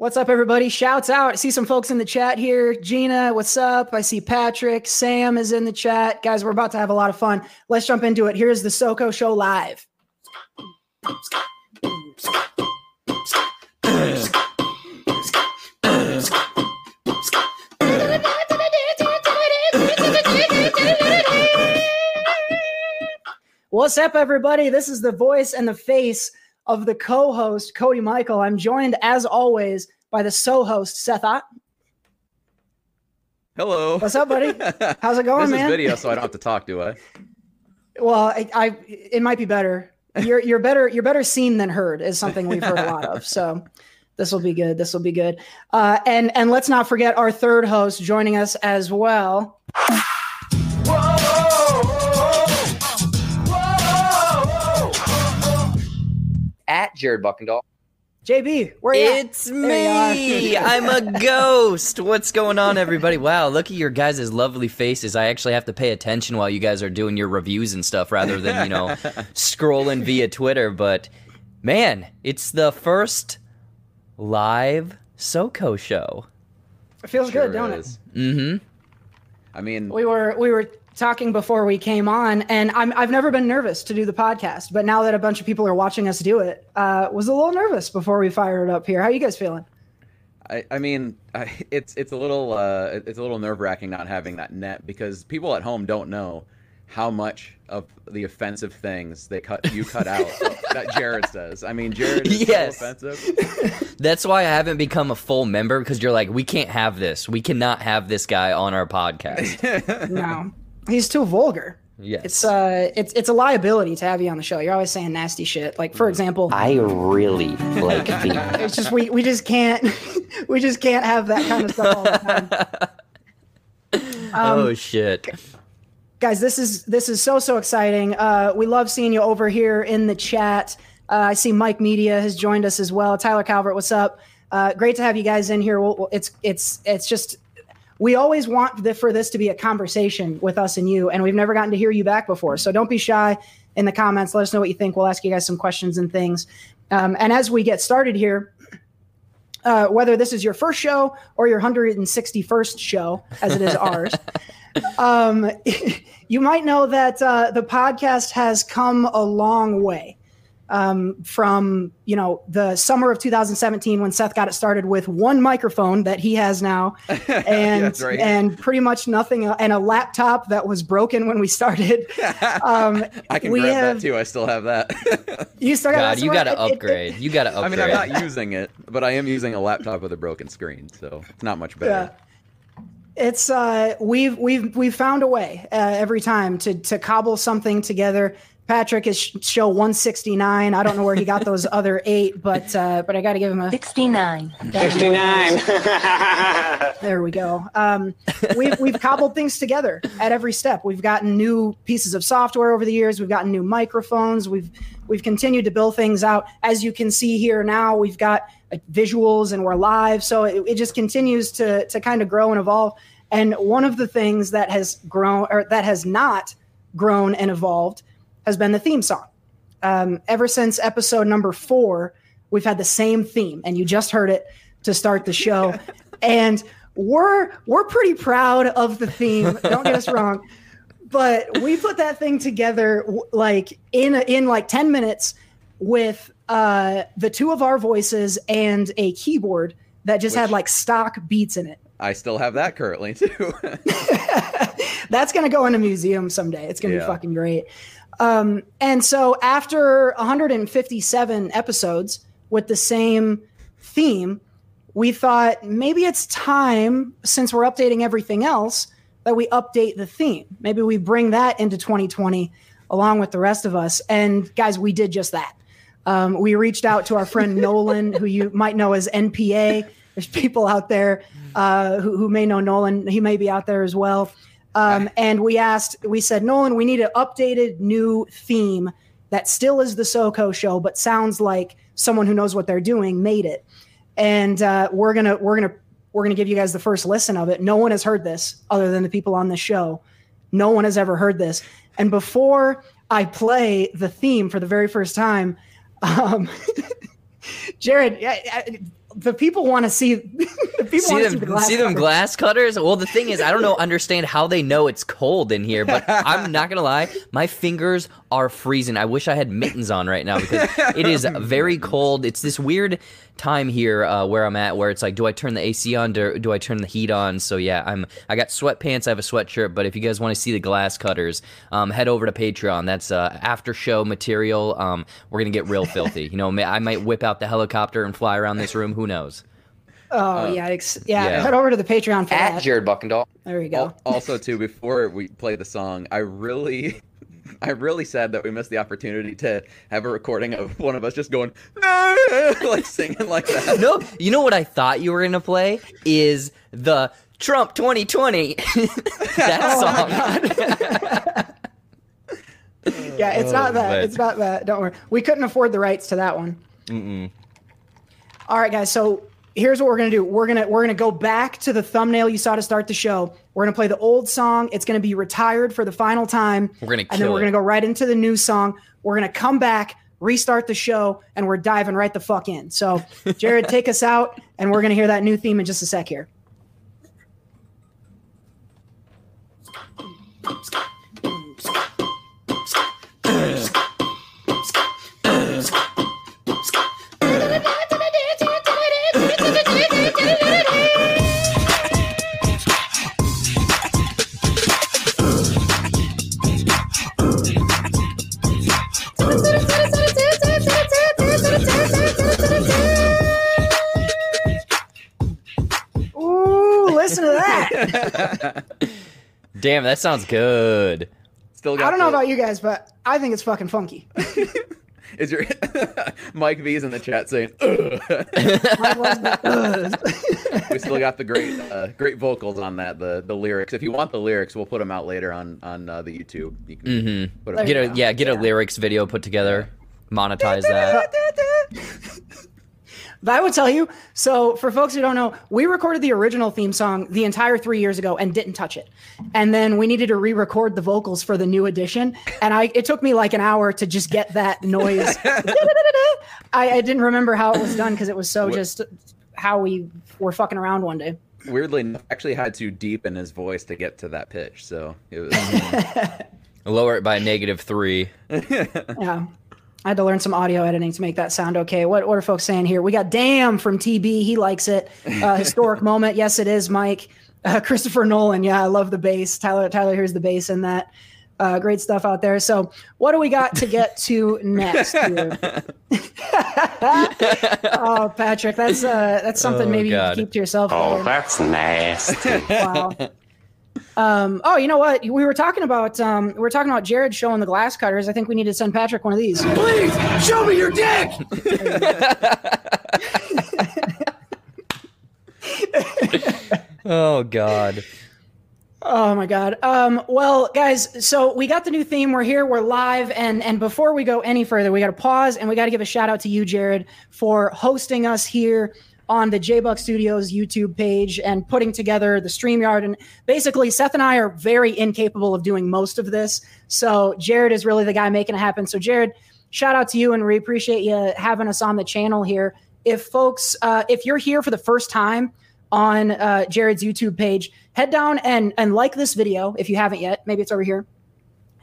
What's up, everybody? Shouts out. I see some folks in the chat here. Gina, what's up? I see Patrick. Sam is in the chat. Guys, we're about to have a lot of fun. Let's jump into it. Here's the SoCo Show live. What's up, everybody? This is the voice and the face of the co-host Cody Michael. I'm joined, as always, by the so-host Seth Ott. Hello. What's up, buddy? How's it going, this man? is video, so I don't have to talk, do I? Well, I, I it might be better. You're you're better you're better seen than heard is something we've heard a lot of. So this will be good. This will be good. Uh, and and let's not forget our third host joining us as well. At Jared Buckendahl. JB, where you? It's There you me. are. I'm a ghost. What's going on, everybody? Wow, look at your guys' lovely faces. I actually have to pay attention while you guys are doing your reviews and stuff rather than, you know, scrolling via Twitter. But man, it's the first live SoCo show. It feels Sure good, don't is. it? Mm-hmm. I mean, We were we were talking before we came on, and I'm I've never been nervous to do the podcast, but now that a bunch of people are watching us do it, uh, was a little nervous before we fired it up here. How you guys feeling? I, I mean, I, it's it's a little uh, it's a little nerve wracking not having that net because people at home don't know how much of the offensive things they cut you cut out that Jared says. I mean, Jared is Yes. so offensive. That's why I haven't become a full member because you're like, we can't have this. We cannot have this guy on our podcast. No, he's too vulgar. Yes. It's uh, it's it's a liability to have you on the show. You're always saying nasty shit. Like for example, I really like feet. it's just we we just can't we just can't have that kind of stuff all the time. Um, oh, shit. guys this is this is so so exciting uh we love seeing you over here in the chat uh, i see mike media has joined us as well tyler calvert what's up uh great to have you guys in here we'll, we'll- it's it's it's just we always want the, for this to be a conversation with us and you and we've never gotten to hear you back before. So don't be shy in the comments. Let us know what you think. We'll ask you guys some questions and things. Um, and as we get started here uh, whether this is your first show or your 161st show as it is ours um, you might know that uh, the podcast has come a long way um, from you know the summer of 2017 when Seth got it started with one microphone that he has now, and That's right. and pretty much nothing, and a laptop that was broken when we started. Um, I can we grab have that too. I still have that. you still got God, you got to It- it- upgrade. You got to upgrade. I upgrade. mean, I'm not using it, but I am using a laptop with a broken screen, so it's not much better. it's uh we've we've we've found a way uh, every time to to cobble something together patrick is show 169 i don't know where he got those other eight but uh but i gotta give him a 69. 69. there we go. Um we've we've cobbled things together at every step. We've gotten new pieces of software over the years. We've gotten new microphones. We've we've continued to build things out. As you can see here now we've got like, visuals and we're live. So it, it just continues to to kind of grow and evolve. And one of the things that has grown or that has not grown and evolved has been the theme song um, ever since episode number four we've had the same theme and you just heard it to start the show and we're we're pretty proud of the theme don't get us wrong but we put that thing together like in a, in like 10 minutes with uh the two of our voices and a keyboard that just had like stock beats in it I still have that currently too. that's going to go in a museum someday. It's going to be fucking great. Um, and so after 157 episodes with the same theme, we thought maybe it's time, since we're updating everything else, that we update the theme. Maybe we bring that into 2020 along with the rest of us. And guys, we did just that. Um, we reached out to our friend Nolan, who you might know as NPA. There's people out there uh, who, who may know Nolan. He may be out there as well. Um, and we asked, we said, Nolan, we need an updated new theme that still is the SoCo show, but sounds like someone who knows what they're doing made it. And uh, we're gonna we're gonna we're gonna give you guys the first listen of it. No one has heard this other than the people on this show. No one has ever heard this. And before I play the theme for the very first time, um, Jared, the people want to see. the people see them see the glass. see them cutters. glass cutters well the thing is i don't know understand how they know it's cold in here but i'm not gonna lie my fingers are freezing. I wish i had mittens on right now because it is very cold. It's this weird time here uh, where i'm at where it's like do i turn the ac on? Do, do i turn the heat on? So yeah i'm i got sweatpants i have a sweatshirt but if you guys want to see the glass cutters um, head over to patreon. That's uh, after show material. Um, we're gonna get real filthy. You know ma- i might whip out the helicopter and fly around this room. Who knows? Oh yeah, ex- yeah, yeah. Head over to the Patreon for At that. Jared Buckendahl. there you go. Also, too, before we play the song, I really, I really sad that we missed the opportunity to have a recording of one of us just going like singing like that. No, you know what I thought you were gonna play is the Trump 2020 that oh song. Yeah, it's not oh, that. but- It's not that. Don't worry. We couldn't afford the rights to that one. Mm-mm. All right, guys. So here's what we're gonna do. We're gonna we're gonna go back to the thumbnail you saw to start the show. We're gonna play the old song. It's gonna be retired for the final time. We're gonna and then we're it. gonna go right into the new song. We're gonna come back, restart the show, and we're diving right the fuck in. So, Jared, take us out, and we're gonna hear that new theme in just a sec here. Damn, that sounds good. Still got I don't know the- about you guys, but I think it's fucking funky. Is your Mike V's in the chat saying? "Ugh." we still got the great, uh, great vocals on that. The the lyrics. If you want the lyrics, we'll put them out later on on uh, the YouTube. You can Mhm. put 'em- There Get a go. yeah, get a lyrics video put together, monetize that. But I would tell you. So, for folks who don't know, we recorded the original theme song the entire three years ago and didn't touch it. And then we needed to re-record the vocals for the new edition. And I, it took me like an hour to just get that noise. I, I didn't remember how it was done because it was so just how we were fucking around one day. Weirdly, enough, actually had to deepen his voice to get to that pitch. So it was. Lower it by negative three. Yeah. I had to learn some audio editing to make that sound okay. What what are folks saying here? We got damn from TB. He likes it. Uh, historic moment. Yes, it is, Mike. Uh, Christopher Nolan. Yeah, I love the bass. Tyler Tyler here's the bass in that. Uh, great stuff out there. So, what do we got to get to next? Here? oh, Patrick, that's uh, that's something Oh, maybe you God. can keep to yourself. Oh, Lauren. that's nasty. Wow. Um, oh, you know what? We were talking about um, we were talking about Jared showing the glass cutters. I think we need to send Patrick one of these. Please, show me your dick! Oh God. Oh my god. Um, well, guys, so we got the new theme. We're here. We're live. And and before we go any further, we got to pause and we got to give a shout out to you, Jared, for hosting us here on the J Buck Studios YouTube page and putting together the StreamYard. And basically, Seth and I are very incapable of doing most of this. So Jared is really the guy making it happen. So Jared, shout out to you, and we appreciate you having us on the channel here. If folks, uh, if you're here for the first time on uh, Jared's YouTube page, head down and and like this video if you haven't yet. Maybe it's over here,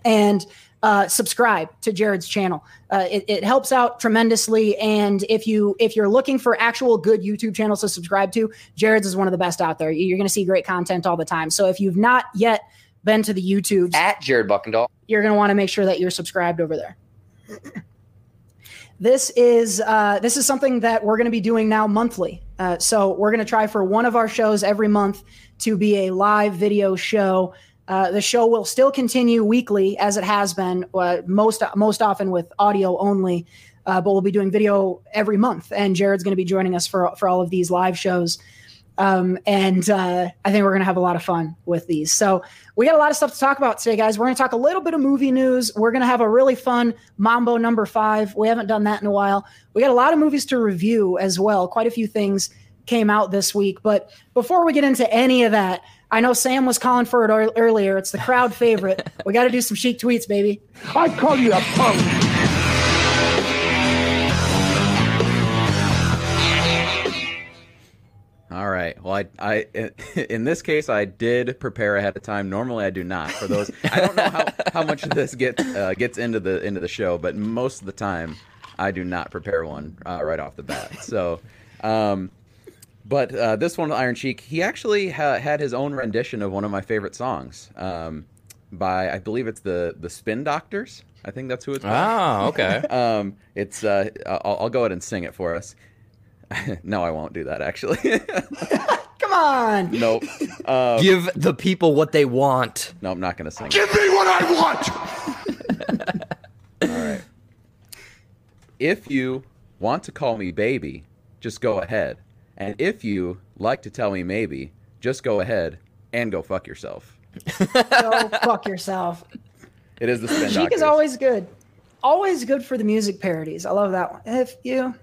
and uh, subscribe to Jared's channel. Uh, it, it helps out tremendously. And if you if you're looking for actual good YouTube channels to subscribe to, Jared's is one of the best out there. You're going to see great content all the time. So if you've not yet been to the YouTube At Jared Buckendahl. you're going to want to make sure that you're subscribed over there. This is uh, this is something that we're going to be doing now monthly. Uh, so we're going to try for one of our shows every month to be a live video show. Uh, the show will still continue weekly as it has been, uh, most most often with audio only. Uh, but we'll be doing video every month, and Jared's going to be joining us for for all of these live shows. Um, and uh, I think we're going to have a lot of fun with these. So we got a lot of stuff to talk about today, guys. We're going to talk a little bit of movie news. We're going to have a really fun Mambo number five. We haven't done that in a while. We got a lot of movies to review as well. Quite a few things came out this week. But before we get into any of that, I know Sam was calling for it earlier. It's the crowd favorite. we got to do some Sheik tweets, baby. I call you a punk. All right. Well, I, I, in this case, I did prepare ahead of time. Normally, I do not. For those, I don't know how, how much of this gets uh, gets into the into the show, but most of the time, I do not prepare one uh, right off the bat. So, um, but uh, this one, Iron Sheik, he actually ha- had his own rendition of one of my favorite songs um, by, I believe it's the the Spin Doctors. I think that's who it's. by. Oh, okay. Um, it's. Uh, I'll, I'll go ahead and sing it for us. no, I won't do that. Actually, Come on. nope. Uh, Give the people what they want. no, I'm not gonna sing. it. Give me what I want! All right. If you want to call me baby, just go ahead. And if you like to tell me maybe, just go ahead and go fuck yourself. Go fuck yourself. It is the spin Sheik doctors. is always good. Always good for the music parodies. I love that one. If you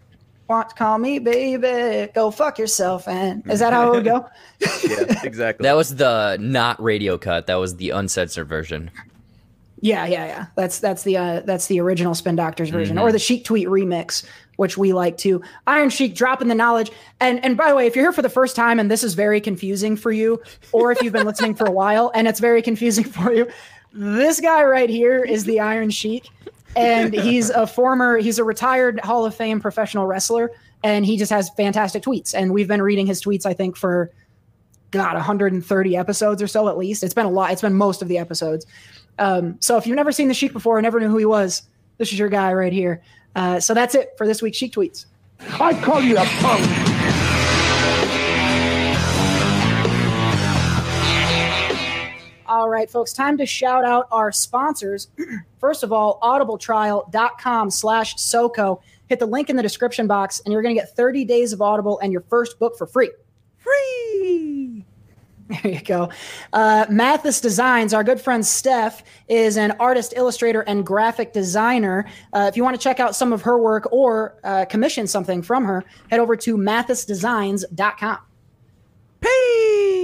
want to call me baby, go fuck yourself. And is that how it would go? yeah, exactly. That was the not radio cut. That was the uncensored version. Yeah, yeah, yeah. That's that's the uh, that's the original Spin Doctors version, or the Sheik Tweet remix, which we like to. Iron Sheik dropping the knowledge. And and by the way, if you're here for the first time and this is very confusing for you, or if you've been listening for a while and it's very confusing for you, this guy right here is the Iron Sheik, and he's a former, he's a retired Hall of Fame professional wrestler, and he just has fantastic tweets. And we've been reading his tweets, I think, for God, 130 episodes or so at least. It's been a lot. It's been most of the episodes. Um, so if you've never seen the Sheik before, never knew who he was, this is your guy right here. Uh, so that's it for this week's Sheik tweets. I call you a punk! All right, folks, time to shout out our sponsors. First of all, audibletrial.com slash SoCo. Hit the link in the description box, and you're going to get 30 days of Audible and your first book for free. Free! There you go. Uh, Mathis Designs, our good friend Steph, is an artist, illustrator, and graphic designer. Uh, if you want to check out some of her work or uh, commission something from her, head over to mathisdesigns.com. paid.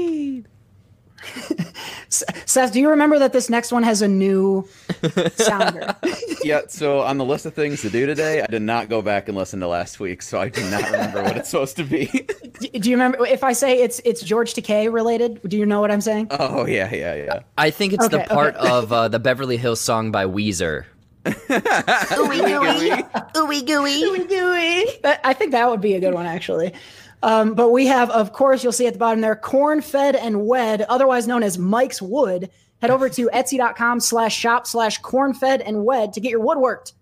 Seth, do you remember that this next one has a new sounder? Yeah. So on the list of things to do today, I did not go back and listen to last week, so I do not remember what it's supposed to be. do do you remember if I say it's it's George Takei related? Do you know what I'm saying? oh yeah, yeah, yeah. I think it's the part okay. of uh, the Beverly Hills song by Weezer. That- I think that would be a good one actually. Um, but we have, of course, you'll see at the bottom there, corn fed and wed, otherwise known as Mike's Wood. Head over to etsy.com slash shop slash corn fed and wed to get your wood worked.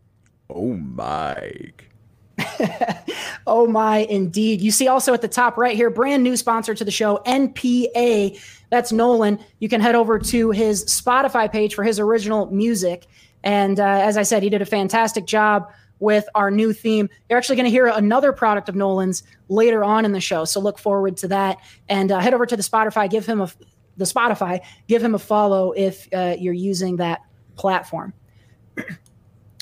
Oh Mike. Oh my, indeed. You see also at the top right here, brand new sponsor to the show, NPA. That's Nolan. You can head over to his Spotify page for his original music. And uh, as I said, he did a fantastic job with our new theme. You're actually going to hear another product of Nolan's later on in the show, so look forward to that. And uh, head over to the Spotify, give him a the Spotify, give him a follow if uh, you're using that platform.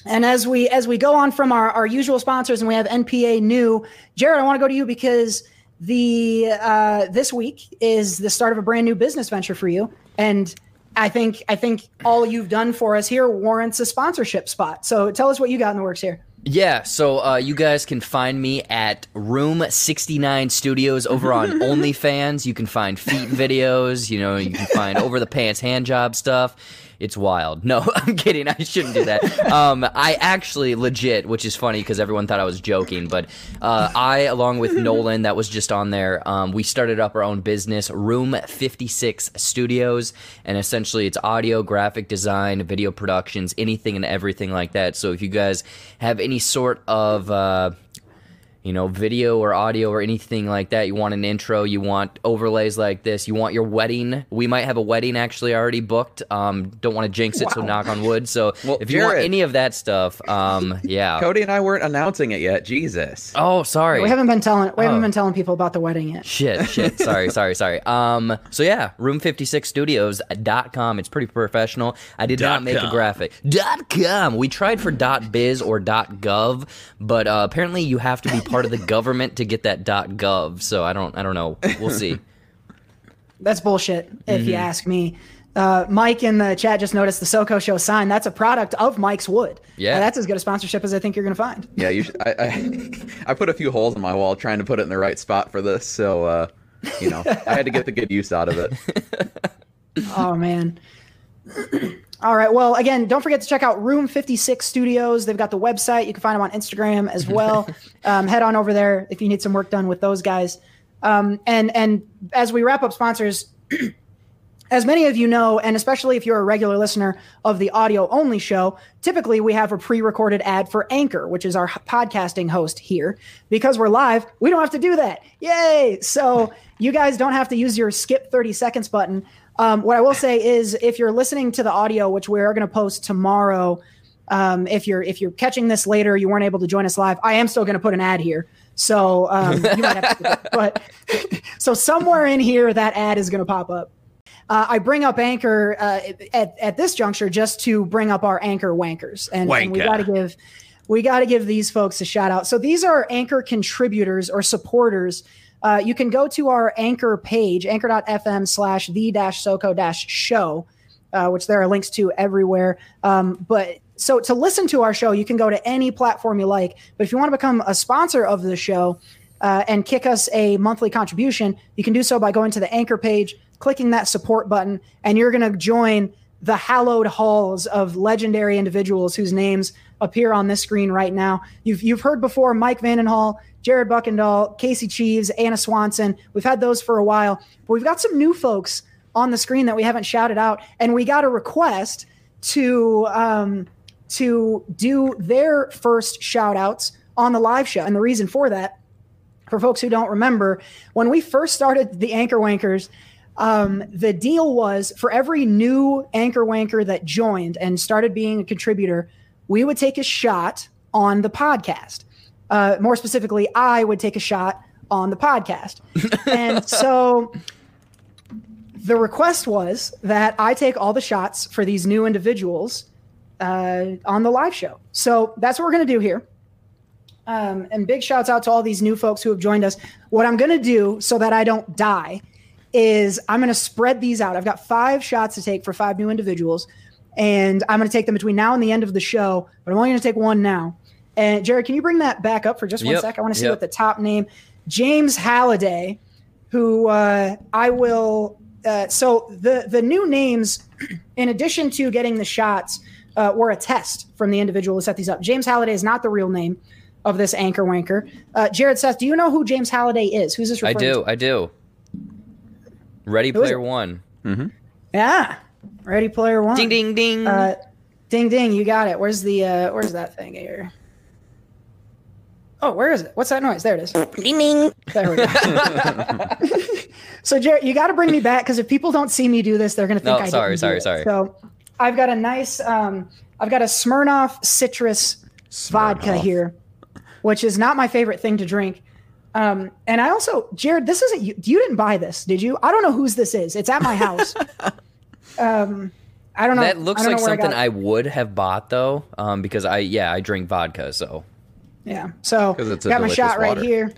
And as we as we go on from our, our usual sponsors, and we have NPA new, Jared, I want to go to you because the uh, this week is the start of a brand new business venture for you, and I think I think all you've done for us here warrants a sponsorship spot. So tell us what you got in the works here. Yeah, so uh, you guys can find me at Room 69 Studios over on OnlyFans. You can find feet videos, you know, you can find over the pants hand job stuff. It's wild. No, I'm kidding. I shouldn't do that. Um, I actually legit, which is funny because everyone thought I was joking, but uh, I, along with Nolan, that was just on there, um, we started up our own business, Room 56 Studios, and essentially it's audio, graphic design, video productions, anything and everything like that. So if you guys have any sort of uh, you know, video or audio or anything like that, you want an intro, you want overlays like this, you want your wedding. We might have a wedding actually already booked. Um, don't want to jinx it, so knock on wood. So Well, if you want any of that stuff, um, yeah. Cody and I weren't announcing it yet. Jesus. Oh, sorry. We haven't been telling we haven't Oh. been telling people about the wedding yet. Shit, shit. Sorry, sorry, sorry. Um, so yeah, room56studios.com. It's pretty professional. I did not make a graphic. Dot com. We tried for dot biz or dot gov, but uh, apparently you have to be part of the government to get that gov. So I don't, I don't know. We'll see. That's bullshit, if Mm-hmm. you ask me. Uh, Mike in the chat just noticed the SoCo Show sign. That's a product of Mike's Wood. Yeah. Uh, that's as good a sponsorship as I think you're going to find. Yeah, you should, I, I I put a few holes in my wall trying to put it in the right spot for this. So uh, you know, I had to get the good use out of it. oh man. All right. Well, again, don't forget to check out Room 56 Studios. They've got the website. You can find them on Instagram as well. um, head on over there if you need some work done with those guys. Um, and and as we wrap up sponsors, as many of you know, and especially if you're a regular listener of the audio only show, typically we have a pre recorded ad for Anchor, which is our podcasting host here. Because we're live, we don't have to do that. Yay! So you guys don't have to use your skip 30 seconds button. Um, what I will say is if you're listening to the audio, which we're going to post tomorrow, um, if you're if you're catching this later, you weren't able to join us live. I am still going to put an ad here, so um, you might have to. But so somewhere in here, that ad is going to pop up. Uh, I bring up Anchor uh, at at this juncture just to bring up our Anchor wankers, and, and we got to give we got to give these folks a shout out. So these are Anchor contributors or supporters. Uh, you can go to our Anchor page, anchor.fm slash the dash SoCo dash show, uh, which there are links to everywhere. Um, but so to listen to our show, you can go to any platform you like. But if you want to become a sponsor of the show uh, and kick us a monthly contribution, you can do so by going to the Anchor page, clicking that support button, and you're going to join the hallowed halls of legendary individuals whose names appear on this screen right now. You've you've heard before Mike Vandenhall, Jared Buckendahl, Casey Cheeves, Anna Swanson. We've had those for a while, but we've got some new folks on the screen that we haven't shouted out, and we got a request to um, to do their first shout outs on the live show. And the reason for that, for folks who don't remember, when we first started the Anchor Wankers, um, the deal was for every new Anchor Wanker that joined and started being a contributor, we would take a shot on the podcast. Uh, more specifically, I would take a shot on the podcast. and so the request was that I take all the shots for these new individuals uh, on the live show. So that's what we're going to do here. Um, and big shouts out to all these new folks who have joined us. What I'm going to do so that I don't die is I'm going to spread these out. I've got five shots to take for five new individuals, and I'm going to take them between now and the end of the show. But I'm only going to take one now. And Jared, can you bring that back up for just one Yep, sec? I want to see yep. what the top name, James Halliday, who uh, I will. Uh, so the the new names, in addition to getting the shots, uh, were a test from the individual who set these up. James Halliday is not the real name of this anchor wanker. Uh, Jared Seth, do you know who James Halliday is? Who's this? I do. to? I do. Ready Who is Player it? One. Yeah, Ready Player One. Ding ding ding. Uh, ding ding, you got it. Where's the uh, where's that thing here? Oh, where is it? What's that noise? There it is. Ding ding. There we go. so Jared, you got to bring me back because if people don't see me do this, they're gonna think No, I sorry, didn't do sorry, it. sorry. So I've got a nice, um, I've got a Smirnoff citrus vodka here, which is not my favorite thing to drink. Um, and I also, Jared, this isn't you. You didn't buy this, did you? I don't know whose this is. It's at my house. um, I don't know. that looks like know where I something I, would have bought though, um, because I yeah I drink vodka. So Yeah. So 'Cause it's a got my delicious shot right here.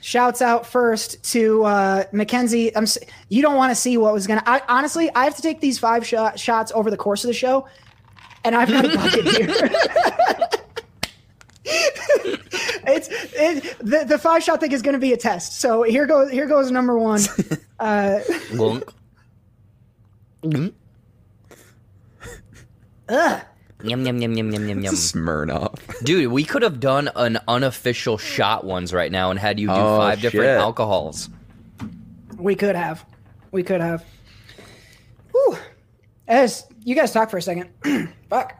Shouts out first to uh, Mackenzie. I'm. You don't want to see what was gonna. I honestly, I have to take these five shot, shots over the course of the show, and I've got a bucket here. it's it, the the five shot thing is going to be a test. So here goes here goes number one. Uh, Glunk. Ugh. Yum yum yum yum yum yum yum. Smirnoff. Dude, we could have done an unofficial shot ones right now and had you do Oh, five different alcohols. We could have. We could have. Whew. As you guys talk for a second. Fuck.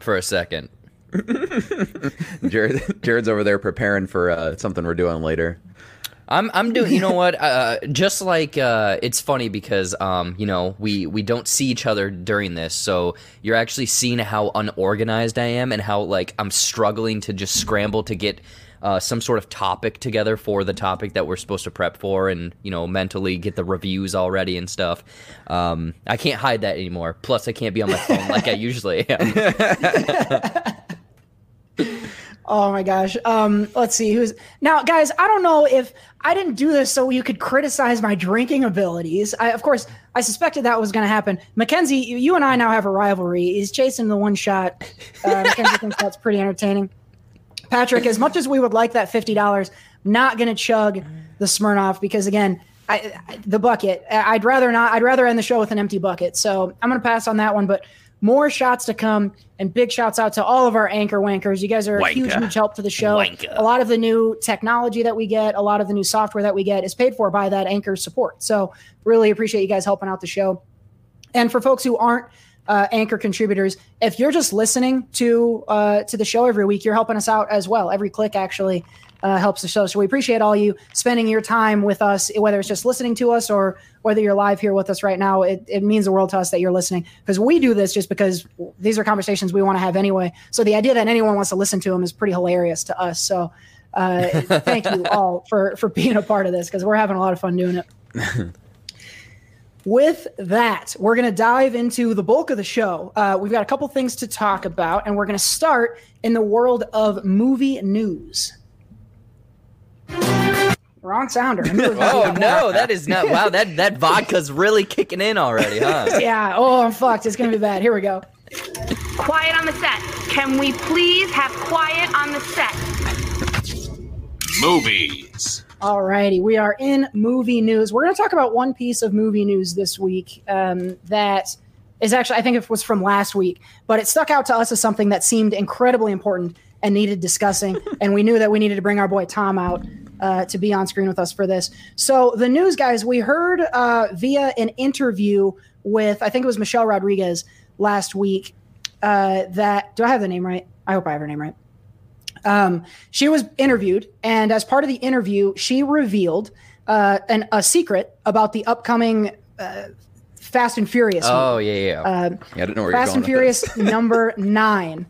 For a second. Jared, Jared's over there preparing for uh, something we're doing later. I'm I'm doing. You know what? Uh, just like uh, it's funny because um, you know we we don't see each other during this, so you're actually seeing how unorganized I am and how like I'm struggling to just scramble to get. Uh, some sort of topic together for the topic that we're supposed to prep for, and you know, mentally get the reviews already and stuff. Um, I can't hide that anymore. Plus, I can't be on my phone like I usually am. Oh my gosh. Um, let's see who's now, guys. I don't know if I didn't do this so you could criticize my drinking abilities. I, of course, I suspected that was going to happen. Mackenzie, you, you and I now have a rivalry. He's chasing the one shot. Uh, Mackenzie thinks that's pretty entertaining. Patrick, as much as we would like that fifty dollars, not going to chug the Smirnoff because again, I, I, the bucket. I'd rather not. I'd rather end the show with an empty bucket. So I'm going to pass on that one. But more shots to come, and big shouts out to all of our anchor wankers. You guys are a huge, huge help to the show. Wanker. A lot of the new technology that we get, a lot of the new software that we get, is paid for by that anchor support. So really appreciate you guys helping out the show. And for folks who aren't uh, anchor contributors, if you're just listening to uh, to the show every week, you're helping us out as well. Every click actually uh, helps the show. So we appreciate all you spending your time with us, whether it's just listening to us or whether you're live here with us right now. It, it means the world to us that you're listening because we do this just because these are conversations we want to have anyway. So the idea that anyone wants to listen to them is pretty hilarious to us. So uh, thank you all for for being a part of this because we're having a lot of fun doing it. With that, we're going to dive into the bulk of the show. Uh, we've got a couple things to talk about, and we're going to start in the world of movie news. Wrong sounder. I knew it was gonna be Oh no, that is not. Wow, that that vodka's really kicking in already, huh? Yeah. Oh, I'm fucked. It's going to be bad. Here we go. Quiet on the set. Can we please have quiet on the set? Movies. Alrighty, we are in movie news. We're going to talk about one piece of movie news this week um, that is actually, I think it was from last week, but it stuck out to us as something that seemed incredibly important and needed discussing. and we knew that we needed to bring our boy Tom out uh, to be on screen with us for this. So, the news, guys, we heard uh, via an interview with, I think it was Michelle Rodriguez last week, uh, that, do I have the name right? I hope I have her name right. Um, she was interviewed, and as part of the interview, she revealed uh, an, a secret about the upcoming uh, Fast and Furious. Oh movie. yeah, yeah. Uh, Yeah, I didn't know where Fast you're and Furious number nine.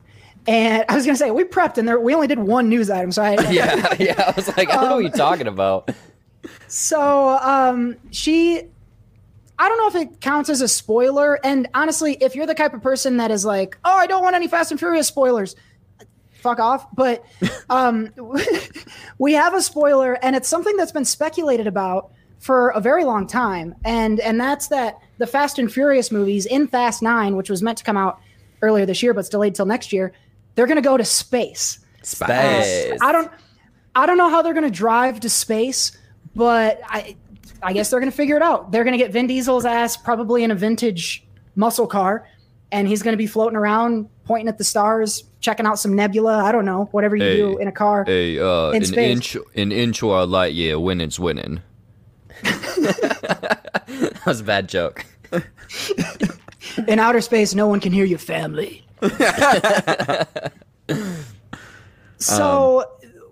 And I was gonna say we prepped, and there we only did one news item, so I yeah, yeah. I was like, I don't know what you're talking about. So um, she, I don't know if it counts as a spoiler. And honestly, if you're the type of person that is like, oh, I don't want any Fast and Furious spoilers, fuck off. But um, we have a spoiler, and it's something that's been speculated about for a very long time, and and that's that the Fast and Furious movies in Fast Nine, which was meant to come out earlier this year, but it's delayed till next year, they're going to go to space. Space. I don't I don't know how they're going to drive to space, but I I guess they're going to figure it out. They're going to get Vin Diesel's ass probably in a vintage muscle car and he's going to be floating around pointing at the stars, checking out some nebula, I don't know, whatever you Hey, do in a car. Hey, uh, In an space. inch, an inch or a light year, winning's winning. That was a bad joke. In outer space, no one can hear you, family. so, um,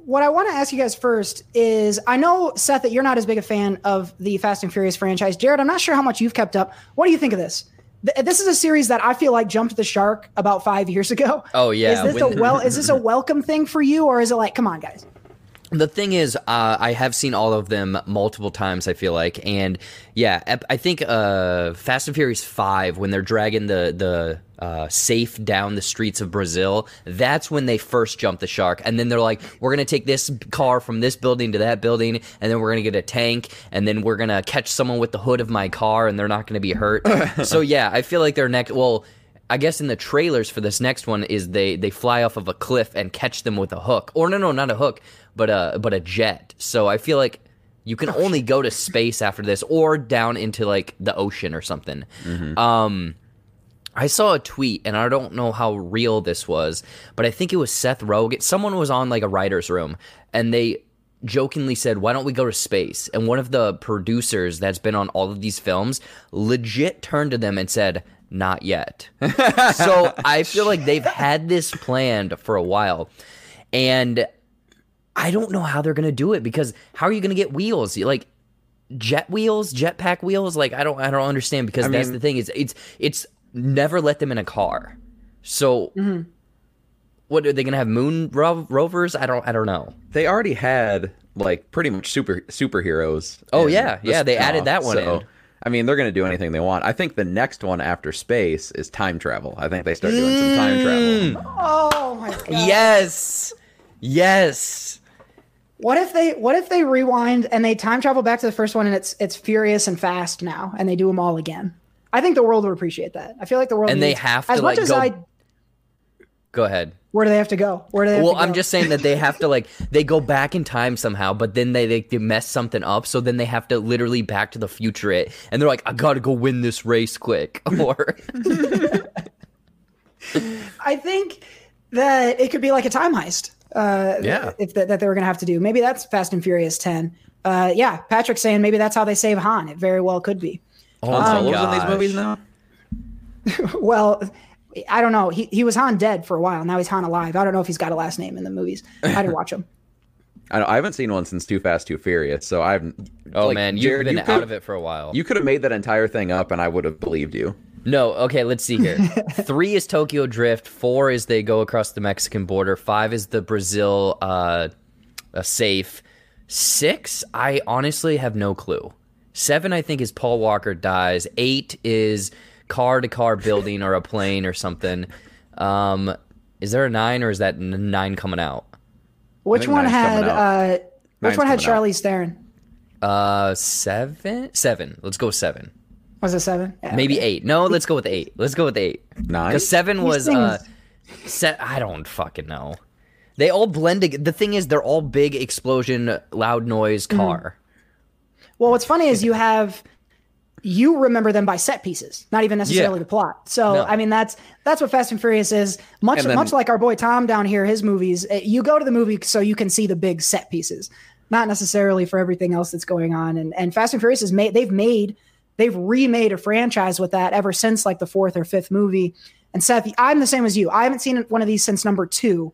what I want to ask you guys first is I know, Seth, that you're not as big a fan of the Fast and Furious franchise. Jared, I'm not sure how much you've kept up. What do you think of this? Th- This is a series that I feel like jumped the shark about five years ago. Oh, yeah, Is this when- a well? Is this a welcome thing for you, or is it like, come on, guys? The thing is, uh, I have seen all of them multiple times. I feel like, and yeah, I think uh, Fast and Furious Five, when they're dragging the the uh, safe down the streets of Brazil, that's when they first jump the shark. And then they're like, "We're gonna take this car from this building to that building, and then we're gonna get a tank, and then we're gonna catch someone with the hood of my car, and they're not gonna be hurt." so yeah, I feel like they're next. Well. I guess in the trailers for this next one is they they fly off of a cliff and catch them with a hook. Or no, no, not a hook, but a but a jet. So I feel like you can only go to space after this or down into like the ocean or something. Um I saw a tweet and I don't know how real this was, but I think it was Seth Rogen. Someone was on like a writer's room and they jokingly said, Why don't we go to space? And one of the producers that's been on all of these films legit turned to them and said, Not yet. so I feel like they've had this planned for a while. And I don't know how they're going to do it because how are you going to get wheels? Like, jet wheels, jetpack wheels. Like I don't, I don't understand because I that's mean- the thing. is it's it's never let them in a car. So mm-hmm. what are they gonna have? Moon ro- rovers? I don't, I don't know. They already had like pretty much super superheroes. Oh, yeah, yeah, they added that one so, in. I mean, they're going to do anything they want. I think the next one after space is time travel. I think they start doing some time mm. travel. Oh my god! Yes, yes. What if they What if they rewind and they time travel back to the first one and it's it's Furious and Fast now and they do them all again? I think the world would appreciate that. I feel like the world And they needs- have as to, much as go- I Go ahead. Where do they have to go? Where do they? Have Well, to I'm just saying that they have to like they go back in time somehow, but then they, they they mess something up, so then they have to literally back to the future it, and they're like, I gotta go win this race quick, or I think that it could be like a time heist. Uh, Yeah. If that, that they were going to have to do. Maybe that's Fast and Furious 10. Uh, yeah, Patrick's saying maybe that's how they save Han. It very well could be. Han Solo's in these movies now. Well, I don't know. He he was Han dead for a while. Now he's Han alive. I don't know if he's got a last name in the movies. I didn't watch them. I, I haven't seen one since Too Fast, Too Furious. So I've. oh like, man, you've Jared, been you out of it for a while. You could have made that entire thing up, and I would have believed you. No, okay, let's see here. Three is Tokyo Drift. Four is they go across the Mexican border. Five is the Brazil uh, uh, safe. Six, I honestly have no clue. Seven, I think, is Paul Walker dies. Eight is car to car building or a plane or something. Um, is there a nine or is that nine coming out? Which one had coming out. uh, which one had coming out. Charlize Theron? Uh, seven? Seven. Let's go seven. Was it seven? Yeah, Maybe okay. eight. No, let's go with eight. Let's go with eight. Nine. Because seven These was uh, set. I don't fucking know. They all blend. ag- The thing is, they're all big explosion, loud noise Mm-hmm. car. Well, what's funny is you have you remember them by set pieces, not even necessarily Yeah. the plot. So No. I mean that's that's what Fast and Furious is. Much then- much like our boy Tom down here, his movies. eh, You go to the movie so you can see the big set pieces, not necessarily for everything else that's going on. And and Fast and Furious is made. They've made they've remade a franchise with that ever since like the fourth or fifth movie. And Seth, I'm the same as you. I haven't seen one of these since number two,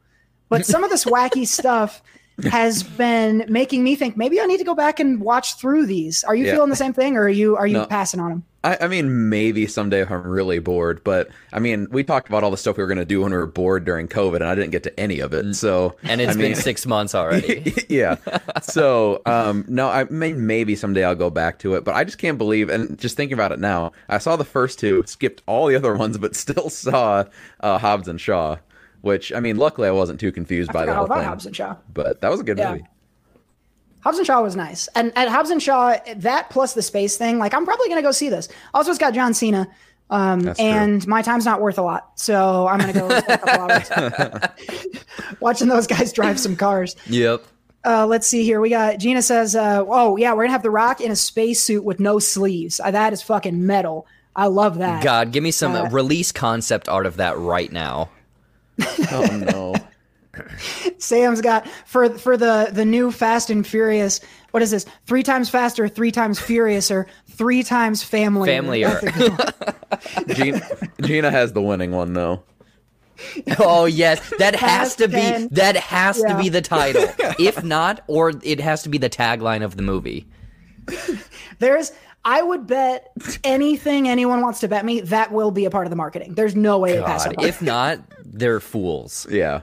but some of this wacky stuff has been making me think maybe I need to go back and watch through these. Are you Yeah. feeling the same thing, or are you are you No. passing on them? I, I mean, maybe someday if I'm really bored, but I mean, we talked about all the stuff we were going to do when we were bored during COVID, and I didn't get to any of it. So, And it's I mean, been six months already. yeah. So, um, no, I mean, maybe someday I'll go back to it, but I just can't believe, and just thinking about it now, I saw the first two, skipped all the other ones, but still saw uh, Hobbs and Shaw, which, I mean, luckily I wasn't too confused by I the whole about thing. Hobbs and Shaw. But that was a good Yeah. movie. Hobbs and Shaw was nice, and at Hobbs and Shaw, that plus the space thing, like I'm probably gonna go see this. Also, it's got John Cena, um, That's true. and my time's not worth a lot, so I'm gonna go spend a couple hours watching those guys drive some cars. yep. Uh, let's see here. We got Gina says, uh, "Oh yeah, we're gonna have The Rock in a spacesuit with no sleeves. Uh, that is fucking metal. I love that." God, give me some Uh, release concept art of that right now. Oh, no. Sam's got for for the the new Fast and Furious. What is this? Three times faster, three times furious, or three times family. Family-er. Gina, Gina has the winning one, though. Oh yes, that has Fast to be and- that has Yeah. to be the title. if not, or it has to be the tagline of the movie. There's. I would bet anything anyone wants to bet me that will be a part of the marketing. There's no way to pass God, up. if not, they're fools. Yeah.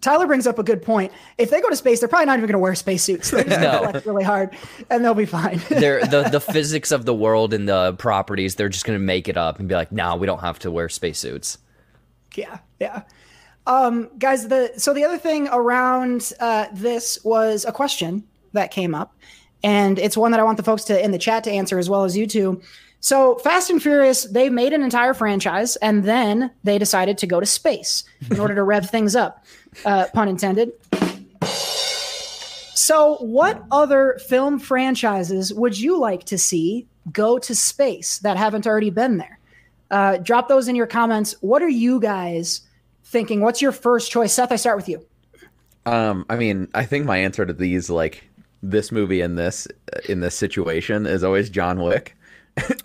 Tyler brings up a good point. If they go to space, they're probably not even going to wear spacesuits. They're just going No. to really hard, and they'll be fine. They're the the physics of the world and the properties. They're just gonna make it up and be like, "Nah, we don't have to wear spacesuits." Yeah, yeah. Um, guys, the so the other thing around uh, this was a question that came up, and it's one that I want the folks to in the chat to answer as well as you two. So, Fast and Furious, they made an entire franchise, and then they decided to go to space in order to rev things up, uh, pun intended. So, what other film franchises would you like to see go to space that haven't already been there? Uh, drop those in your comments. What are you guys thinking? What's your first choice? Seth, I start with you. Um, I mean, I think my answer to these, like this movie and this in this situation, is always John Wick.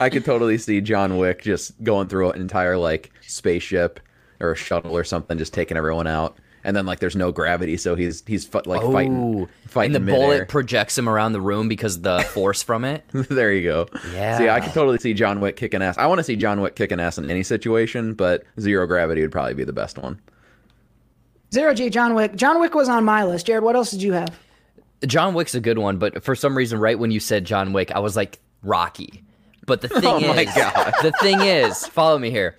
I could totally see John Wick just going through an entire like spaceship or a shuttle or something, just taking everyone out. And then like there's no gravity, so he's he's fu- like oh. fighting, fighting and the bullet projects him around the room because the force from it. there you go. Yeah. See, I could totally see John Wick kicking ass. I want to see John Wick kicking ass in any situation, but zero gravity would probably be the best one. Zero G, John Wick. John Wick was on my list. Jared, what else did you have? John Wick's a good one, but for some reason, right when you said John Wick, I was like Rocky. But the thing Oh is, the thing is, follow me here.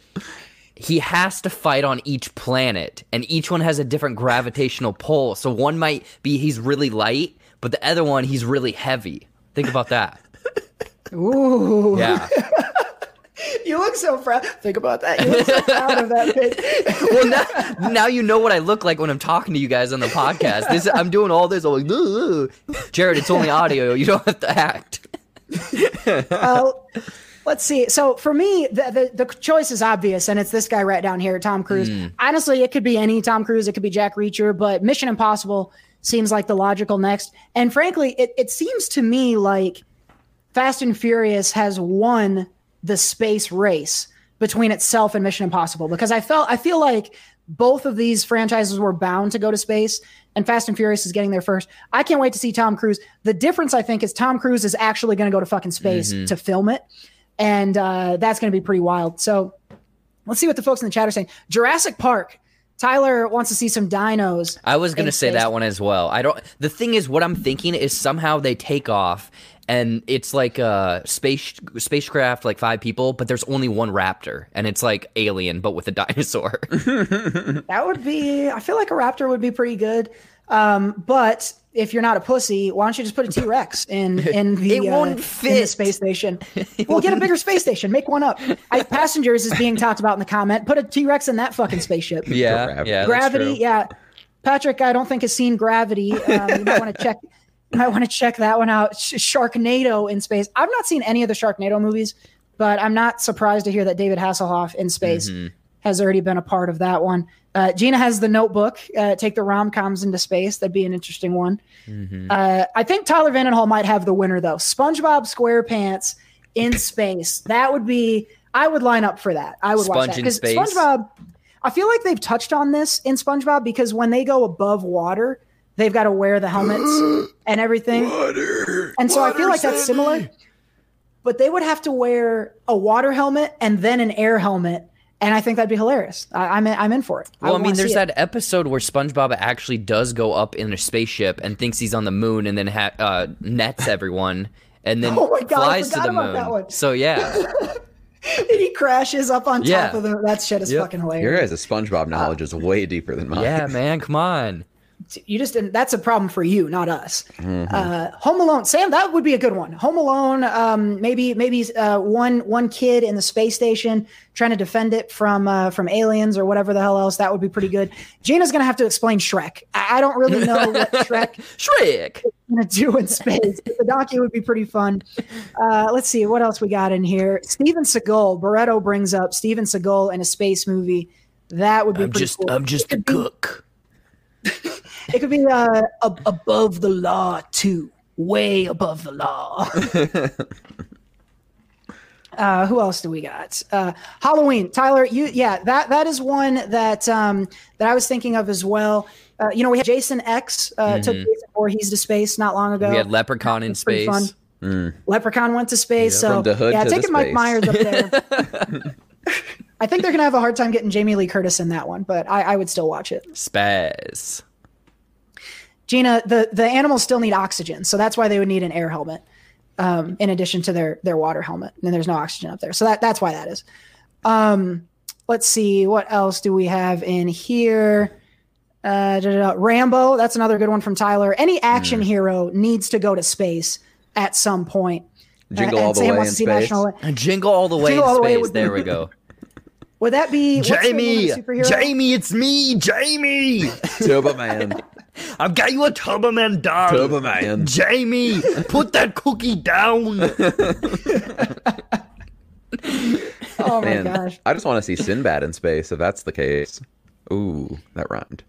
He has to fight on each planet, and each one has a different gravitational pull. So one might be he's really light, but the other one he's really heavy. Think about that. Ooh. Yeah. You look so proud. Think about that. You look so proud of that bitch. well, now, now you know what I look like when I'm talking to you guys on the podcast. This I'm doing all this. I'm like, "Ugh, ugh." Jared, it's only audio. You don't have to act. uh, let's see. So for me, the, the the choice is obvious, and it's this guy right down here, Tom Cruise. Honestly, it could be any Tom Cruise. It could be Jack Reacher, but Mission Impossible seems like the logical next. And frankly, it it seems to me like Fast and Furious has won the space race between itself and Mission Impossible because I felt I feel like both of these franchises were bound to go to space and Fast and Furious is getting there first. I can't wait to see Tom Cruise. The difference I think is Tom Cruise is actually going to go to fucking space to film it and uh, that's going to be pretty wild. So let's see what the folks in the chat are saying. Jurassic Park. Tyler wants to see some dinos. I was gonna say space. that one as well. I don't. The thing is, what I'm thinking is somehow they take off, and it's like a space spacecraft, like five people, but there's only one raptor, and it's like Alien, but with a dinosaur. That would be. I feel like a raptor would be pretty good. Um, but if you're not a pussy, why don't you just put a T Rex in in the It won't uh, in the space station? We'll get a bigger space station. Make one up. I, passengers is being talked about in the comment. Put a T Rex in that fucking spaceship. yeah, Gravity. yeah, Gravity. Yeah, Patrick. I don't think has seen Gravity. Um, you might want to check. Might want to check that one out. Sh- Sharknado in space. I've not seen any of the Sharknado movies, but I'm not surprised to hear that David Hasselhoff in space Mm-hmm. has already been a part of that one. Uh, Gina has the Notebook. Uh, take the rom coms into space. That'd be an interesting one. Mm-hmm. Uh, I think Tyler Vandenhall might have the winner though. SpongeBob SquarePants in space. That would be. I would line up for that. I would watch that because? SpongeBob. I feel like they've touched on this in SpongeBob because when they go above water, they've got to wear the helmets and everything. and so I feel like that's similar. But they would have to wear a water helmet and then an air helmet, and I think that'd be hilarious. I, I'm in, I'm in for it. Well, I, would mean, there's see it. that episode where SpongeBob actually does go up in a spaceship and thinks he's on the moon, and then ha- uh, nets everyone, and then Oh my God, I flies to forgot the about moon. that one. So yeah, and he crashes up on top of the. That shit is Yep. fucking hilarious. Your hilarious. guys' SpongeBob knowledge is way deeper than mine. yeah, man, come on. You just didn't that's a problem for you not us Mm-hmm. uh home alone sam that would be a good one home alone um maybe maybe uh one one kid in the space station trying to defend it from uh from aliens or whatever the hell else that would be pretty good gina's gonna have to explain shrek i, I don't really know what shrek Shrek. is gonna do in space the docu would be pretty fun uh let's see what else we got in here steven seagal barreto brings up steven seagal in a space movie that would be I'm pretty just, cool. I'm just a It could be- cook. It could be uh, ab- above the law too, way above the law. uh, who else do we got? Uh, Halloween, Tyler. You, yeah, that that is one that um, that I was thinking of as well. Uh, you know, we had Jason X uh, took Jason Voorhees to space not long ago. Mm-hmm. We had Leprechaun in space. fun. Leprechaun went to space. So From the hood yeah, to the taking Mike space. Myers up there. I think they're gonna have a hard time getting Jamie Lee Curtis in that one, but I, I would still watch it. Spaz. Gina, the the animals still need oxygen, so that's why they would need an air helmet, um, in addition to their their water helmet. And there's no oxygen up there, so that that's why that is. Um, let's see, what else do we have in here? Uh, da, da, da. Rambo, that's another good one from Tyler. Any action hero needs to go to space at some point. Jingle Uh, all the Sam way in space. National- jingle all the way Jingle in all the way space. there we go. Would that be what's the name Jamie, of the superhero? Jamie, it's me, Jamie. Turbo Man. I've got you a Turboman doll. Turbo Man. Jamie, put that cookie down. Oh my Man, gosh. I just want to see Sinbad in space if that's the case. Ooh, that rhymed.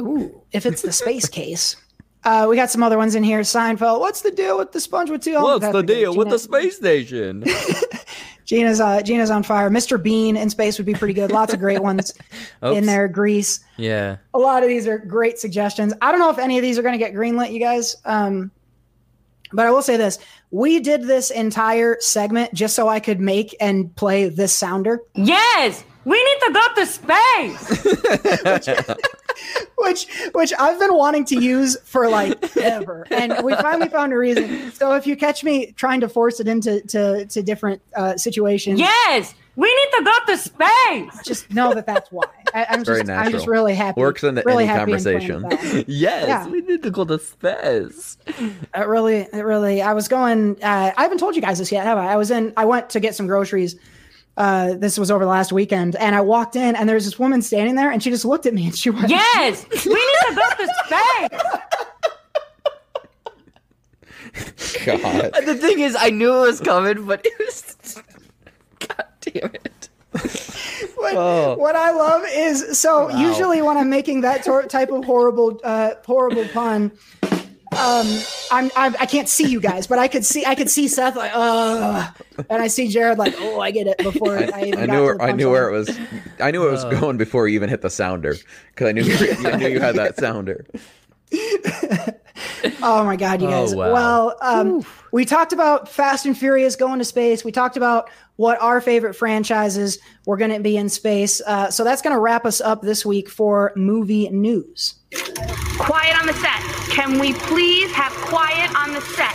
Ooh, if it's the space case. Uh, we got some other ones in here. Seinfeld. What's the deal with the sponge with two? What's the deal with the space station? Gina's uh, Gina's on fire. Mr. Bean in space would be pretty good. Lots of great ones in Oops. there. Grease. yeah. A lot of these are great suggestions. I don't know if any of these are going to get greenlit, you guys. Um, but I will say this: we did this entire segment just so I could make and play this sounder, Yes, we need to go to space. which which I've been wanting to use for like ever, and we finally found a reason. So if you catch me trying to force it into to, to different uh, situations, Yes, we need to go to space. just know that that's why. I, I'm Very just I'm just really happy. Works in really any happy conversation. with. Yes, Yeah. we need to go to space. It really, it really. I was going. Uh, I haven't told you guys this yet, have I? I was in. I went to get some groceries Uh, this was over the last weekend, and I walked in, and there was this woman standing there, and she just looked at me, and she went, Yes, we need to build this space. God. The thing is, I knew it was coming, but it was. God damn it. What, Oh. what I love is so usually when I'm making that tor- type of horrible, uh, horrible pun, um, I'm, I'm I can't see you guys, but I could see I could see Seth like, uh, and I see Jared like, oh, I get it before I, I, even I got knew to where, the I knew where it was. I knew it was going before you even hit the sounder because I knew you, I knew you had that sounder. Oh my god, you Oh, guys. wow. Well, um, we talked about Fast and Furious going to space. We talked about what our favorite franchises were going to be in space. Uh, so that's going to wrap us up this week for movie news. Quiet on the set. Can we please have quiet on the set?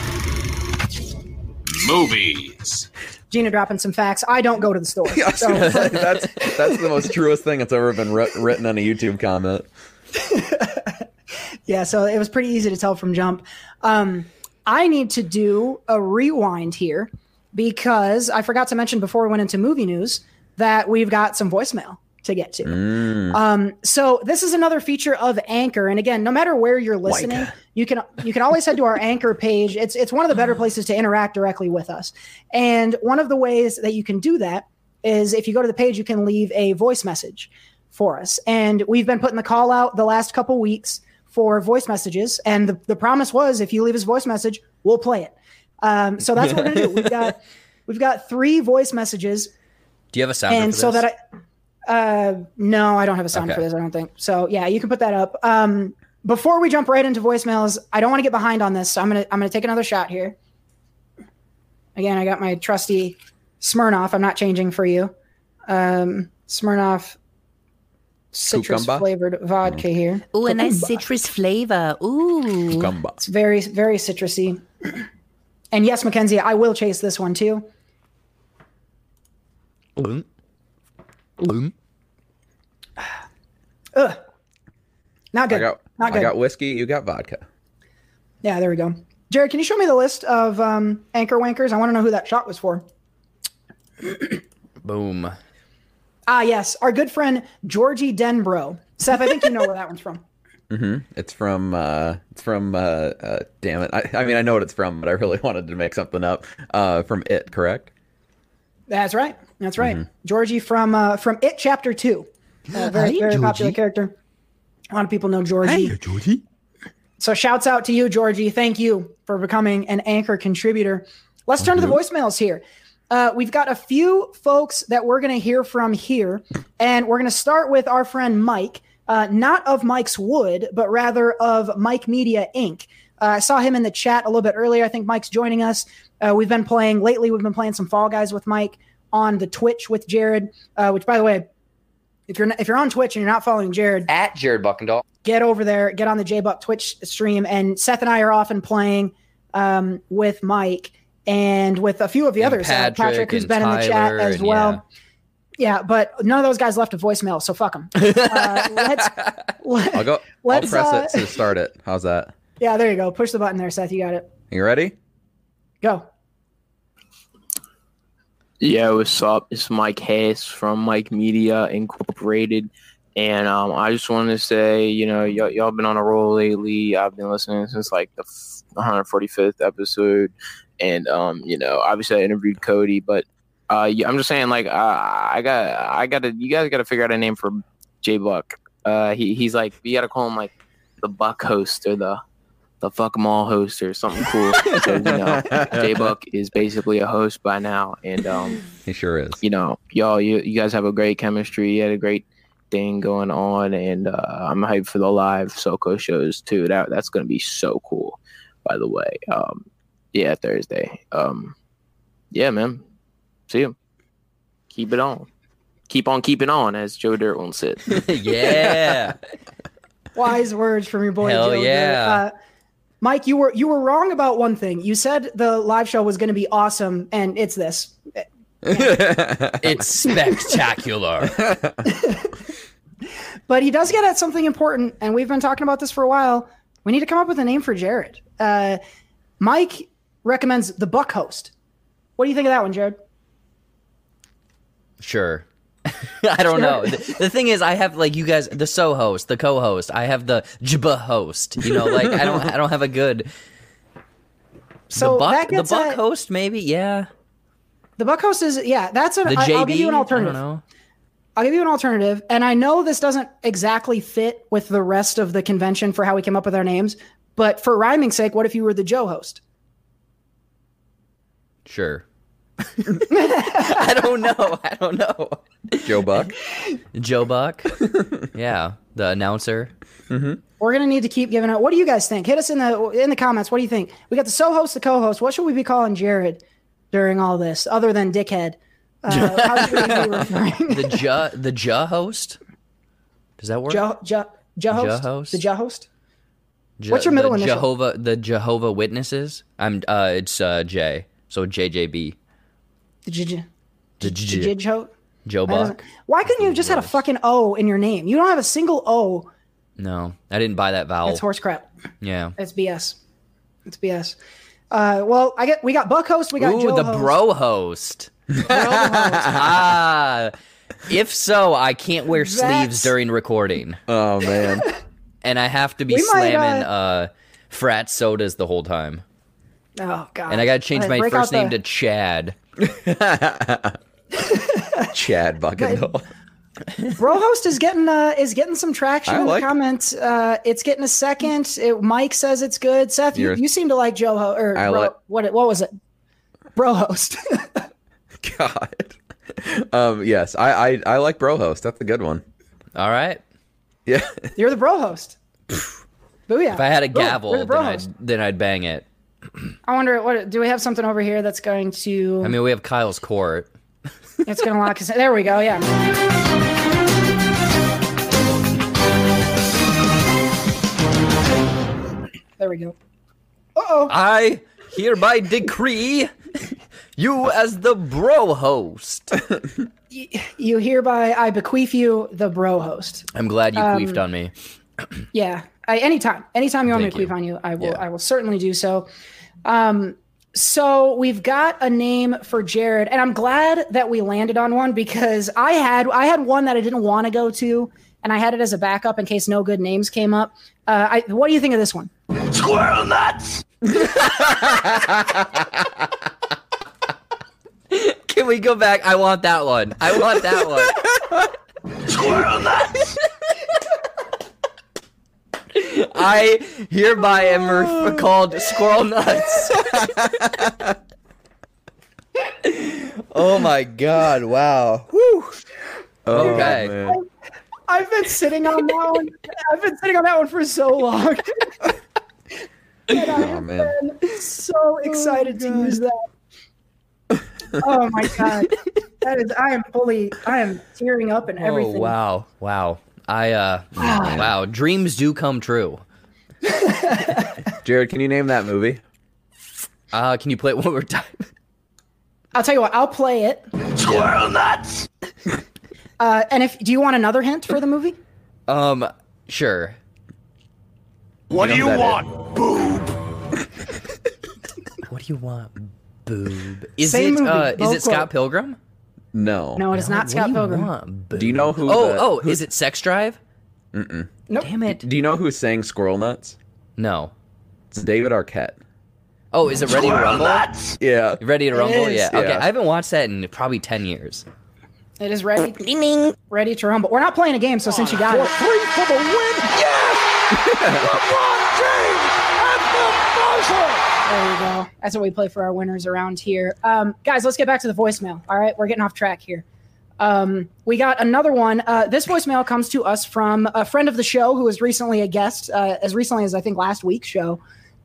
Movies. Gina dropping some facts. I don't go to the store. So that's that's the most truest thing that's ever been writ- written on a YouTube comment. Yeah, so it was pretty easy to tell from jump. Um, I need to do a rewind here because I forgot to mention before we went into movie news that we've got some voicemail to get to. Um, so this is another feature of Anchor, and again, no matter where you're listening, you can you can always head to our Anchor page. It's it's one of the better places to interact directly with us. And one of the ways that you can do that is if you go to the page, you can leave a voice message for us. And we've been putting the call out the last couple weeks for voice messages, and the, the promise was if you leave us a voice message, we'll play it. Um, so that's what we're gonna do. We've got we've got three voice messages Do you have a sounder and for so this? that I uh no, I don't have a sound Okay. for this, I don't think. So yeah, you can put that up. Um before we jump right into voicemails, I don't want to get behind on this. So I'm gonna I'm gonna take another shot here. Again, I got my trusty Smirnoff. I'm not changing for you. Um Smirnoff citrus Cucumber? flavored vodka mm. here. Oh, a nice citrus flavor. Ooh. Gumba. It's very, very citrusy. And yes, Mackenzie, I will chase this one too. Boom. Mm. Boom. Mm. Ugh. Not good. I got Not good. I got whiskey. You got vodka. Yeah, there we go. Jared, can you show me the list of um, anchor wankers? I want to know who that shot was for. Boom. Ah, yes, our good friend Georgie Denbrough. Seth, I think you know where that one's from. hmm It's from uh, it's from uh, uh, damn it. I, I mean I know what it's from, but I really wanted to make something up. Uh, from it, correct? That's right. That's right. Georgie from uh, from It Chapter Two. Uh, very very popular character. A lot of people know Georgie. Hey, Georgie. So shouts out to you, Georgie. Thank you for becoming an anchor contributor. Let's turn to the voicemails here. Uh, we've got a few folks that we're going to hear from here, and we're going to start with our friend Mike, uh, not of Mike's Wood, but rather of Mike Media Inc. Uh, I saw him in the chat a little bit earlier. I think Mike's joining us. Uh, we've been playing lately. We've been playing some Fall Guys with Mike on the Twitch with Jared. Uh, which, by the way, if you're if you're on Twitch and you're not following Jared, At Jared Buckendall, get over there, get on the J Buck Twitch stream, and Seth and I are often playing um, with Mike and with a few of the And others. uh, Patrick who's and been in the chat as well. Yeah. but none of those guys left a voicemail, so fuck them. Uh, let's. I'll go. I'll press uh, it to start it. How's that? Yeah, there you go. Push the button there, Seth. You got it. You ready? Go. Yeah, what's up? It's Mike Hayes from Mike Media Incorporated. And um, I just wanted to say, you know, y'all, y'all been on a roll lately. I've been listening since like the f- 145th episode. And, um, you know, obviously I interviewed Cody, but uh, yeah, I'm just saying, like, uh, I got, I got to, you guys got to figure out a name for J Buck. Uh, he, he's like, you got to call him like the Buck host or the, the fuck 'em all host or something cool. because, you know, J Buck is basically a host by now. And, um, He sure is. you know, y'all, you, you guys have a great chemistry. You had a great thing going on, and uh, I'm hyped for the live SoCo shows too. That that's gonna be so cool. By the way, um, yeah, Thursday. Um, yeah, man. See you. Keep it on. Keep on keeping on, as Joe Dirt once said. yeah. Wise words from your boy Hell Joe. there. yeah. Uh, Mike, you were you were wrong about one thing. You said the live show was going to be awesome, and it's this. It's spectacular. But he does get at something important, and we've been talking about this for a while. We need to come up with a name for Jared. Uh, Mike recommends the Buck Host. What do you think of that one, Jared? Sure. I don't know. The, the thing is, I have like you guys, the so host, the co-host. I have the jba host. You know, like I don't, I don't have a good. So the buck, the buck at- host, maybe. Yeah. The buck host is yeah. That's an. The I, JB. will give you an I alternative. don't know. I'll give you an alternative, and I know this doesn't exactly fit with the rest of the convention for how we came up with our names, but for rhyming sake, what if you were the Joe host? Sure. I don't know. I don't know. Joe Buck. Joe Buck. yeah, the announcer. We're gonna need to keep giving out. What do you guys think? Hit us in the in the comments. What do you think? We got the so host, the co-host. What should we be calling Jared during all this, other than dickhead? Uh, how should we be referring? The ja, the ja host. Does that work? Joe, Joe, Joe host, host? the Joe host. Je- What's your middle the initial? Jehovah, the Jehovah Witnesses. I'm. Uh, it's uh, J. So JJB. The J- J- J- J- J- J- Joe. Joe Buck. Why couldn't you have just had a fucking O in your name? You don't have a single O. No, I didn't buy that vowel. That's horse crap. Yeah. It's BS. It's BS. Uh, well, I get we got Buck host, we got Ooh, Joe the host. bro host. ah, if so, I can't wear sleeves during recording, Oh man. and I have to be We might, slamming uh, uh, frat sodas the whole time. Oh god. And I got to change my first name the- to Chad. Chad Buckendall. Bro host is getting uh is getting some traction I in like- the comments. Uh, it's getting a second. It, Mike says it's good. Seth, you, You're- seem to like Joe ho- or I bro, like- what what was it? Bro host. God. Um. Yes. I. I. I like Bro Host. That's a good one. All right. Yeah. You're the bro host. Booyah. If I had a gavel, you're the then I'd, then I'd bang it. I wonder what do we have something over here that's going to I mean, we have Kyle's court. it's going to lock us. in. There we go. Yeah. There we go. Uh oh. I hereby decree you as the bro host. You hereby I bequeath you the bro host. I'm glad you Um, queefed on me. Yeah. I, anytime, anytime you want Thank me to you. queef on you, I will. Yeah. I will certainly do so. Um, so we've got a name for Jared, and I'm glad that we landed on one because I had I had one that I didn't want to go to, and I had it as a backup in case no good names came up. Uh, I, what do you think of this one? Squirrel nuts! Can we go back? I want that one. I want that one. Squirrel nuts! I hereby am ref- oh. called Squirrel Nuts. oh my god, wow. Oh, Okay. man. I've been sitting on that one. I've been sitting on that one for so long. Oh man. so oh, excited to use that. Oh my god, that is. I am fully. I am tearing up and oh, everything. Oh wow. Wow. I uh wow, dreams do come true. Jared, can you name that movie? Uh can you play it one more time? I'll tell you what. I'll play it. Squirrel nuts! Uh, and if do you want another hint for the movie? Um sure. What do you that it? want, boob? What do you want? Boob. Is Same it movie, uh is it Scott. Pilgrim? No. No, it is not What Scott do Pilgrim. want. Do you know who? Oh, the- oh, who- is it Sex Drive? Mm-mm. Nope. Damn it. Do you know who sang Squirrel Nuts? No. It's David Arquette. Oh, is it Ready to Rumble? nuts! Yeah. Ready to Rumble? is, Yeah. Okay. I haven't watched that in probably 10 years. It is ready. Ready to rumble. We're not playing a game, so since you got it, Three for the win! Yes! LeBron James at the buzzer! There you go. That's what we play for our winners around here. Um, guys, let's get back to the voicemail. All right, we're getting off track here. Um, we got another one. Uh, this voicemail comes to us from a friend of the show who was recently a guest, uh, as recently as I think last week's show.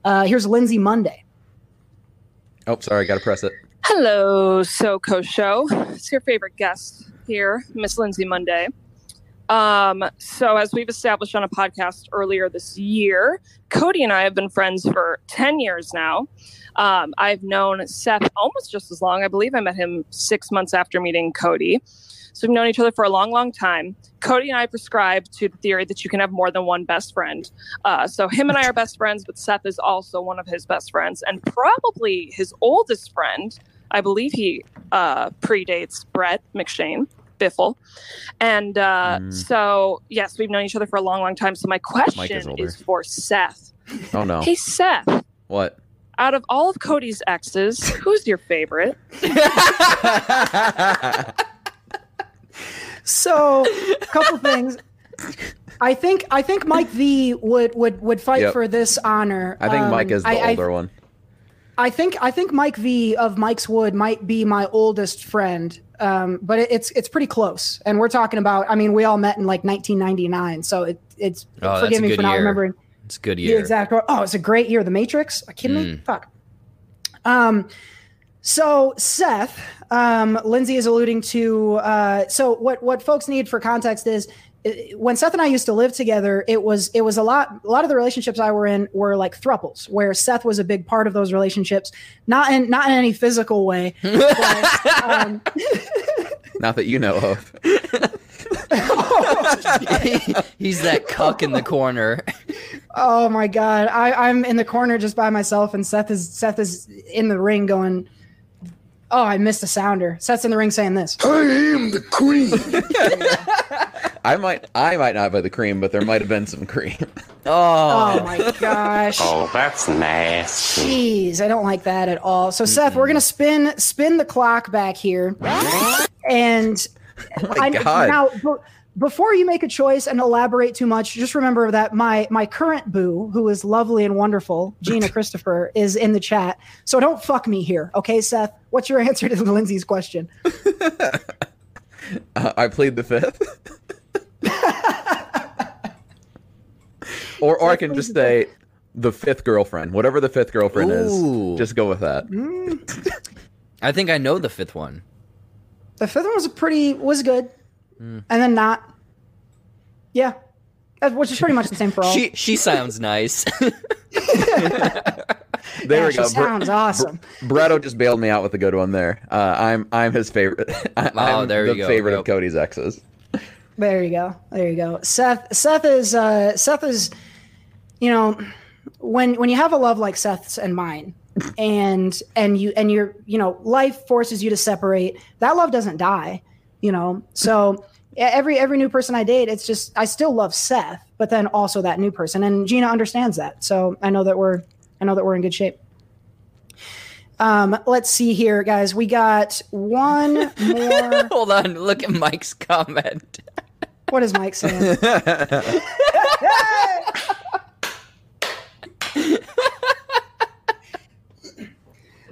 Uh, here's Lindsay Monday. Oh, sorry. Got to press it. Hello, SoCo Show. It's your favorite guest here, Miss Lindsay Monday. Um, so, as we've established on a podcast earlier this year, Cody and I have been friends for 10 years now. Um, I've known Seth almost just as long. I believe I met him six months after meeting Cody. So, we've known each other for a long, long time. Cody and I prescribe to the theory that you can have more than one best friend. Uh, so, him and I are best friends, but Seth is also one of his best friends and probably his oldest friend I believe he uh, predates Brett McShane, Biffle. And uh, Mm. so, yes, we've known each other for a long, long time. So, my question older. is for Seth. Oh no. Hey, Seth, What? out of all of Cody's exes, who's your favorite? So, a couple things. I think I think Mike V would would would fight Yep. for this honor. I think Mike Um, is the I- I- older one. I think I think Mike V of Mike's Wood might be my oldest friend, um, but it, it's it's pretty close. And we're talking about. I mean, we all met in like 1999, so it, it's Oh, forgive me for not year. remembering It's a good year. exact. Oh, it's a great year. The Matrix. Are you kidding me? Mm. Fuck. Um, so Seth, um, Lindsay is alluding to. Uh, so what what folks need for context is when Seth and I used to live together, it was it was a lot. A lot of the relationships I were in were like thruples, where Seth was a big part of those relationships, not in not in any physical way. but, um, Not that you know of. He's that cuck in the corner. Oh my god, I, I'm in the corner just by myself, and Seth is Seth is in the ring going. Oh, I missed a sounder. Seth's in the ring saying this. I am the queen. I might I might not have the cream, but there might have been some cream. Oh my gosh. Oh, that's nasty. Jeez, I don't like that at all. So Seth, we're gonna spin spin the clock back here, and my God. now b- before you make a choice and elaborate too much, just remember that my my current boo, who is lovely and wonderful, Gina Christopher, is in the chat. So don't fuck me here, okay, Seth? What's your answer to Lindsay's question? Uh, I plead the fifth. Or or I can just say the fifth girlfriend. Whatever the fifth girlfriend Ooh. is, just go with that. I think I know the fifth one. The fifth one was a pretty was good, Hmm. and then not. Yeah, which is pretty much the same for all. She she sounds nice. There Yeah, we she go. Bre- sounds awesome. Bretto just bailed me out with a good one there. Uh, I'm I'm his favorite. I, Oh, I'm there the you go. favorite Yep. of Cody's exes. There you go. There you go. Seth Seth is uh Seth is you know when when you have a love like Seth's and mine and and you and you're you know life forces you to separate that love doesn't die you know so every every new person I date it's just I still love Seth but then also that new person and Gina understands that so I know that we're I know that we're in good shape um let's see here guys we got one more Hold on, look at Mike's comment. What is Mike saying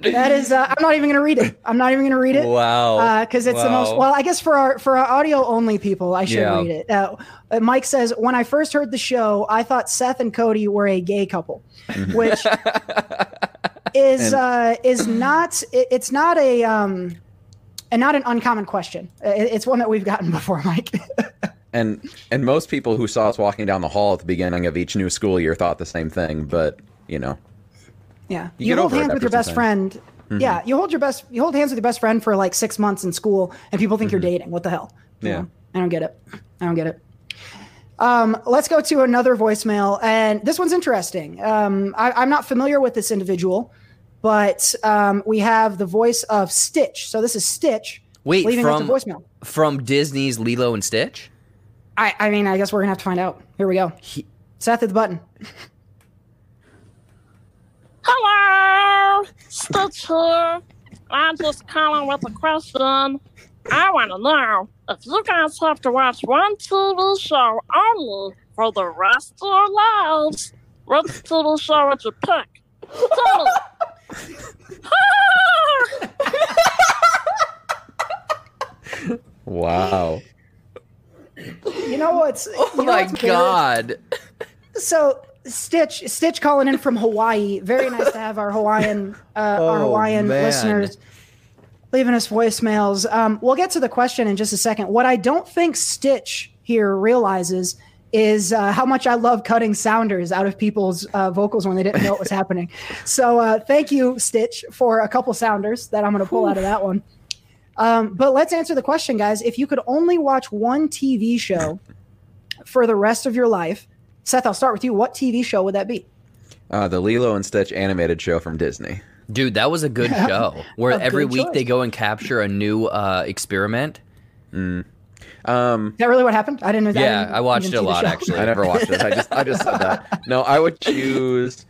That is, uh, I'm not even going to read it. I'm not even going to read it. Wow. Because it's the most. Well, I guess for our for our audio only people, I should Yeah. read it. Uh, uh, Mike says, when I first heard the show, I thought Seth and Cody were a gay couple, which is And- uh, is not. It, it's not a um, and not an uncommon question. Uh, It, it's one that we've gotten before, Mike. And and most people who saw us walking down the hall at the beginning of each new school year thought the same thing. But you know, Yeah, You you, hold hands with your best some friend. Mhm. Yeah, you hold your best. You hold hands with your best friend for like six months in school, and people think you're dating. What the hell? You Yeah. know, I don't get it. I don't get it. Um, let's go to another voicemail, and this one's interesting. Um, I, I'm not familiar with this individual, but um, we have the voice of Stitch. So this is Stitch. Wait, leaving us a from voicemail. from Disney's Lilo and Stitch? I, I mean, I guess we're gonna have to find out. Here we go. Seth hit the button. Hello, Stitch here. I'm just calling with a question. I want to know if you guys have to watch one TV show only for the rest of your lives, which TV show would you pick? Tell me. wow. You know what's? Oh you know my what's god. So Stitch, Stitch calling in from Hawaii. Very nice to have our Hawaiian, uh, our Oh, Hawaiian man. listeners leaving us voicemails. Um, we'll get to the question in just a second. What I don't think Stitch here realizes is uh, how much I love cutting sounders out of people's uh, vocals when they didn't know what was happening. So uh, thank you, Stitch, for a couple sounders that I'm going to pull out of that one. Um, but let's answer the question, guys. If you could only watch one TV show for the rest of your life, Seth, I'll start with you. What TV show would that be? Uh, the Lilo and Stitch animated show from Disney. Dude, that was a good show. Where A every week choice. they go and capture a new uh, experiment. Um, Is that really what happened? I didn't know that. Yeah, didn't I watched it a lot, actually. I never watched it. I just I just said that. No, I would choose.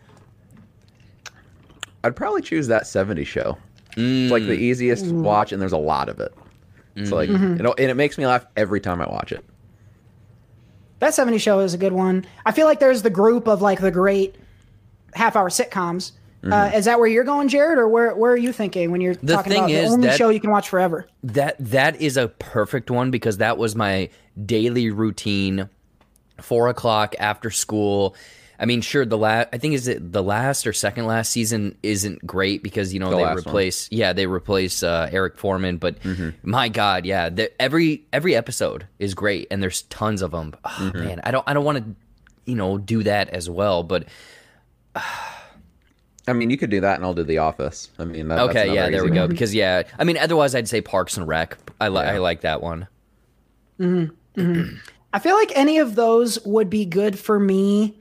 I'd probably choose that '70s show. It's like the easiest Mm. watch, and there's a lot of it. It's like Mhm. you know, and it makes me laugh every time I watch it. That 70 show is a good one. I feel like there's the group of like the great half hour sitcoms. Uh, Mhm. is that where you're going, Jared, or where where are you thinking when you're The talking thing about is the only that- show you can watch forever? That that is a perfect one because that was my daily routine. Four o'clock after school. I mean, sure, the last I think is it the last or second last season isn't great because you know The they last one. replace yeah they replace uh, Eric Forman, but my God, yeah, the, every every episode is great and there's tons of them. Oh, Man, I don't I don't want to you know do that as well, but I mean, you could do that, and I'll do The Office. I mean, that, that's okay, yeah, there we easy go. Because yeah, I mean, otherwise I'd say Parks and Rec. I like I like that one. hmm hmm I feel like any of those would be good for me,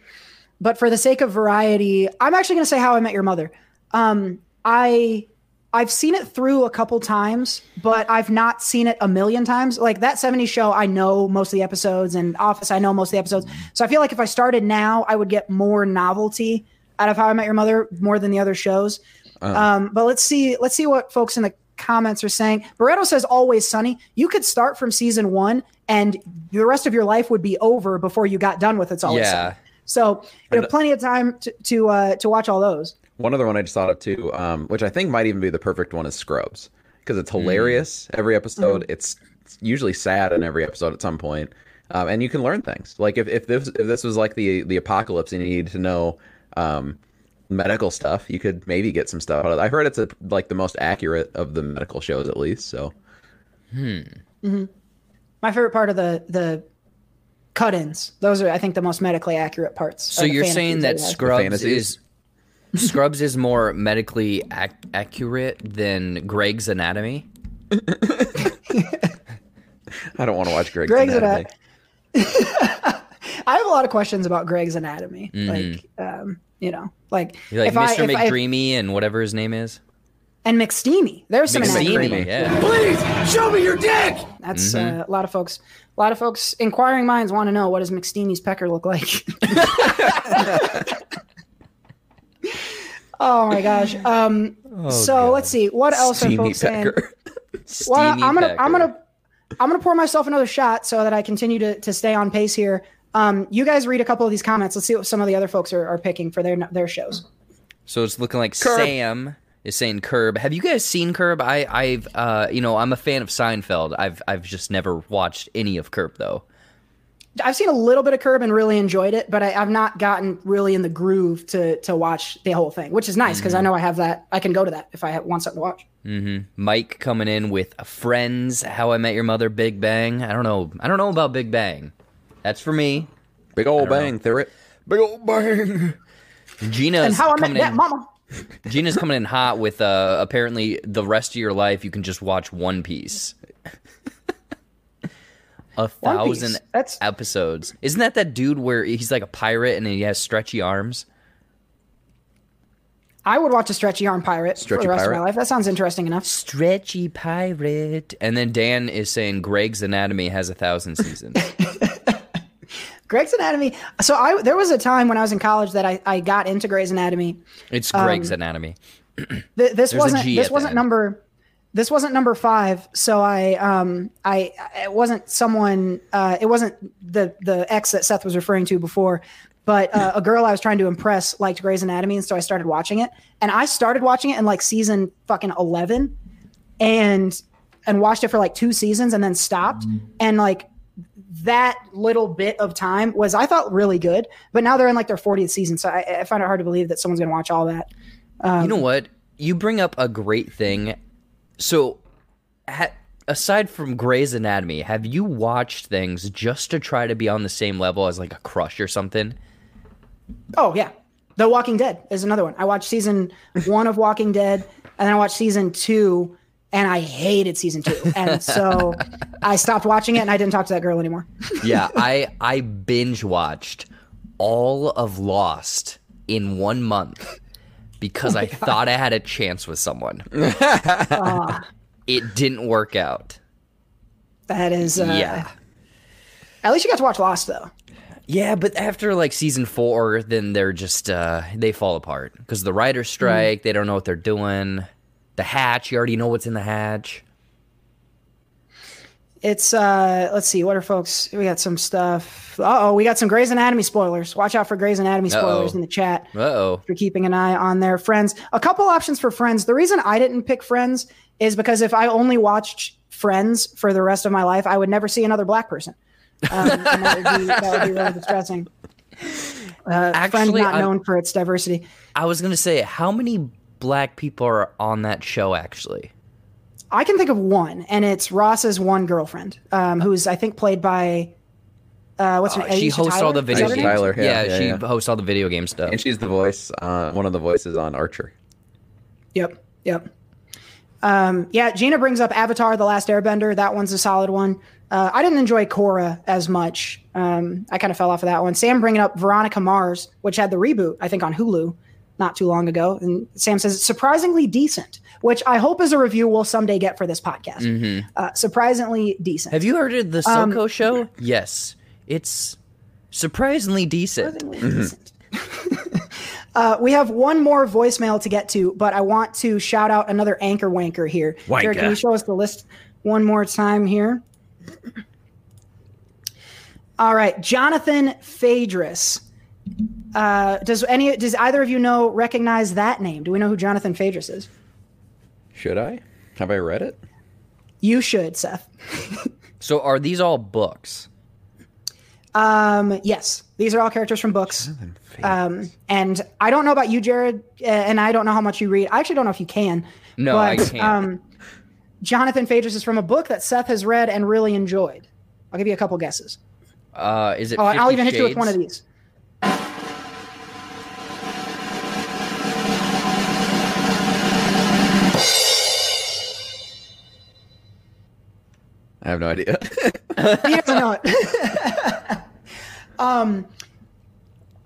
but for the sake of variety, I'm actually going to say How I Met Your Mother. Um, I I've seen it through a couple times, but I've not seen it a million times. Like that 70s show, I know most of the episodes, and Office, I know most of the episodes. So I feel like if I started now, I would get more novelty out of How I Met Your Mother more than the other shows. Uh, Um, but let's see, let's see what folks in the comments are saying. Barreto says always sunny. You could start from season one and the rest of your life would be over before you got done with it's always Yeah. sunny. So you have plenty of time to to, uh, to watch all those. One other one I just thought of too, um, which I think might even be the perfect one, is Scrubs because Mm. it's hilarious every episode. Mhm. It's, it's usually sad in every episode at some point, um, and you can learn things. Like if, if this if this was like the the apocalypse and you needed to know um, medical stuff, you could maybe get some stuff out of it. I heard it's a, like the most accurate of the medical shows, at least. So Hmm. hmm My favorite part of the the cut-ins. Those are, I think, the most medically accurate parts. So you're saying that. Scrubs is Scrubs is more medically ac- accurate than Greg's Anatomy? I don't want to watch Greg's, Greg's Anatomy. I have a lot of questions about Greg's anatomy. Mhm. Like, um, you know, like You're like if I- Mr. if I- McDreamy and whatever his name is. And McSteamy. There's some McSteamy, anatomy. yeah. Please show me your dick. That's Mhm. uh, a lot of folks. A lot of folks, inquiring minds, want to know what does McSteamy's pecker look like. oh my gosh. Um, Oh, so let's see. What else are Steamy folks saying? Well, I'm gonna, I'm gonna, I'm gonna pour myself another shot so that I continue to to stay on pace here. Um, you guys read a couple of these comments. Let's see what some of the other folks are, are picking for their their shows. So it's looking like Curb. Sam is saying Curb. Have you guys seen Curb? I, I've, uh, you know, I'm a fan of Seinfeld. I've, I've just never watched any of Curb though. I've seen a little bit of Curb and really enjoyed it, but I, I've not gotten really in the groove to to watch the whole thing, which is nice because I know I have that. I can go to that if I have, want something to watch. hmm Mike coming in with Friends, How I Met Your Mother, Big Bang. I don't know. I don't know about Big Bang. That's for me. Big old bang, theory. Big old bang. Gina's and how I met coming that in. mama. Gina's coming in hot with uh, apparently the rest of your life you can just watch One Piece. a Piece. thousand That's episodes. Isn't that that dude where he's like a pirate and he has stretchy arms? I would watch a stretchy arm pirate for Stretchy the rest of pirate? my life. That sounds interesting enough. Stretchy pirate. And then Dan is saying Greg's Anatomy has a thousand seasons. Greg's Anatomy. So I there was a time when I was in college that I, I got into Grey's Anatomy. It's Um, Anatomy. Th- this There's wasn't this wasn't number this wasn't number five so i um i it wasn't someone uh it wasn't the the ex that seth was referring to before but uh, a girl i was trying to impress liked grey's anatomy and so i started watching it and i started watching it in like season fucking 11 and and watched it for like two seasons and then stopped and like that little bit of time was i thought really good but now they're in like their 40th season so i, I find it hard to believe that someone's gonna watch all that um, you know what? You bring up a great thing. So, ha- aside from Grey's Anatomy, have you watched things just to try to be on the same level as like a crush or something? Oh yeah, The Walking Dead is another one. I watched season one of Walking Dead, and then I watched season two, and I hated season two, and so I stopped watching it, and I didn't talk to that girl anymore. yeah, I I binge watched all of Lost in one month because I thought I had a chance with someone. Ah, It didn't work out. that is. Uh, Yeah. At least you got to watch Lost, though. Yeah, but after like season four, then they're just uh they fall apart because the writers strike. They don't know what they're doing. The hatch, you already know what's in the hatch. It's uh let's see, what are folks we got some stuff. Uh oh, we got some Grey's Anatomy spoilers. Watch out for Grey's Anatomy spoilers Uh-oh. in the chat. Uh oh. You're keeping an eye on their friends. A couple options for friends. The reason I didn't pick friends is because if I only watched friends for the rest of my life, I would never see another black person. Um, that would be that would be really distressing. Uh, Actually, not I'm- known for its diversity. I was gonna say, how many black people are on that show actually? I can think of one, and it's Ross's one girlfriend, um, who's I think played by uh, what's her Uh, name? she Aisha hosts all the video Aisha games. Tyler, yeah, yeah, she yeah. hosts all the video game stuff. And she's the voice, uh, one of the voices on Archer. Yep, yep. Um, yeah, Gina brings up Avatar: The Last Airbender. That one's a solid one. Uh, I didn't enjoy Korra as much. Um, I kind of fell off of that one. Sam bringing up Veronica Mars, which had the reboot, I think, on Hulu not too long ago. And Sam says surprisingly decent, which I hope is a review we'll someday get for this podcast. Mhm. Uh, surprisingly decent. Have you heard of the Um, SoCo show? Yes, it's surprisingly decent. Uh, we have one more voicemail to get to, but I want to shout out another anchor wanker here. Wanker. Jared, can you show us the list one more time here? All right, Jonathan Phaedrus. Uh, does any does either of you know recognize that name? Do we know who Jonathan Phaedrus is? Should I? Have I read it? You should, Seth. So are these all books? Um, yes, these are all characters from books. Um, and I don't know about you, Jared, uh, and I don't know how much you read. I actually don't know if you can. No, I can't. Um, Jonathan Phaedrus is from a book that Seth has read and really enjoyed. I'll give you a couple guesses. Uh, is it? Oh, I'll 50 even hit you with one of these. I have no idea. he doesn't know it. um,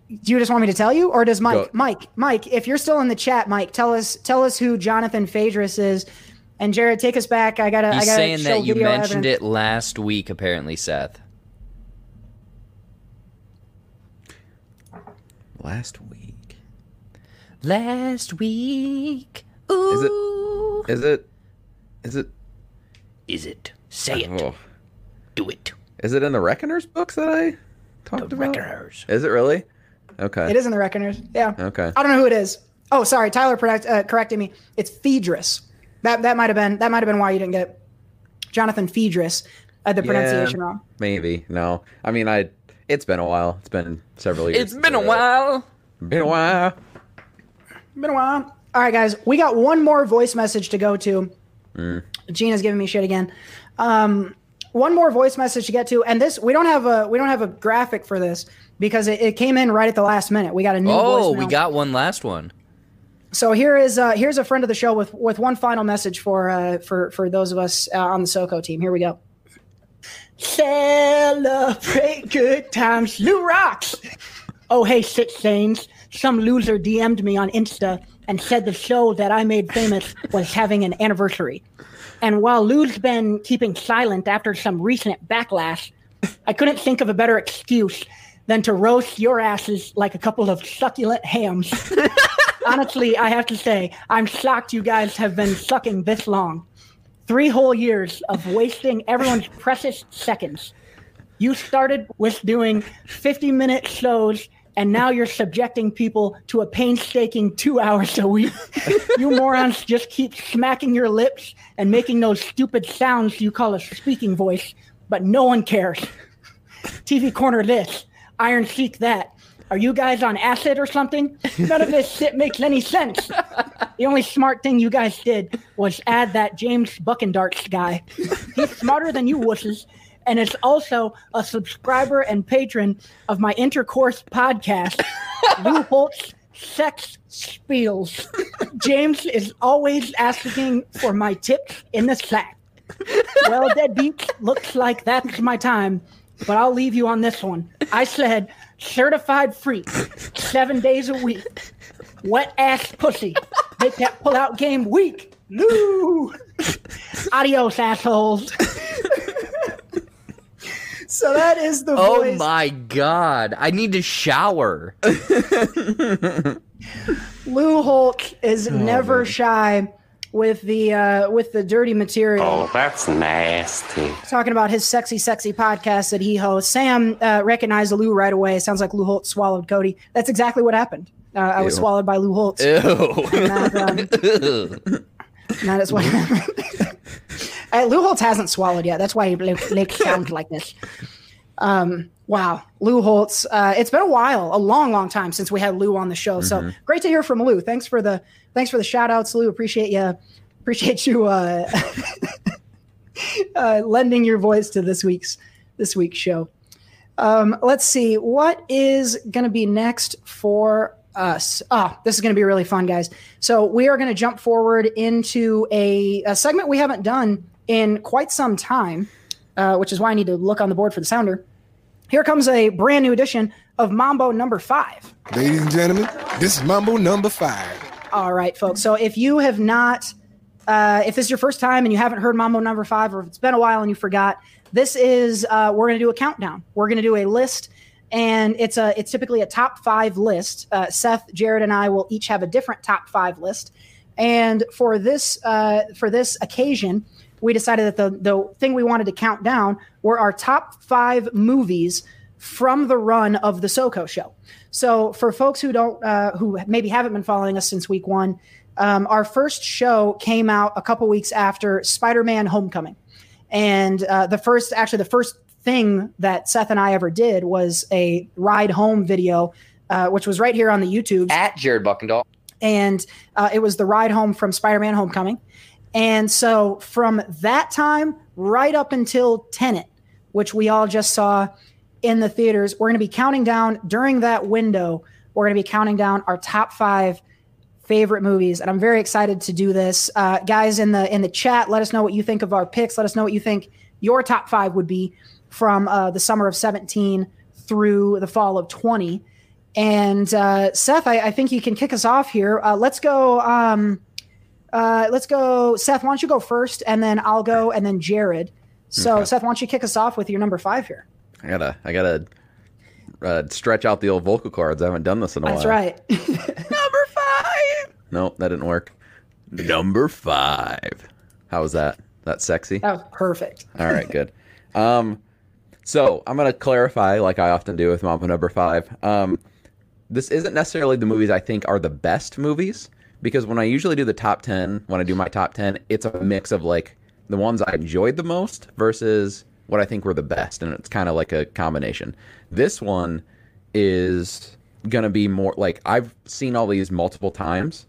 do you just want me to tell you, or does Mike? Go. Mike, Mike, if you're still in the chat, Mike, tell us tell us who Jonathan Phaedrus is. And Jared, take us back. I gotta. He's I gotta saying that you mentioned evidence. it last week, apparently, Seth. Last week. Last week. Ooh. Is it? Is it? Is it? Is it? Say it. Oh. Do it. Is it in the Reckoners books that I talked The about? Reckoners. Is it really? Okay. It is in the Reckoners. Yeah. Okay. I don't know who it is. Oh, sorry, Tyler correct, uh, corrected me. It's Phaedrus. That that might have been that might have been why you didn't get. Jonathan Phaedrus. I had the Yeah. pronunciation wrong. Maybe. No. I mean, I. It's been a while. It's been several years. It's been a since I read it. while. Been a while. Been a while. All right, guys, we got one more voice message to go to. Mm. Gina's giving me shit again. Um, one more voice message to get to, and this we don't have a we don't have a graphic for this because it, it came in right at the last minute. We got a new. Oh, we got one last one. So here is uh, here's a friend of the show with with one final message for uh, for for those of us uh, on the SoCo team. Here we go. Celebrate good times, Lou rocks. Oh hey, shit stains. Some loser DM'd me on Insta and said the show that I made famous was having an anniversary. And while Lou's been keeping silent after some recent backlash, I couldn't think of a better excuse than to roast your asses like a couple of succulent hams. Honestly, I have to say, I'm shocked you guys have been sucking this long. Three whole years of wasting everyone's precious seconds. You started with doing 50 minute shows, and now you're subjecting people to a painstaking two hours a week. you morons just keep smacking your lips and making those stupid sounds you call a speaking voice, but no one cares. TV Corner this, Iron Sheik that. Are you guys on acid or something? None of this shit makes any sense. The only smart thing you guys did was add that James Buckendarts guy. He's smarter than you wusses, and is also a subscriber and patron of my intercourse podcast, Lou Holtz Sex Spiels. James is always asking for my tips in the sack. Well, deadbeat, looks like that's my time, but I'll leave you on this one. I said certified freak, seven days a week. Wet ass pussy. Make that pull out game weak. Lou. Adios, assholes. so that is the Oh voice. my god. I need to shower. Lou Holtz is never man. shy with the uh, with the dirty material. Oh, that's nasty. Talking about his sexy, sexy podcast that he hosts. Sam uh, recognized Lou right away. Sounds like Lou Holtz swallowed Cody. That's exactly what happened. Uh, I was swallowed by Lou Holtz. Ew. That, um, that is what happened. Uh, Lou Holtz hasn't swallowed yet. That's why he like sounds like this. Um, wow, Lou Holtz. Uh, it's been a while, a long, long time since we had Lou on the show. So Mhm. great to hear from Lou. Thanks for the thanks for the shout outs, Lou. Appreciate you. Appreciate you uh, uh, lending your voice to this week's this week's show. Um, let's see what is going to be next for us. Ah, this is going to be really fun, guys. So we are going to jump forward into a, a segment we haven't done in quite some time, uh, which is why I need to look on the board for the sounder. Here comes a brand new edition of Mambo number five. Ladies and gentlemen, this is Mambo number five. All right, folks. So if you have not, uh, if this is your first time and you haven't heard Mambo number five, or if it's been a while and you forgot, this is uh, we're going to do a countdown. We're going to do a list, and it's a it's typically a top five list. Uh, Seth, Jared, and I will each have a different top five list. And for this uh, for this occasion, we decided that the the thing we wanted to count down were our top five movies from the run of the SoCo show. So for folks who don't uh, who maybe haven't been following us since week one, um, our first show came out a couple weeks after Spider-Man: Homecoming, and uh, the first actually the first thing that Seth and I ever did was a ride home video, uh, which was right here on the YouTube At Jared Buckendahl. and uh, it was the ride home from Spider-Man: Homecoming. And so from that time right up until Tenet, which we all just saw in the theaters, we're going to be counting down during that window. We're going to be counting down our top five favorite movies, and I'm very excited to do this. Uh, guys in the in the chat, let us know what you think of our picks. Let us know what you think your top five would be from uh, the summer of 17 through the fall of 20. And uh, Seth, I, I think you can kick us off here. Uh, let's go. Um, uh, let's go. Seth, why don't you go first, and then I'll go, and then Jared. So, Okay. Seth, why don't you kick us off with your number five here? I gotta, I gotta uh, stretch out the old vocal cords. I haven't done this in a That's while. That's right. number five. No, that didn't work. Number five. How was that? That sexy? That was perfect. All right, good. Um, so I'm gonna clarify, like I often do with Mambo Number Five. Um, this isn't necessarily the movies I think are the best movies because when I usually do the top ten, when I do my top ten, it's a mix of like the ones I enjoyed the most versus what I think were the best, and it's kind of like a combination. This one is gonna be more like I've seen all these multiple times,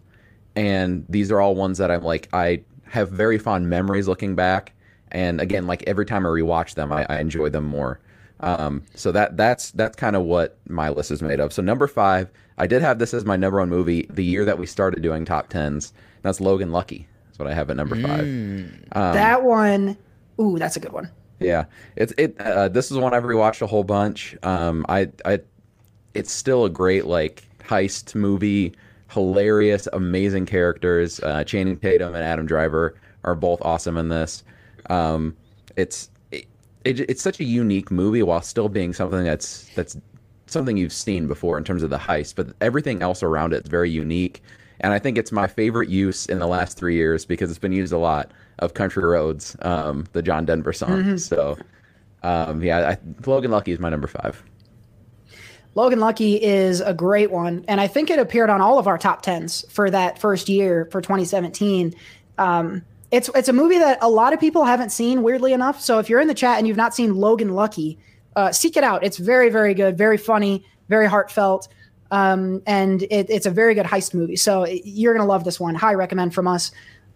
and these are all ones that I'm like I have very fond memories looking back, and again, like every time I rewatch them, I, I enjoy them more. Um, so that that's that's kind of what my list is made of. So number five, I did have this as my number one movie the year that we started doing top tens. That's Logan Lucky. That's what I have at number five. Um, that one, ooh, that's a good one. yeah, it's it. Uh, this is one I've rewatched a whole bunch. Um, I, I, it's still a great like heist movie. Hilarious, amazing characters. Uh, Channing Tatum and Adam Driver are both awesome in this. Um, it's it, it, it's such a unique movie while still being something that's that's something you've seen before in terms of the heist, but everything else around it is very unique. And I think it's my favorite use in the last three years because it's been used a lot of Country Roads, um, the John Denver song. Mhm. So, um, yeah, I, Logan Lucky is my number five. Logan Lucky is a great one, and I think it appeared on all of our top tens for that first year for 2017. Um, it's it's a movie that a lot of people haven't seen, weirdly enough. So if you're in the chat and you've not seen Logan Lucky, uh, seek it out. It's very very good, very funny, very heartfelt, um, and it, it's a very good heist movie. So you're gonna love this one. High recommend from us.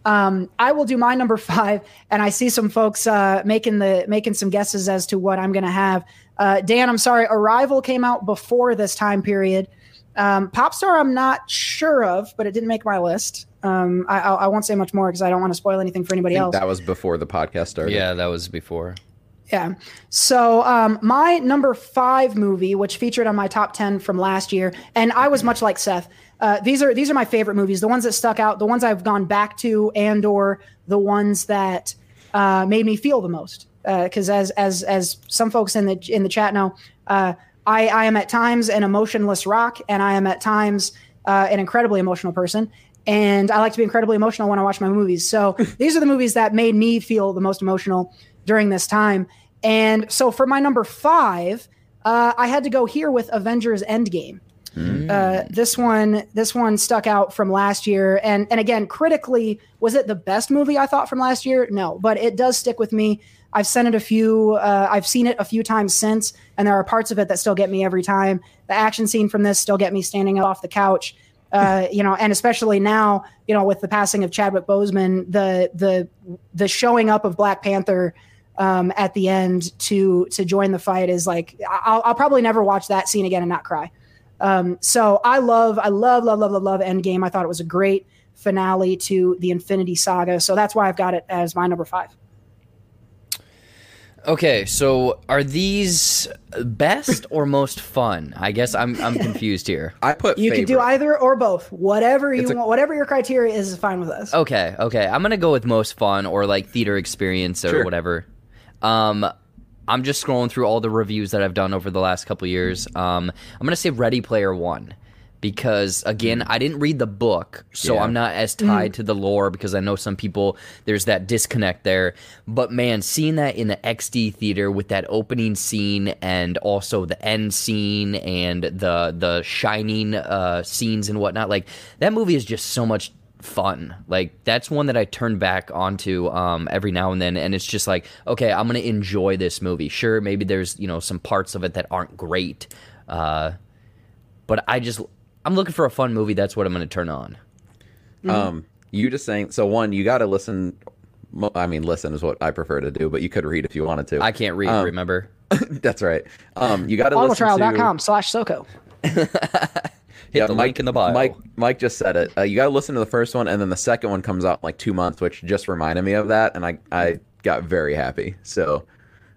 Um, I will do my number five, and I see some folks uh, making the making some guesses as to what I'm going to have. Uh, Dan, I'm sorry, Arrival came out before this time period. Um, Popstar, I'm not sure of, but it didn't make my list. Um, I, I, I won't say much more because I don't want to spoil anything for I anybody think else. that was before the podcast started. Yeah, that was before. Yeah. So um, my number five movie, which featured on my top ten from last year, and I was much like Seth. Uh, these are these are my favorite movies, the ones that stuck out, the ones I've gone back to, and or the ones that uh, made me feel the most. Because as as as some folks in the in the chat know, uh, I I am at times an emotionless rock, and I am at times uh, an incredibly emotional person. And I like to be incredibly emotional when I watch my movies. So these are the movies that made me feel the most emotional during this time. And so for my number five, uh, I had to go here with Avengers Endgame. Uh, this one, this one stuck out from last year, and and again, critically, was it the best movie I thought from last year? No, but it does stick with me. I've sent it a few, uh, I've seen it a few times since, and there are parts of it that still get me every time. The action scene from this still get me standing up off the couch. Uh, you know, and especially now, you know, with the passing of Chadwick Boseman, the the the showing up of Black Panther um, at the end to to join the fight is like I'll, I'll probably never watch that scene again and not cry. Um, so I love, I love, love, love, love, love Endgame. I thought it was a great finale to the Infinity Saga. So that's why I've got it as my number five. Okay, so are these best or most fun? I guess I'm I'm confused here. I put You can do either or both. Whatever you a- want, whatever your criteria is, is fine with us. Okay, okay. I'm gonna go with most fun or like theater experience or Sure. whatever. Um, I'm just scrolling through all the reviews that I've done over the last couple years. Um, I'm gonna say Ready Player One because again, I didn't read the book, so Yeah. I'm not as tied to the lore because I know some people there's that disconnect there. But man, seeing that in the XD theater with that opening scene and also the end scene and the the shining uh, scenes and whatnot, like that movie is just so much fun. Like that's one that I turn back onto um, every now and then, and it's just like, okay, I'm gonna enjoy this movie. Sure, maybe there's you know some parts of it that aren't great, uh, but I just I'm looking for a fun movie. That's what I'm gonna turn on. Um, you just saying so one, you got to listen. I mean, listen is what I prefer to do, but you could read if you wanted to. I can't read. Um, remember? that's right. Um, you got to listen to Audibletrial.com slash SoCo. yeah, the Mike, link in the bio. Mike, Mike just said it. Uh, you got to listen to the first one, and then the second one comes out in like two months, which just reminded me of that, and I I got very happy. So.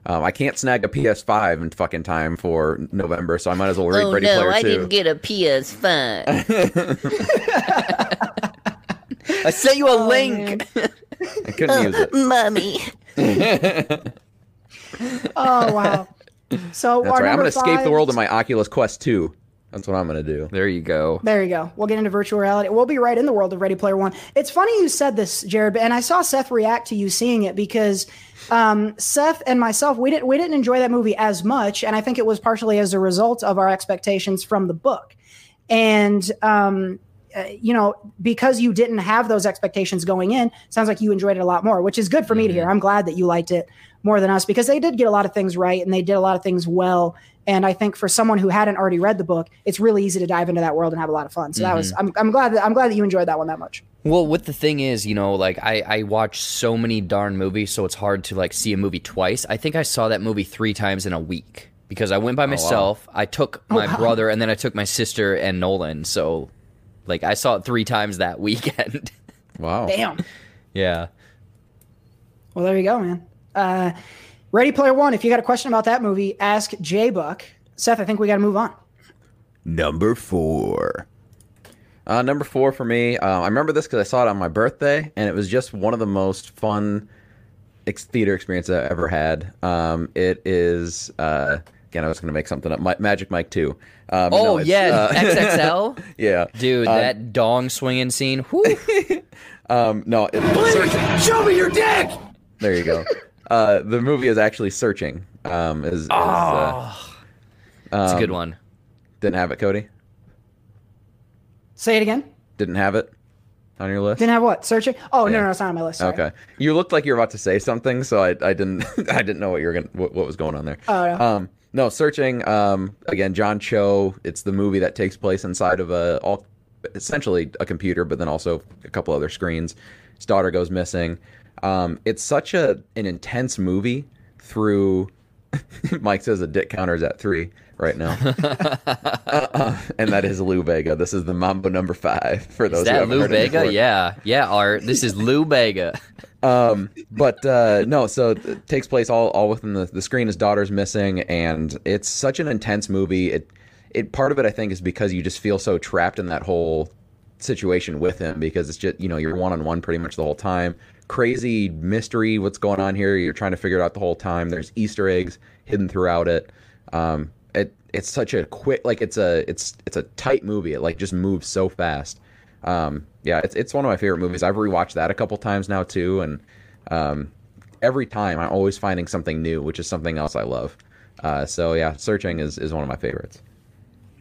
Um, I can't snag a PS5 in fucking time for November, so I might as well read oh Ready no, Player I 2. didn't get a PS5. I sent you a link. I couldn't use it. Mommy. Oh wow. So That's right. I'm gonna escape the world in my Oculus Quest 2. That's what I'm gonna do. There you go. There you go. We'll get into virtual reality. We'll be right in the world of Ready Player One. It's funny you said this, Jared, and I saw Seth react to you seeing it because um, Seth and myself we didn't we didn't enjoy that movie as much, and I think it was partially as a result of our expectations from the book. And um, uh, you know, because you didn't have those expectations going in, sounds like you enjoyed it a lot more, which is good for me to hear. I'm glad that you liked it more than us because they did get a lot of things right and they did a lot of things well. And I think for someone who hadn't already read the book, it's really easy to dive into that world and have a lot of fun. So that was Mhm. I'm, I'm glad that I'm glad that you enjoyed that one that much. Well, what the thing is, you know, like I, I watch so many darn movies, so it's hard to like see a movie twice. I think I saw that movie three times in a week because I went by wow. myself. I took Oh, my wow. brother, and then I took my sister and Nolan. So, like, I saw it three times that weekend. Wow. Damn. yeah. Well, there you go, man. Uh, Ready Player One. If you got a question about that movie, ask J Buck. Seth, I think we got to move on. Number four. Uh, number four for me. Uh, I remember this because I saw it on my birthday, and it was just one of the most fun ex- theater experiences I ever had. Um, it is uh, again, I was going to make something up. Ma- Magic Mike Two. Um, Oh no, it's, yeah, uh, XXL. yeah, Dude, Uh, that dong swinging scene. Whew. Um, no, it, Show me your dick! there you go. Uh, the movie is actually searching. Um, is, is uh, It's a good um, one. Didn't have it, Cody. Say it again. Didn't have it on your list. Didn't have what? Searching? Oh, no, Yeah. no, it's not on my list. Sorry. Okay, you looked like you were about to say something, so I, I didn't I didn't know what you were gonna what, what was going on there. Oh, yeah. Um, no, searching. Um, again, John Cho. It's the movie that takes place inside of a all essentially a computer, but then also a couple other screens. His daughter goes missing. Um, it's such a an intense movie through Mike says the dick counter is at three right now, uh-uh. and that is Lou Bega. This is the Mambo number five for those. Is who that Lou Bega? Yeah, yeah. Art. This is Lou Bega. Um, but uh, no, so it takes place all, all within the, the screen. His daughter's missing, and it's such an intense movie. It it part of it I think is because you just feel so trapped in that whole situation with him because it's just you know you're one on one pretty much the whole time. Crazy mystery, what's going on here? You're trying to figure it out the whole time. There's Easter eggs hidden throughout it. Um, it it's such a quick like it's a it's it's a tight movie. It like just moves so fast. Um, yeah, it's it's one of my favorite movies. I've rewatched that a couple times now too, and um, every time I'm always finding something new, which is something else I love. Uh, so yeah, searching is is one of my favorites.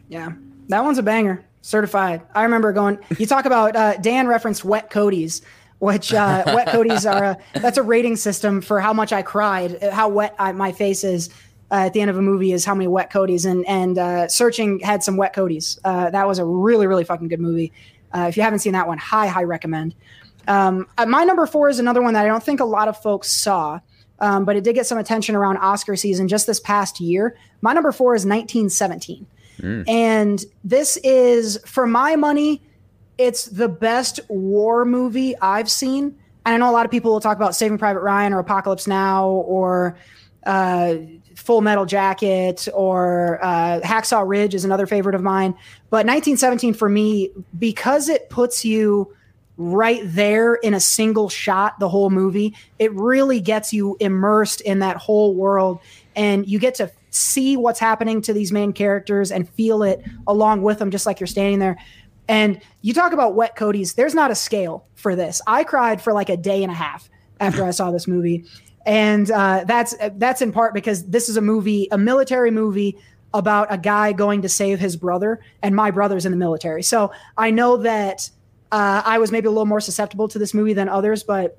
Yeah, that one's a banger, certified. I remember going. You talk about uh, Dan referenced wet coaties, which uh, wet coaties are a that's a rating system for how much I cried, how wet I, my face is. Uh, at the end of a movie is how many wet coaties and and uh, searching had some wet coaties. Uh, that was a really really fucking good movie. Uh, if you haven't seen that one, high high recommend. Um, uh, my number four is another one that I don't think a lot of folks saw, um, but it did get some attention around Oscar season just this past year. My number four is 1917. And this is, for my money, it's the best war movie I've seen. And I know a lot of people will talk about Saving Private Ryan or Apocalypse Now or uh, Full Metal Jacket or uh, Hacksaw Ridge is another favorite of mine. But 1917 for me, because it puts you right there in a single shot the whole movie it really gets you immersed in that whole world and you get to see what's happening to these main characters and feel it along with them just like you're standing there and you talk about wet coaties there's not a scale for this i cried for like a day and a half after i saw this movie and uh, that's that's in part because this is a movie a military movie about a guy going to save his brother and my brother's in the military so i know that uh, I was maybe a little more susceptible to this movie than others, but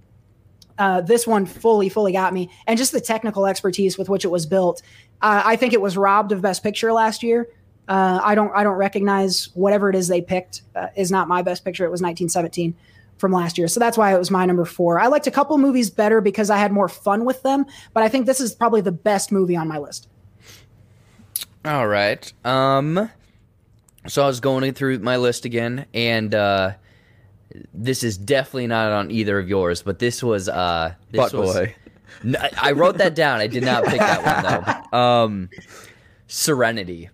uh, this one fully, fully got me. And just the technical expertise with which it was built. Uh, I think it was robbed of Best Picture last year. Uh, I don't, I don't recognize whatever it is they picked uh, is not my Best Picture. It was 1917 from last year, so that's why it was my number four. I liked a couple movies better because I had more fun with them, but I think this is probably the best movie on my list. All right. Um. So I was going through my list again, and uh, this is definitely not on either of yours, but this was uh, this Butt was. Boy. N- I wrote that down. I did not pick that one though. Um, Serenity.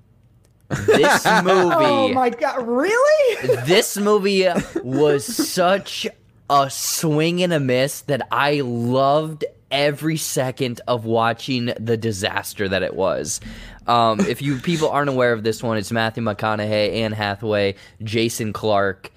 This movie. Oh my god! Really? this movie was such a swing and a miss that I loved every second of watching the disaster that it was. Um, if you people aren't aware of this one, it's Matthew McConaughey, Anne Hathaway, Jason Clarke.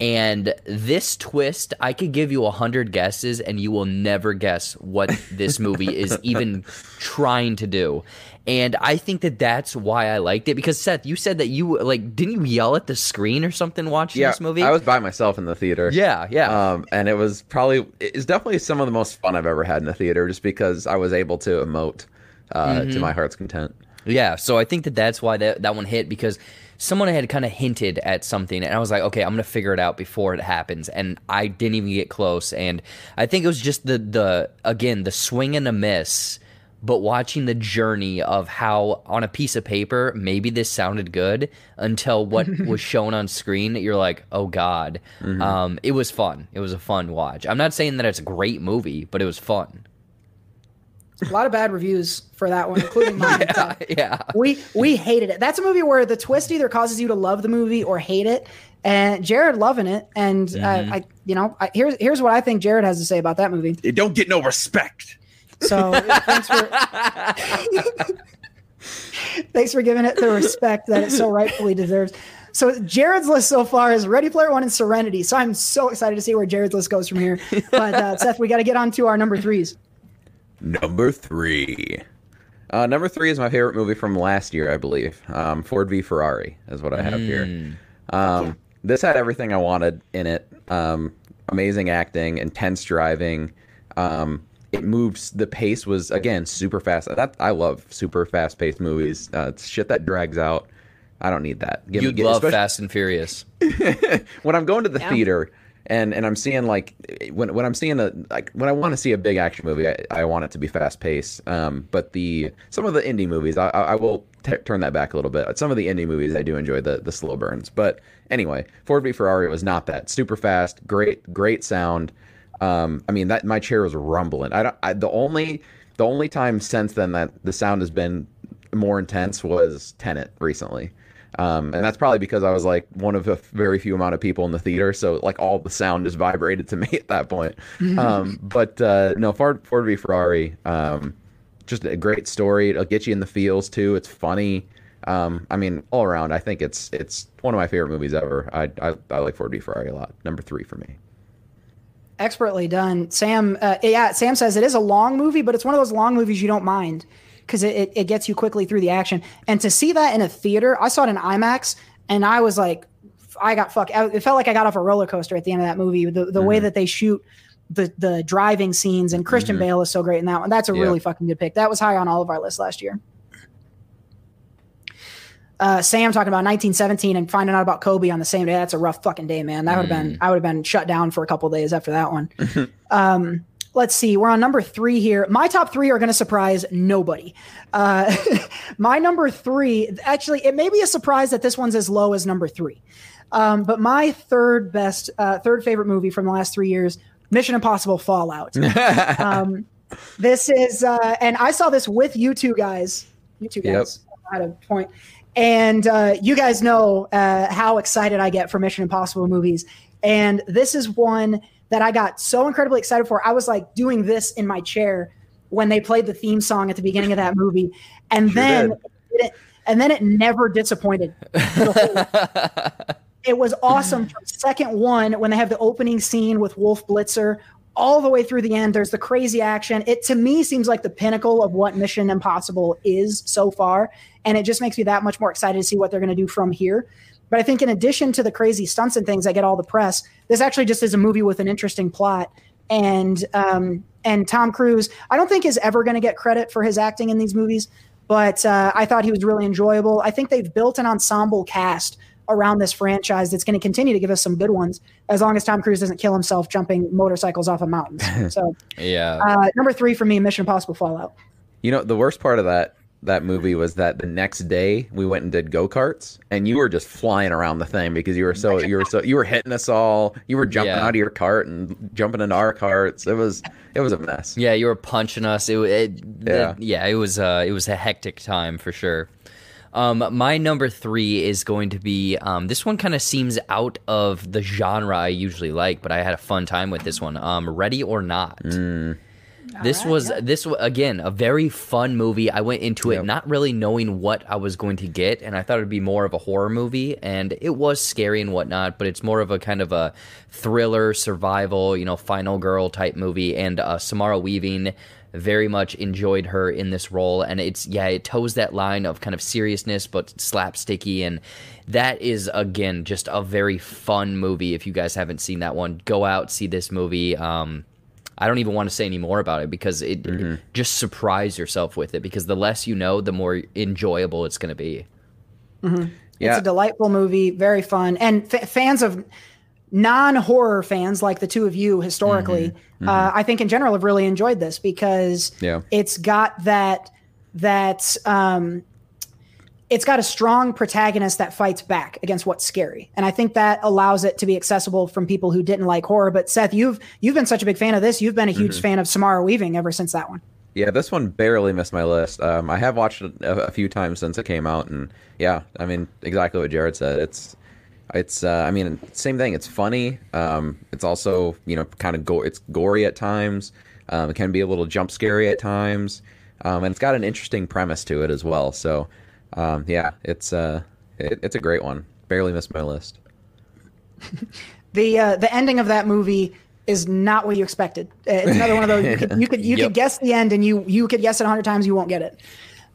And this twist, I could give you a hundred guesses, and you will never guess what this movie is even trying to do. And I think that that's why I liked it because Seth, you said that you like didn't you yell at the screen or something watching Yeah, this movie? I was by myself in the theater. Yeah, yeah. Um, and it was probably it's definitely some of the most fun I've ever had in a theater, just because I was able to emote uh, to Mhm. my heart's content. Yeah, so I think that that's why that, that one hit because someone had kind of hinted at something, and I was like, okay, I'm gonna figure it out before it happens, and I didn't even get close, and I think it was just the the again the swing and a miss, but watching the journey of how on a piece of paper maybe this sounded good until what was shown on screen, you're like, oh god, um, it was fun. It was a fun watch. I'm not saying that it's a great movie, but it was fun. A lot of bad reviews for that one, including mine. yeah, yeah. we we hated it. That's a movie where the twist either causes you to love the movie or hate it. And Jared loving it, and Mhm. uh, I, you know, I, here's here's what I think Jared has to say about that movie. It don't get no respect. So thanks for thanks for giving it the respect that it so rightfully deserves. So Jared's list so far is Ready Player One and Serenity. So I'm so excited to see where Jared's list goes from here. But uh, Seth, we got to get on to our number threes. Number three. Uh, number three is my favorite movie from last year, I believe. Um, Ford v Ferrari is what I have here. Um, this had everything I wanted in it. Um, amazing acting, intense driving. Um, it moves. The pace was again super fast. That I love super fast paced movies. Uh, it's shit that drags out. I don't need that. Give You'd love Fast and Furious. when I'm going to the Yeah. theater, and and I'm seeing like when when I'm seeing a like when I want to see a big action movie, I, I want it to be fast paced. Um, but the some of the indie movies, I, I I will t- turn that back a little bit. Some of the indie movies, I do enjoy the the slow burns. But anyway, Ford v Ferrari was not that super fast, great great sound. Um, I mean that my chair was rumbling. I, don't, I the only the only time since then that the sound has been more intense was Tenet recently. Um, and that's probably because I was like one of a very few amount of people in the theater, so like all the sound just vibrated to me at that point. Um, but uh, no, Ford, Ford v Ferrari, um, just a great story. It'll get you in the feels too. It's funny. Um, I mean, all around, I think it's it's one of my favorite movies ever. I I, I like Ford v Ferrari a lot. Number three for me. Expertly done, Sam. Uh, yeah, Sam says it is a long movie, but it's one of those long movies you don't mind because it, it, it gets you quickly through the action. And to see that in a theater, I saw it in IMAX, and I was like, I got fuck. It felt like I got off a roller coaster at the end of that movie. The the way Mhm. that they shoot the the driving scenes and Christian Mhm. Bale is so great in that one. That's a Yeah. really fucking good pick. That was high on all of our lists last year. Uh, Sam talking about 1917 and finding out about Kobe on the same day. That's a rough fucking day, man. That would have been I would have been shut down for a couple days after that one. um, let's see. We're on number three here. My top three are going to surprise nobody. Uh, my number three, actually, it may be a surprise that this one's as low as number three. Um, but my third best, uh, third favorite movie from the last three years, Mission Impossible Fallout. um, this is, uh, and I saw this with you two guys. You two Yep. guys had a point. And uh, you guys know uh, how excited I get for Mission Impossible movies. And this is one that I got so incredibly excited for. I was like doing this in my chair when they played the theme song at the beginning of that movie. And Sure then it, and then it never disappointed. it was awesome from second one when they have the opening scene with Wolf Blitzer all the way through the end. There's the crazy action. It to me seems like the pinnacle of what Mission Impossible is so far, and it just makes me that much more excited to see what they're going to do from here. But I think in addition to the crazy stunts and things that get all the press, this actually just is a movie with an interesting plot. And um, and Tom Cruise, I don't think is ever going to get credit for his acting in these movies, but uh, I thought he was really enjoyable. I think they've built an ensemble cast around this franchise that's going to continue to give us some good ones as long as Tom Cruise doesn't kill himself jumping motorcycles off of mountains. So Yeah. uh, number three for me, Mission Impossible Fallout. You know, the worst part of that that movie was that the next day we went and did go karts, and you were just flying around the thing because you were so you were so you were hitting us all. You were jumping Yeah. out of your cart and jumping into our carts. It was it was a mess. Yeah, you were punching us. It, it Yeah. yeah, yeah. It was uh, it was a hectic time for sure. Um, my number three is going to be um, this one. Kind of seems out of the genre I usually like, but I had a fun time with this one. Um, Ready or Not. This was this wa- again a very fun movie. I went into it not really knowing what I was going to get, and I thought it'd be more of a horror movie, and it was scary and whatnot. But it's more of a kind of a thriller, survival, you know, final girl type movie. And uh, Samara Weaving very much enjoyed her in this role, and it's yeah, it toes that line of kind of seriousness but slapsticky, and that is again just a very fun movie. If you guys haven't seen that one, go out see this movie. Um, I don't even want to say any more about it because it just surprise yourself with it because the less you know, the more enjoyable it's going to be. Mhm. Yeah. It's a delightful movie, very fun, and f- fans of non-horror fans like the two of you historically, Mm-hmm. Uh, I think in general have really enjoyed this because Yeah. it's got that that um, it's got a strong protagonist that fights back against what's scary, and I think that allows it to be accessible from people who didn't like horror. But Seth, you've you've been such a big fan of this. You've been a huge Mhm. fan of Samara Weaving ever since that one. Yeah, this one barely missed my list. Um, I have watched it a, a few times since it came out, and yeah, I mean exactly what Jared said. It's it's uh, I mean same thing. It's funny. Um, it's also you know kind of go. It's gory at times. Um, it can be a little jump scary at times, um, and it's got an interesting premise to it as well. So um, yeah, it's uh, it, it's a great one. Barely missed my list. the uh, the ending of that movie is not what you expected. Uh, It's another one of those you could you could, you Yep. could guess the end and you you could guess it a hundred times you won't get it.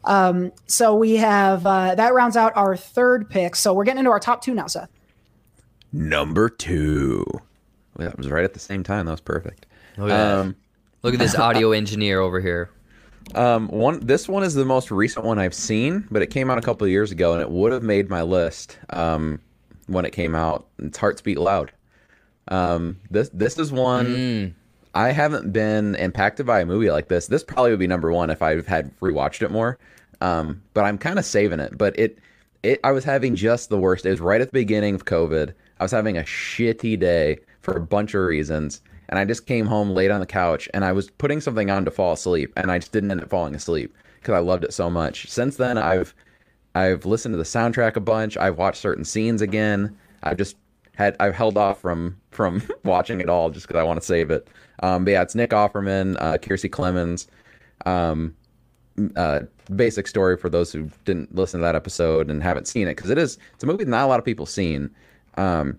Um, so we have uh, that rounds out our third pick. So we're getting into our top two now, Seth. Number two. Well, that was right at the same time. That was perfect. Look at that. Look at this audio engineer over here. Um, one this one is the most recent one I've seen, but it came out a couple of years ago, and it would have made my list um, when it came out. It's Hearts Beat Loud. Um, this this is one I haven't been impacted by a movie like this. This probably would be number one if I had rewatched it more. Um, but I'm kind of saving it. But it it I was having just the worst. It was right at the beginning of COVID. I was having a shitty day for a bunch of reasons. And I just came home late on the couch and I was putting something on to fall asleep and I just didn't end up falling asleep because I loved it so much. Since then I've I've listened to the soundtrack a bunch. I've watched certain scenes again. I've just had I've held off from from watching it all just because I want to save it. Um, but yeah, it's Nick Offerman, uh, Kiersey Clemons. Um, uh, basic story for those who didn't listen to that episode and haven't seen it because it is it's a movie that not a lot of people seen. Um,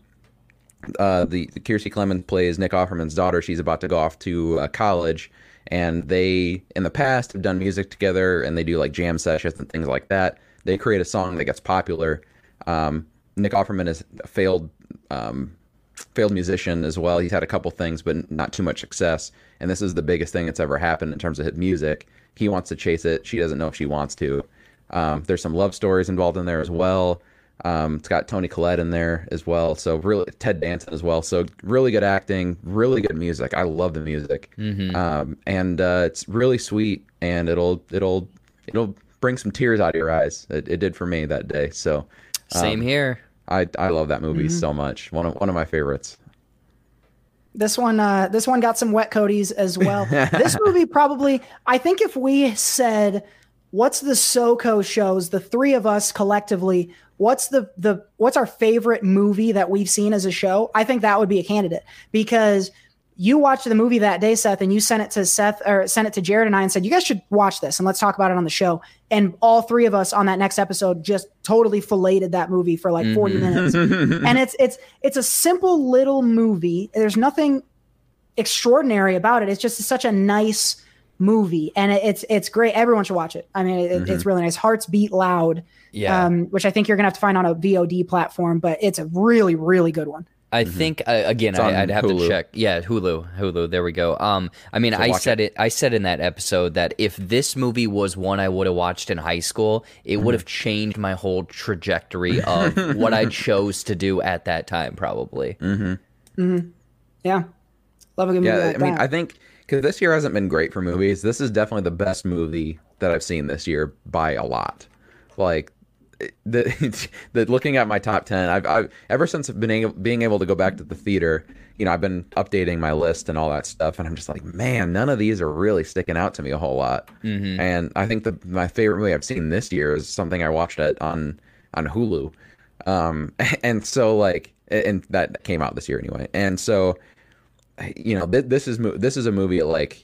uh, the, the Kiersey Clemons plays Nick Offerman's daughter. She's about to go off to uh, college, and they in the past have done music together, and they do like jam sessions and things like that. They create a song that gets popular. Um, Nick Offerman is a failed um, failed musician as well. He's had a couple things, but not too much success. And this is the biggest thing that's ever happened in terms of his music. He wants to chase it. She doesn't know if she wants to. Um, there's some love stories involved in there as well. Um, it's got Toni Collette in there as well. So really Ted Danson as well. So really good acting, really good music. I love the music. Mhm. Um, and uh, it's really sweet and it'll it'll it'll bring some tears out of your eyes. It, it did for me that day. So Same um, here. I I love that movie Mhm. so much. One of one of my favorites. This one, uh, this one got some wet coaties as well. this movie probably, I think, if we said, "What's the SoCo shows?" The three of us collectively, what's the the what's our favorite movie that we've seen as a show? I think that would be a candidate because you watched the movie that day, Seth, and you sent it to Seth or sent it to Jared and I and said, "You guys should watch this and let's talk about it on the show." And all three of us on that next episode just totally filleted that movie for like 40 Mhm. minutes. and it's it's it's a simple little movie. There's nothing extraordinary about it. It's just such a nice movie, and it's it's great. Everyone should watch it. I mean, it, it's Mhm. really nice. Hearts beat loud. Yeah. Um, which I think you're gonna have to find on a VOD platform, but it's a really really good one. I think uh, again, I, I'd have Hulu. to check. Yeah, Hulu, Hulu. There we go. Um, I mean, So I said it. I said in that episode that if this movie was one I would have watched in high school, it Mm-hmm. would have changed my whole trajectory of what I chose to do at that time. Probably. Mm-hmm. hmm Yeah, love a good movie Yeah, like I mean, that. I think because this year hasn't been great for movies. This is definitely the best movie that I've seen this year by a lot. Like the, the looking at my top ten, I've, I've ever since I've been able, being able to go back to the theater. You know, I've been updating my list and all that stuff, and I'm just like, man, none of these are really sticking out to me a whole lot. Mhm. And I think that my favorite movie I've seen this year is something I watched it on on Hulu. Um, and so like, and that came out this year anyway. And so, you know, th- this is mo- this is a movie like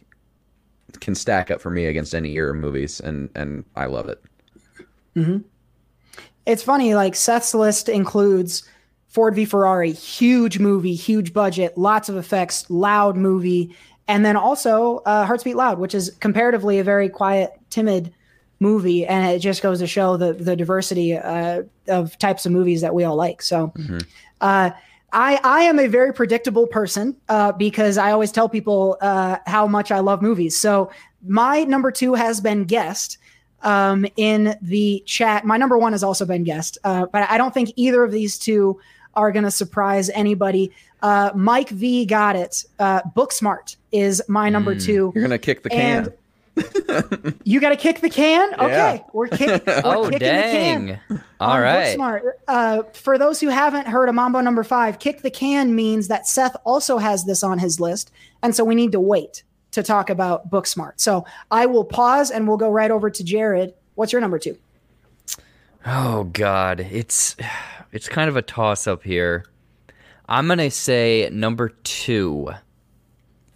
can stack up for me against any year of movies, and and I love it. hmm It's funny, like Seth's list includes Ford v Ferrari, huge movie, huge budget, lots of effects, loud movie, and then also uh, Hearts Beat Loud, which is comparatively a very quiet, timid movie, and it just goes to show the the diversity uh, of types of movies that we all like. So. Uh, I, I am a very predictable person uh, because I always tell people uh, how much I love movies. So my number two has been guessed um, in the chat. My number one has also been guessed, uh, but I don't think either of these two are going to surprise anybody. Uh, Mike V got it. Uh, Booksmart is my number two. You're gonna kick the can. And you got to kick the can. Okay, Yeah. we're, kick, we're Oh kicking dang! the can. All on right. Booksmart. Uh, for those who haven't heard of Mambo number five, kick the can means that Seth also has this on his list. And so we need to wait to talk about Booksmart. So I will pause and we'll go right over to Jared. What's your number two? Oh God, it's it's kind of a toss up here. I'm gonna say number two.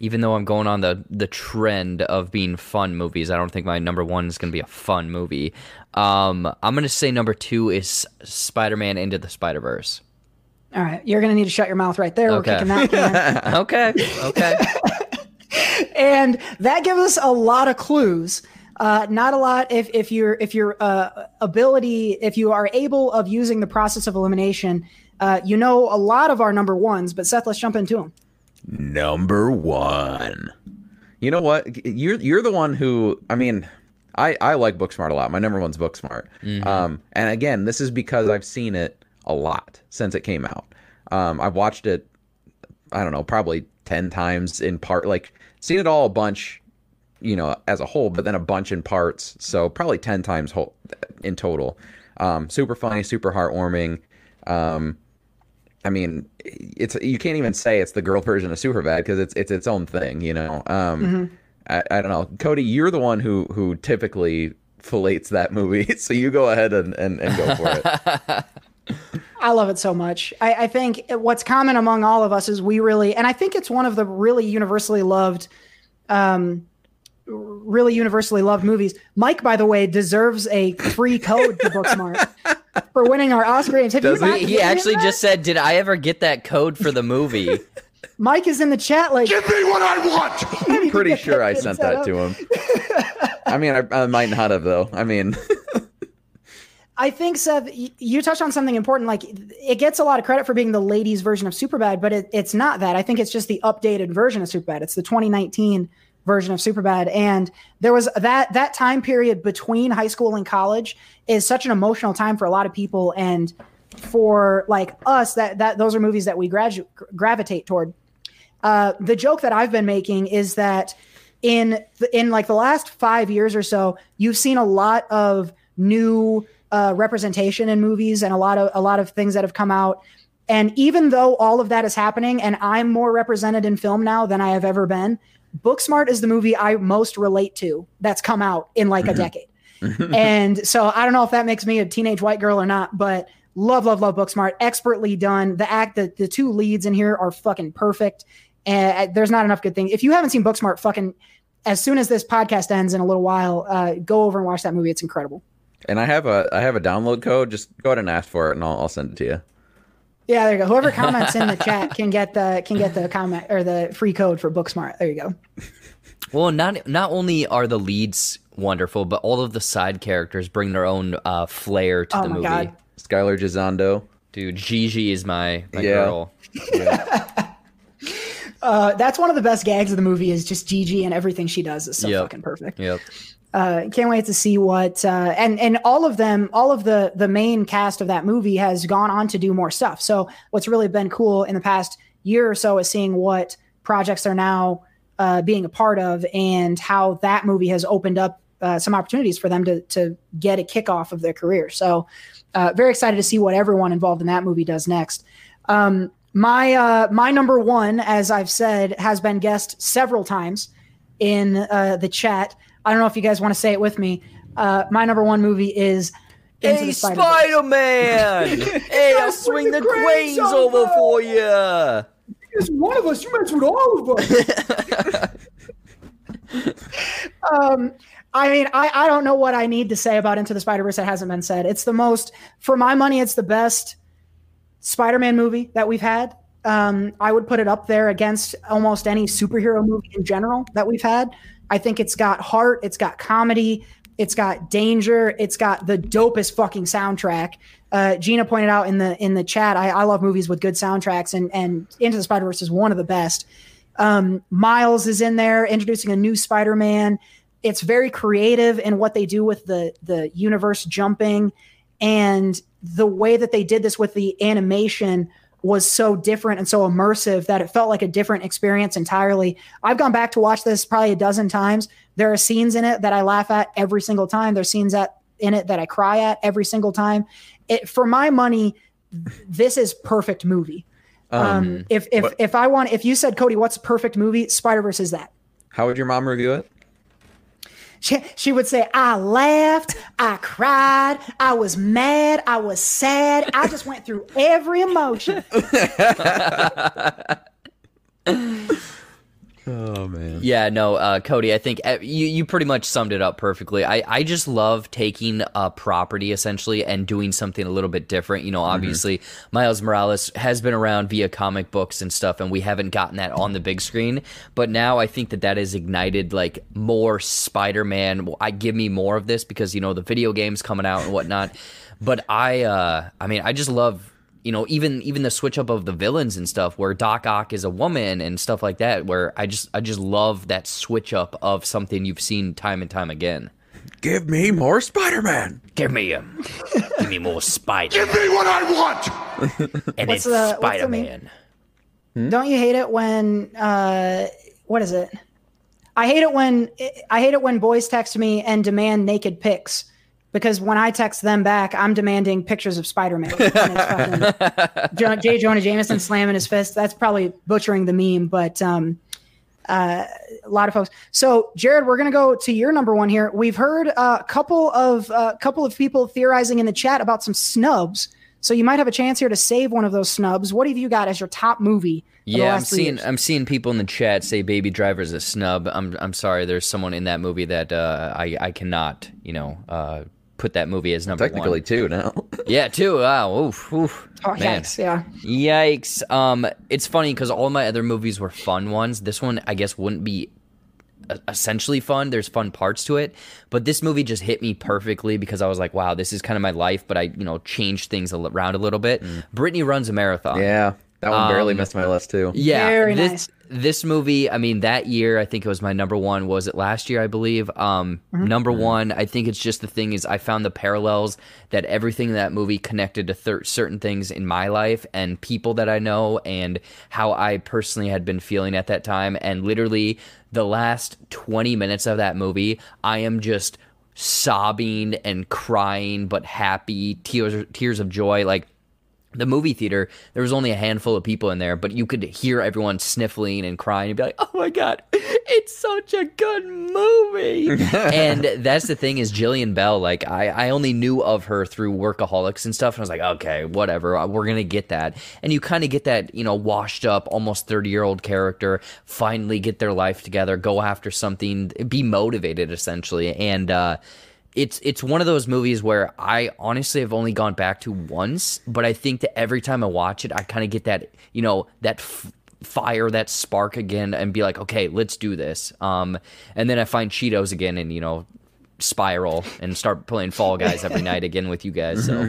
Even though I'm going on the the trend of being fun movies, I don't think my number one is gonna be a fun movie. Um, I'm gonna say number two is Spider-Man Into the Spider-Verse. All right. You're going to need to shut your mouth right there. We're Okay. kicking that okay. Okay. and that gives us a lot of clues. Uh, not a lot if if your if your uh, ability if you are able of using the process of elimination, uh, you know a lot of our number ones. But Seth, let's jump into them. Number one. You know what? You're you're the one who. I mean, I I like Booksmart a lot. My number one's Booksmart. Mhm. Um, and again, this is because I've seen it a lot since it came out. Um, I've watched it I don't know, probably ten times in part. Like seen it all a bunch, you know, as a whole, but then a bunch in parts. So probably ten times whole in total. Um, super funny, super heartwarming. Um, I mean, it's you can't even say it's the girl version of Superbad because it's it's its own thing, you know. Um, Mhm. I, I don't know, Cody. You're the one who who typically fillets that movie, so you go ahead and and, and go for it. I love it so much. I, I think what's common among all of us is we really, and I think it's one of the really universally loved, um, really universally loved movies. Mike, by the way, deserves a free code to Booksmart for winning our Oscar games. Have you not he, he actually just said, "Did I ever get that code for the movie?" Mike is in the chat. Like, give me what I want. I'm pretty sure I sent that up. to him. I mean, I, I might not have though. I mean, I think Seth, you touched on something important. Like it gets a lot of credit for being the ladies' version of Superbad, but it, it's not that. I think it's just the updated version of Superbad. It's the 2019 version of Superbad, and there was that that time period between high school and college is such an emotional time for a lot of people, and for like us, that that those are movies that we gradu- gravitate toward. Uh, the joke that I've been making is that in in like the last five years or so, you've seen a lot of new uh, representation in movies and a lot of a lot of things that have come out. And even though all of that is happening, and I'm more represented in film now than I have ever been, Booksmart is the movie I most relate to that's come out in like a decade. and so I don't know if that makes me a teenage white girl or not, but love, love, love Booksmart. Expertly done. The act, that the two leads in here are fucking perfect. And uh, there's not enough good things. If you haven't seen Booksmart, fucking as soon as this podcast ends in a little while, uh, go over and watch that movie. It's incredible. And I have a I have a download code. Just go ahead and ask for it, and I'll, I'll send it to you. Yeah, there you go. Whoever comments in the chat can get the can get the comment or the free code for Booksmart. There you go. Well, not not only are the leads wonderful, but all of the side characters bring their own uh, flair to Oh the my movie. God. Skyler Gisondo. Dude, Gigi is my, my Yeah. girl. Uh, that's one of the best gags of the movie is just Gigi and everything she does is so Yep. fucking perfect. Yep. Uh, can't wait to see what uh, and and all of them, all of the the main cast of that movie has gone on to do more stuff. So what's really been cool in the past year or so is seeing what projects they're now uh, being a part of and how that movie has opened up uh, some opportunities for them to to get a kickoff of their career. So uh, very excited to see what everyone involved in that movie does next. Um, my uh, my number one, as I've said, has been guessed several times in uh, the chat. I don't know if you guys want to say it with me. Uh, my number one movie is Into Hey, the Spider-Verse. Spider Man! hey, I'll swing the cranes over for you. It's one of us. You mess with all of us. um, I mean, I, I don't know what I need to say about Into the Spider Verse that hasn't been said. It's the most, for my money, it's the best Spider Man movie that we've had. Um, I would put it up there against almost any superhero movie in general that we've had. I think it's got heart, it's got comedy, it's got danger, it's got the dopest fucking soundtrack. Uh, Gina pointed out in the in the chat, I, I love movies with good soundtracks, and and Into the Spider Verse is one of the best. Um, Miles is in there introducing a new Spider Man. It's very creative in what they do with the the universe jumping, and the way that they did this with the animation was so different and so immersive that it felt like a different experience entirely. I've gone back to watch this probably a dozen times. There are scenes in it that I laugh at every single time. There's scenes at in it that I cry at every single time. It, for my money, this is perfect movie. Um, Um, if if what- if I want, if you said Cody, what's a perfect movie? Spider Verse is that. How would your mom review it? She, she would say, I laughed, I cried, I was mad, I was sad. I just went through every emotion. Oh man. Yeah, no, uh, Cody, I think uh, you you pretty much summed it up perfectly. I, I just love taking a property essentially and doing something a little bit different. You know, obviously Miles Morales has been around via comic books and stuff, and we haven't gotten that on the big screen. But now I think that that has ignited like more Spider-Man. I give me more of this because you know the video games coming out and whatnot. But I, uh, I mean, I just love you know even even the switch up of the villains and stuff where doc ock is a woman and stuff like that where i just i just love that switch up of something you've seen time and time again Give me more Spider-Man. give me him give me more spider Give me what I want. and What's it's the- spider-man Don't you hate it when uh, what is it? I hate it when I hate it when boys text me and demand naked pics because when I text them back, I'm demanding pictures of it's fucking J. Jonah Jameson slamming his fist. That's probably butchering the meme, but um, uh, a lot of folks. So, Jared, we're gonna go to your number one here. We've heard a couple of a couple of people theorizing in the chat about some snubs. So you might have a chance here to save one of those snubs. What have you got as your top movie? Yeah, I'm seeing years? I'm seeing people in the chat say Baby Driver is a snub. I'm I'm sorry. There's someone in that movie that uh, I I cannot you know uh, put that movie as number one. Technically, one. two now. Yeah, two. Wow. Oof, oof. Oh, Man. yikes! Yeah. Yikes. Um, it's funny because all my other movies were fun ones. This one, I guess, wouldn't be essentially fun. There's fun parts to it, but this movie just hit me perfectly because I was like, wow, this is kind of my life, but I, you know, changed things around a little bit. Brittany runs a marathon. Mm. Yeah, that one barely Um, missed my list too. Yeah, Very this nice. This movie, I mean, that year I think it was my number one. Was it last year? I believe. Um, Mm-hmm. Number one. I think it's just the thing is I found the parallels that everything in that movie connected to thir- certain things in my life and people that I know and how I personally had been feeling at that time. And literally, the last twenty minutes of that movie, I am just sobbing and crying, but happy, tears tears of joy, like the movie theater, there was only a handful of people in there, but you could hear everyone sniffling and crying and be like, "Oh my god, it's such a good movie!" and that's the thing is Jillian Bell. Like I, I only knew of her through Workaholics and stuff, and I was like, "Okay, whatever, uh, we're gonna get that." And you kind of get that, you know, washed up, almost thirty year old character finally get their life together, go after something, be motivated essentially, and. uh it's it's one of those movies where I honestly have only gone back to once, but I think that every time I watch it, I kind of get that you know that f- fire, that spark again, and be like, okay, let's do this. Um, and then I find Cheetos again, and you know, spiral and start playing Fall Guys every night again with you guys. So,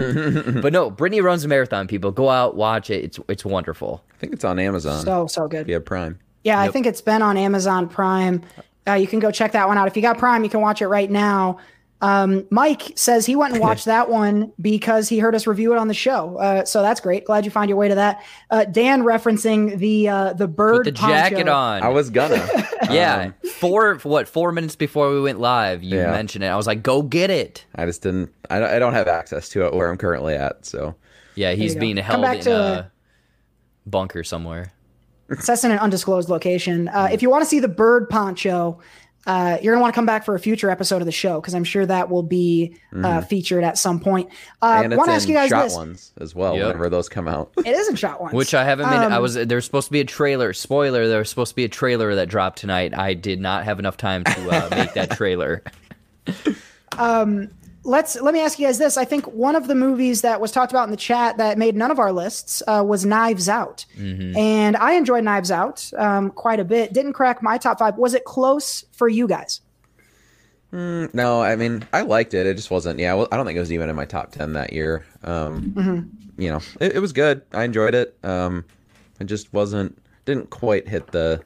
but no, Brittany runs a marathon. People go out, watch it. It's it's wonderful. I think it's on Amazon. So so good. Yeah, Prime. Yeah, I think it's been on Amazon Prime. Uh, you can go check that one out. If you got Prime, you can watch it right now. Um, Mike says he went and watched that one because he heard us review it on the show. Uh, so that's great. Glad you found your way to that. Uh, Dan referencing the uh, the bird Put the jacket on. I was gonna. yeah, Um, four what four minutes before we went live, you Yeah. mentioned it. I was like, go get it. I just didn't. I don't, I don't have access to it where I'm currently at. So Yeah, he's you go. being Come held back in to- a bunker somewhere. It's that's in an undisclosed location. Uh, if you want to see the bird poncho, uh, you're gonna want to come back for a future episode of the show because I'm sure that will be uh, featured at some point. Uh, and it's want to in ask you guys shot this: ones as well. Yep. Whenever those come out. It is in shot ones, Which I haven't been. I Um, was. There's supposed to be a trailer. Spoiler: There was supposed to be a trailer that dropped tonight. I did not have enough time to uh, make that trailer. let's let me ask you guys this. I think one of the movies that was talked about in the chat that made none of our lists uh, was Knives Out, Mm-hmm. and I enjoyed Knives Out um, quite a bit. Didn't crack my top five. Was it close for you guys? No, I mean I liked it. It just wasn't. Yeah, well, I don't think it was even in my top ten that year. Um, Mm-hmm. You know, it, it was good. I enjoyed it. Um, it just wasn't. Didn't quite hit the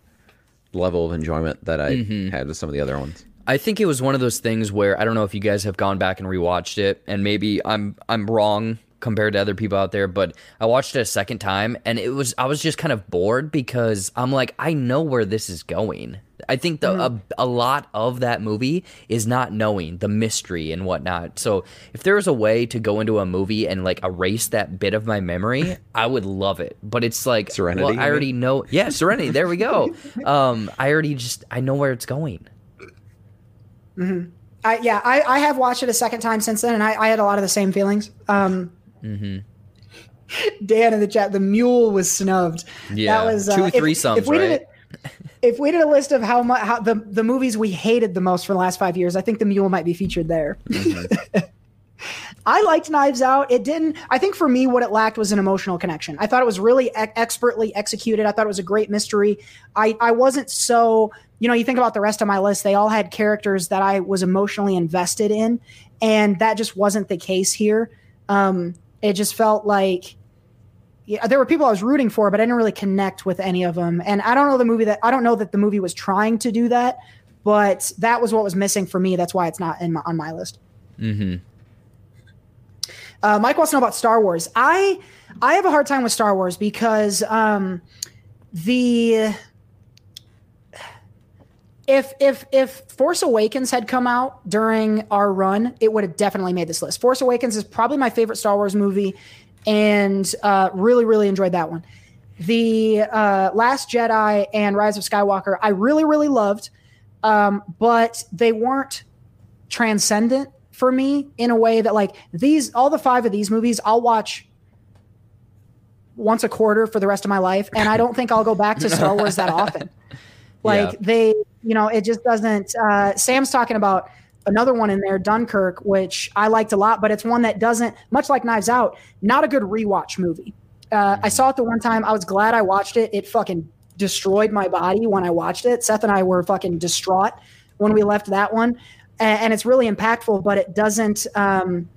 level of enjoyment that I Mm-hmm. had with some of the other ones. I think it was one of those things where I don't know if you guys have gone back and rewatched it, and maybe I'm I'm wrong compared to other people out there, but I watched it a second time, and it was I was just kind of bored because I'm like I know where this is going. I think the a, a lot of that movie is not knowing the mystery and whatnot. So if there was a way to go into a movie and like erase that bit of my memory, I would love it. But it's like Serenity, Well, I already know. Yeah, Serenity. There we go. Um, I already just I know where it's going. I, yeah, I, I have watched it a second time since then, and I, I had a lot of the same feelings. Um, Mm-hmm. Dan in the chat, the mule was snubbed. Yeah, that was two if- threesomes, if we did right? it- if we did a list of how much how the the movies we hated the most for the last five years, I think the mule might be featured there. Mm-hmm. I liked Knives Out. It didn't. I think for me, what it lacked was an emotional connection. I thought it was really expertly executed. I thought it was a great mystery. I I wasn't so. You know, you think about the rest of my list; they all had characters that I was emotionally invested in, and that just wasn't the case here. Um, it just felt like yeah, there were people I was rooting for, but I didn't really connect with any of them. And I don't know the movie that I don't know that the movie was trying to do that, but that was what was missing for me. That's why it's not in my, on my list. Mm-hmm. Uh, Mike wants to know about Star Wars. I I have a hard time with Star Wars because um, the if if if Force Awakens had come out during our run, it would have definitely made this list. Force Awakens is probably my favorite Star Wars movie, and uh, really really enjoyed that one. The uh, Last Jedi and Rise of Skywalker, I really really loved, um, but they weren't transcendent for me in a way that like these all the five of these movies I'll watch once a quarter for the rest of my life, and I don't think I'll go back to Star Wars that often. Like Yeah. they, you know, it just doesn't. Uh, Sam's talking about another one in there, Dunkirk, which I liked a lot, but it's one that doesn't, much like Knives Out, not a good rewatch movie. Uh, I saw it the one time. I was glad I watched it. It fucking destroyed my body when I watched it. Seth and I were fucking distraught when we left that one, A- and, it's really impactful. But it doesn't. Um,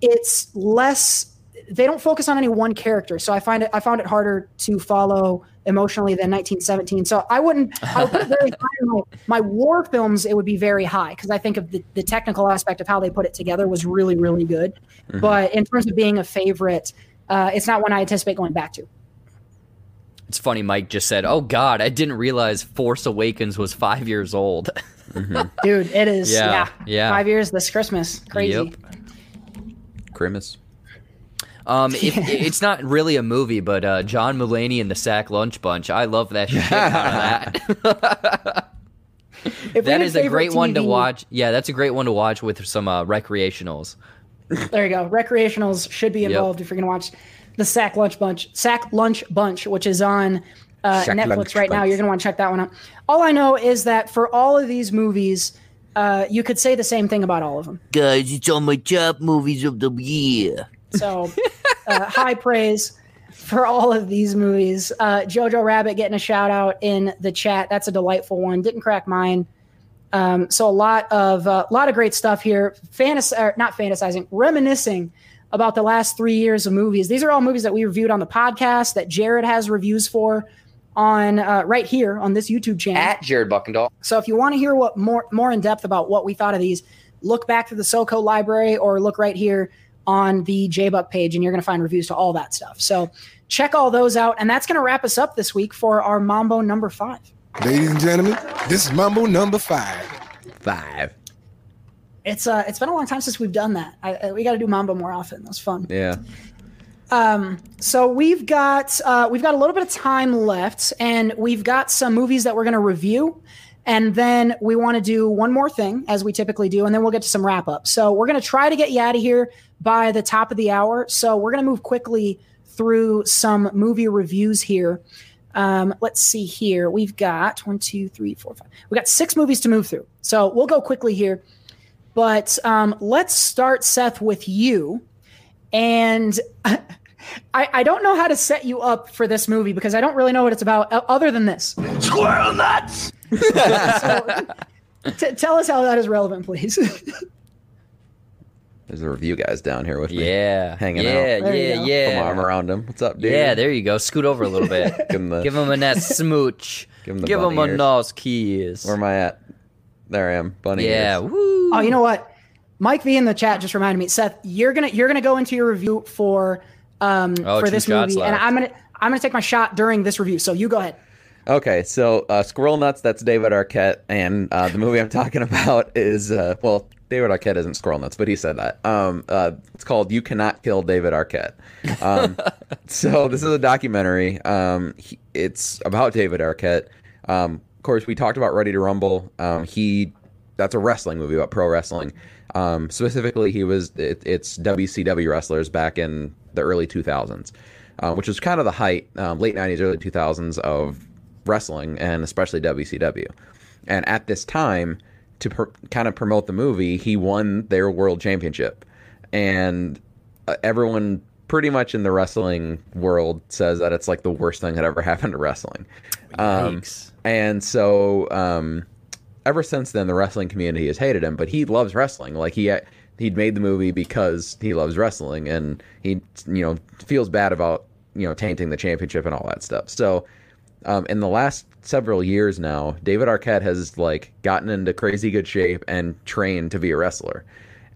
it's less. They don't focus on any one character, so I find it. I found it harder to follow emotionally than 1917. So I wouldn't. I would very high my, my war films. It would be very high because I think of the, the technical aspect of how they put it together was really really good. Mhm. But in terms of being a favorite, uh, it's not one I anticipate going back to. It's funny. Mike just said, "Oh God, I didn't realize Force Awakens was five years old." Dude, it is. Yeah, Yeah, yeah. Five years this Christmas. Crazy. Yep. Grimace. Um, if, it's not really a movie, but uh, John Mulaney and the Sack Lunch Bunch. I love that shit that. that is a great one to watch. Yeah, that's a great one to watch with some uh, recreationals. There you go. Recreationals should be Yep. involved if you're going to watch the Sack Lunch Bunch. Sack Lunch Bunch, which is on uh, Netflix right now. You're going to want to check that one out. All I know is that for all of these movies, uh, you could say the same thing about all of them. Guys, it's all my top movies of the year. So, uh, high praise for all of these movies. Uh, Jojo Rabbit getting a shout out in the chat. That's a delightful one. Didn't crack mine. Um, so a lot of a lot of great stuff here. Fantas- or not fantasizing, reminiscing about the last three years of movies. These are all movies that we reviewed on the podcast that Jared has reviews for on uh, right here on this YouTube channel. At Jared Buckendahl. So if you want to hear what more more in depth about what we thought of these, look back to the SoCo library or look right here on the JBuck page, and you're going to find reviews to all that stuff. So check all those out, and that's going to wrap us up this week for our Mambo number five. Ladies and gentlemen, this is Mambo number five. Five. It's uh, it's been a long time since we've done that. I, I- we got to do Mambo more often. That's fun. Yeah. Um, so we've got uh, we've got a little bit of time left, and we've got some movies that we're going to review, and then we want to do one more thing as we typically do, and then we'll get to some wrap up. So we're going to try to get you out of here by the top of the hour. So we're going to move quickly through some movie reviews here. Um, let's see here. We've got one, two, three, four, five. We got six movies to move through. So we'll go quickly here. But um, let's start, Seth, with you. And I, I don't know how to set you up for this movie because I don't really know what it's about other than this. Squirrel nuts! So, t- tell us how that is relevant, please. There's the review guys down here with me. Yeah, Hanging yeah, out. There you yeah, yeah. Put my arm around him. What's up, dude? Yeah, there you go. Scoot over a little bit. Give him the. Give him a nice smooch. Give him the Give him a ears. nice kiss. Where am I at? There I am. Bunny Yeah. ears. Woo. oh, you know what? Mike V in the chat just reminded me. Seth, you're gonna you're gonna go into your review for um Oh, for this movie, and. I'm gonna I'm gonna take my shot during this review. So you go ahead. Okay, so uh, Squirrel Nuts, that's David Arquette, and uh, the movie I'm talking about is, uh, well, David Arquette isn't Squirrel Nuts, but he said that. Um, uh, it's called You Cannot Kill David Arquette. Um, so this is a documentary. Um, he, it's about David Arquette. Um, of course, we talked about Ready to Rumble. Um, he, that's a wrestling movie about pro wrestling. Um, specifically, he was it, it's WCW wrestlers back in the early 2000s, uh, which was kind of the height, um, late 90s, early 2000s of wrestling and especially WCW. And at this time, to pr- kind of promote the movie, he won their world championship. And uh, everyone pretty much in the wrestling world says that it's like the worst thing that ever happened to wrestling. Um, and so um, ever since then, the wrestling community has hated him, but he loves wrestling. Like he he'd made the movie because he loves wrestling, and he you know feels bad about you know tainting the championship and all that stuff. So um, in the last several years now, David Arquette has like gotten into crazy good shape and trained to be a wrestler,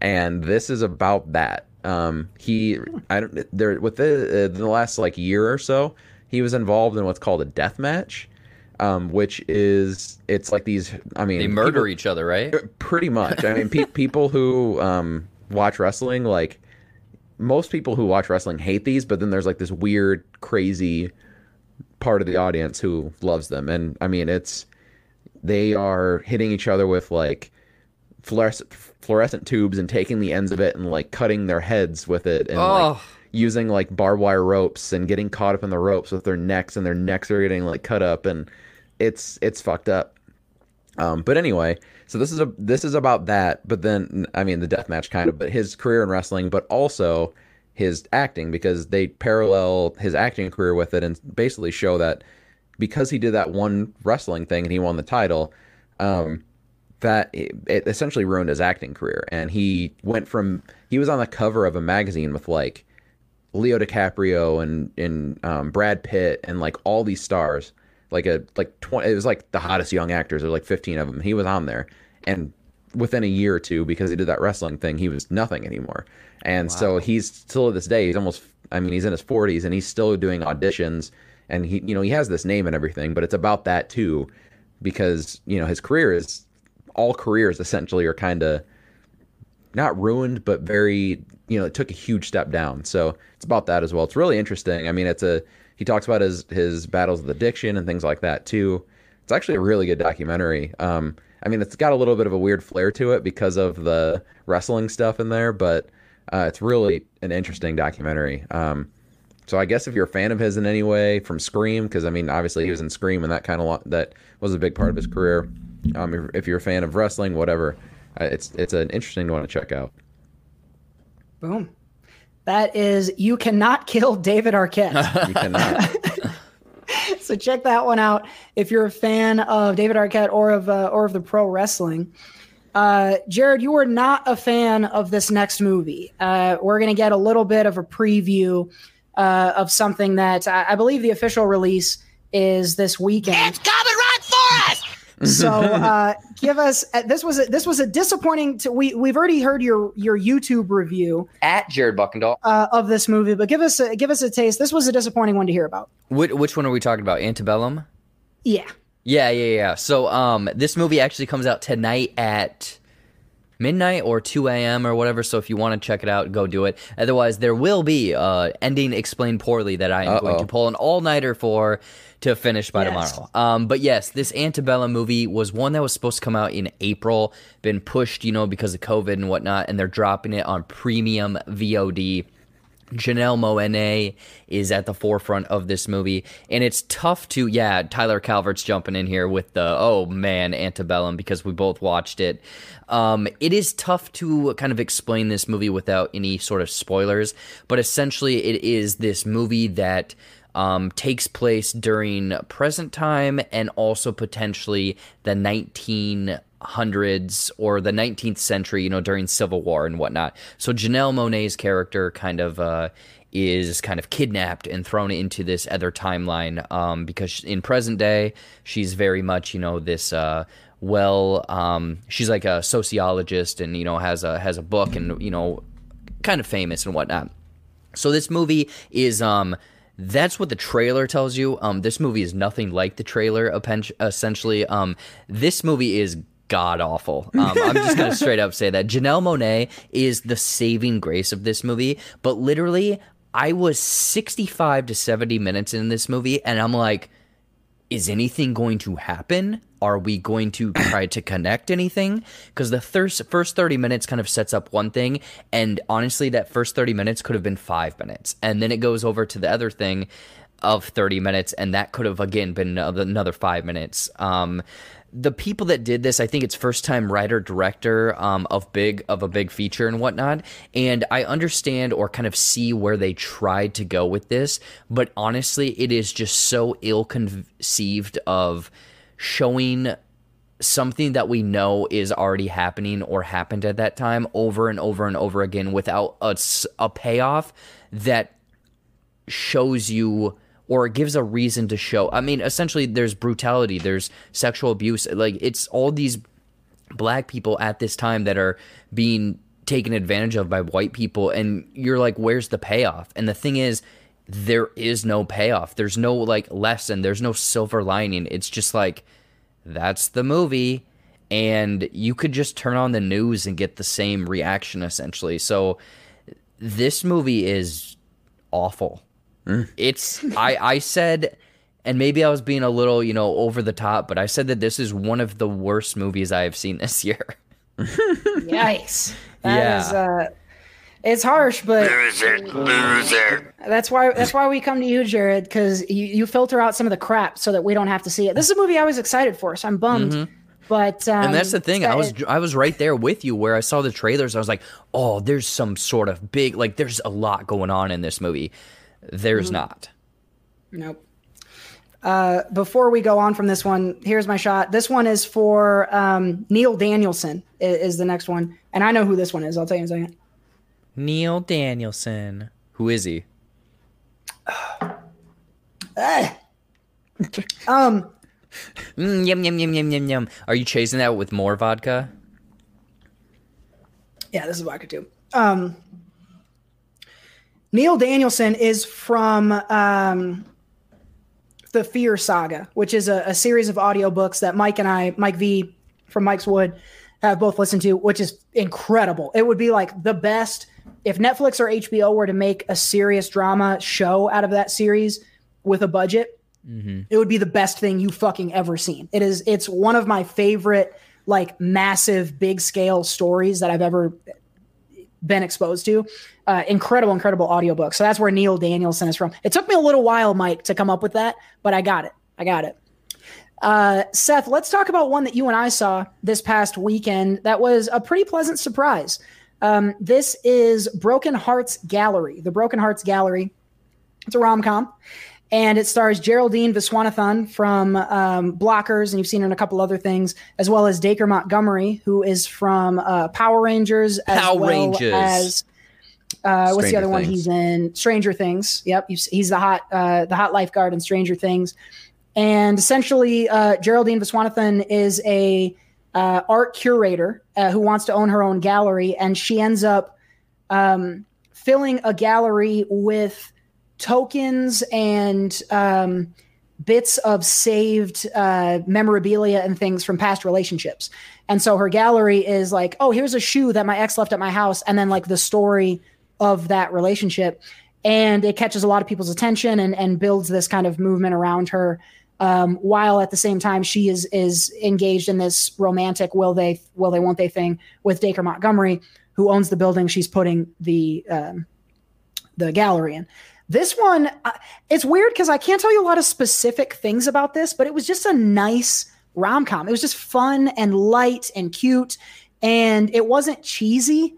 and this is about that. Um, he, I don't, there with the uh, the last like year or so, he was involved in what's called a death match, um, which is it's like these. I mean, They murder people- each other, right? Pretty much. I mean, pe- people who um, watch wrestling, like most people who watch wrestling, hate these, but then there's like this weird, crazy part of the audience who loves them, and I mean, it's they are hitting each other with like fluorescent fluorescent tubes and taking the ends of it and like cutting their heads with it and like Oh. using like barbed wire ropes and getting caught up in the ropes with their necks and their necks are getting like cut up and it's it's fucked up. Um, but anyway, so this is a this is about that, but then I mean the death match kind of, but his career in wrestling, but also his acting because they parallel his acting career with it and basically show that because he did that one wrestling thing and he won the title, um, that it, essentially ruined his acting career. And he went from he was on the cover of a magazine with like Leo DiCaprio and and um, Brad Pitt and like all these stars, like a like twenty. It was like the hottest young actors. There were like fifteen of them. He was on there, and within a year or two, because he did that wrestling thing, he was nothing anymore. And so he's still to this day. He's almost. I mean, he's in his forties and he's still doing auditions. And he, you know, he has this name and everything, but it's about that too, because you know his career is all careers essentially are kind of not ruined, but very, you know, it took a huge step down. So it's about that as well. It's really interesting. I mean, it's a, he talks about his, his battles with addiction and things like that too. It's actually a really good documentary. Um, I mean, it's got a little bit of a weird flair to it because of the wrestling stuff in there, but uh, it's really an interesting documentary. Um, so I guess if you're a fan of his in any way from Scream, because I mean, obviously he was in Scream and that kind of lo- that was a big part of his career. Um, if, you're a fan of wrestling, whatever, uh, it's it's an interesting one to check out. Boom. That is You Cannot Kill David Arquette. You cannot. so check that one out if you're a fan of David Arquette or of uh, or of the pro wrestling. Uh, Jared, you were not a fan of this next movie. Uh, we're going to get a little bit of a preview uh, of something that I, I believe the official release is this weekend. It's coming right for us. So uh, give us uh, this was a, this was a disappointing. To, we we've already heard your your YouTube review At Jared Buckendall uh, of this movie, but give us a, give us a taste. This was a disappointing one to hear about. Which, which one are we talking about? Antebellum? Yeah. Yeah, yeah, yeah. So, um, this movie actually comes out tonight at midnight or 2 a.m. or whatever. So, if you want to check it out, go do it. Otherwise, there will be uh ending explained poorly that I am going Uh-oh. to pull an all nighter for to finish by Yes. tomorrow. Um, but yes, this Antebellum movie was one that was supposed to come out in April, been pushed, you know, because of COVID and whatnot, and they're dropping it on premium VOD. Janelle Monáe is at the forefront of this movie, and it's tough to yeah. Tyler Calvert's jumping in here with the oh man Antebellum because we both watched it. Um, it is tough to kind of explain this movie without any sort of spoilers, but essentially it is this movie that um, takes place during present time and also potentially the 1900s or the 19th century, you know, during Civil War and whatnot. So Janelle Monáe's character kind of uh, is kind of kidnapped and thrown into this other timeline um, because in present day, she's very much, you know, this. Uh, well, um, she's like a sociologist and you know has a has a book and you know kind of famous and whatnot. So this movie is um that's what the trailer tells you. Um this movie is nothing like the trailer essentially. Um this movie is god awful. Um, I'm just gonna straight up say that Janelle Monáe is the saving grace of this movie, but literally I was 65 to 70 minutes in this movie and I'm like is anything going to happen? Are we going to try to connect anything? Because the thir- first 30 minutes kind of sets up one thing. And honestly, that first 30 minutes could have been five minutes. And then it goes over to the other thing of 30 minutes. And that could have, again, been another another five minutes. Um, the people that did this, I think it's first time writer director um, of big of a big feature and whatnot. And I understand or kind of see where they tried to go with this, but honestly, it is just so ill conceived of showing something that we know is already happening or happened at that time over and over and over again without a payoff that shows you or it gives a reason to show. I mean, essentially, there's brutality, there's sexual abuse. Like, it's all these black people at this time that are being taken advantage of by white people. And you're like, where's the payoff? And the thing is, there is no payoff. There's no like lesson. There's no silver lining. It's just like that's the movie and you could just turn on the news and get the same reaction essentially. So this movie is awful. It's I I said and maybe I was being a little, you know, over the top, but I said that this is one of the worst movies I have seen this year. Yikes! That Yeah. is, uh, it's harsh, but Loser, loser. that's why that's why we come to you, Jared, because you, you filter out some of the crap so that we don't have to see it. This is a movie I was excited for, so I'm bummed. Mhm. But um, and that's the thing. it's I got- was I was right there with you where I saw the trailers. I was like, "Oh, there's some sort of big like there's a lot going on in this movie." There's Mhm. not. Nope. Uh, before we go on from this one, here's my shot. This one is for um, Neil Danielson. i- Is, the next one, and I know who this one is. I'll tell you in a second. Neil Danielson. Who is he? Ah. um, Mm, yum yum yum yum yum yum. Are you chasing that with more vodka? yeah, this is vodka too. Um, Neil Danielson is from um, the Fear Saga, which is a, a series of audiobooks that Mike and I, Mike V from Mike's Wood, have both listened to, which is incredible. It would be like the best if Netflix or HBO were to make a serious drama show out of that series with a budget. Mm-hmm. It would be the best thing you fucking ever seen. It is. It's one of my favorite, like massive, big scale stories that I've ever been exposed to. Uh, incredible, incredible audiobook. So that's where Neil Danielson is from. It took me a little while, Mike, to come up with that, but I got it. I got it. Uh, Seth, let's talk about one that you and I saw this past weekend. That was a pretty pleasant surprise. Um, this is Broken Hearts Gallery. The Broken Hearts Gallery. It's a rom com, and it stars Geraldine Viswanathan from um, Blockers, and you've seen her in a couple other things, as well as Dacre Montgomery, who is from uh, Power Rangers, as Power well Rangers. as uh, what's the other one he's in? Stranger Things. Yep, he's, he's the hot uh, the hot lifeguard in Stranger Things. And essentially, uh, Geraldine Viswanathan is a uh, art curator uh, who wants to own her own gallery, and she ends up um, filling a gallery with tokens and um, bits of saved uh, memorabilia and things from past relationships. And so her gallery is like, oh, here's a shoe that my ex left at my house, and then like the story of that relationship. And it catches a lot of people's attention and, and builds this kind of movement around her. Um, while at the same time she is is engaged in this romantic will they will they won't they thing with Dacre Montgomery, who owns the building she's putting the um, the gallery in. This one, uh, it's weird because I can't tell you a lot of specific things about this, but it was just a nice rom com. It was just fun and light and cute, and it wasn't cheesy.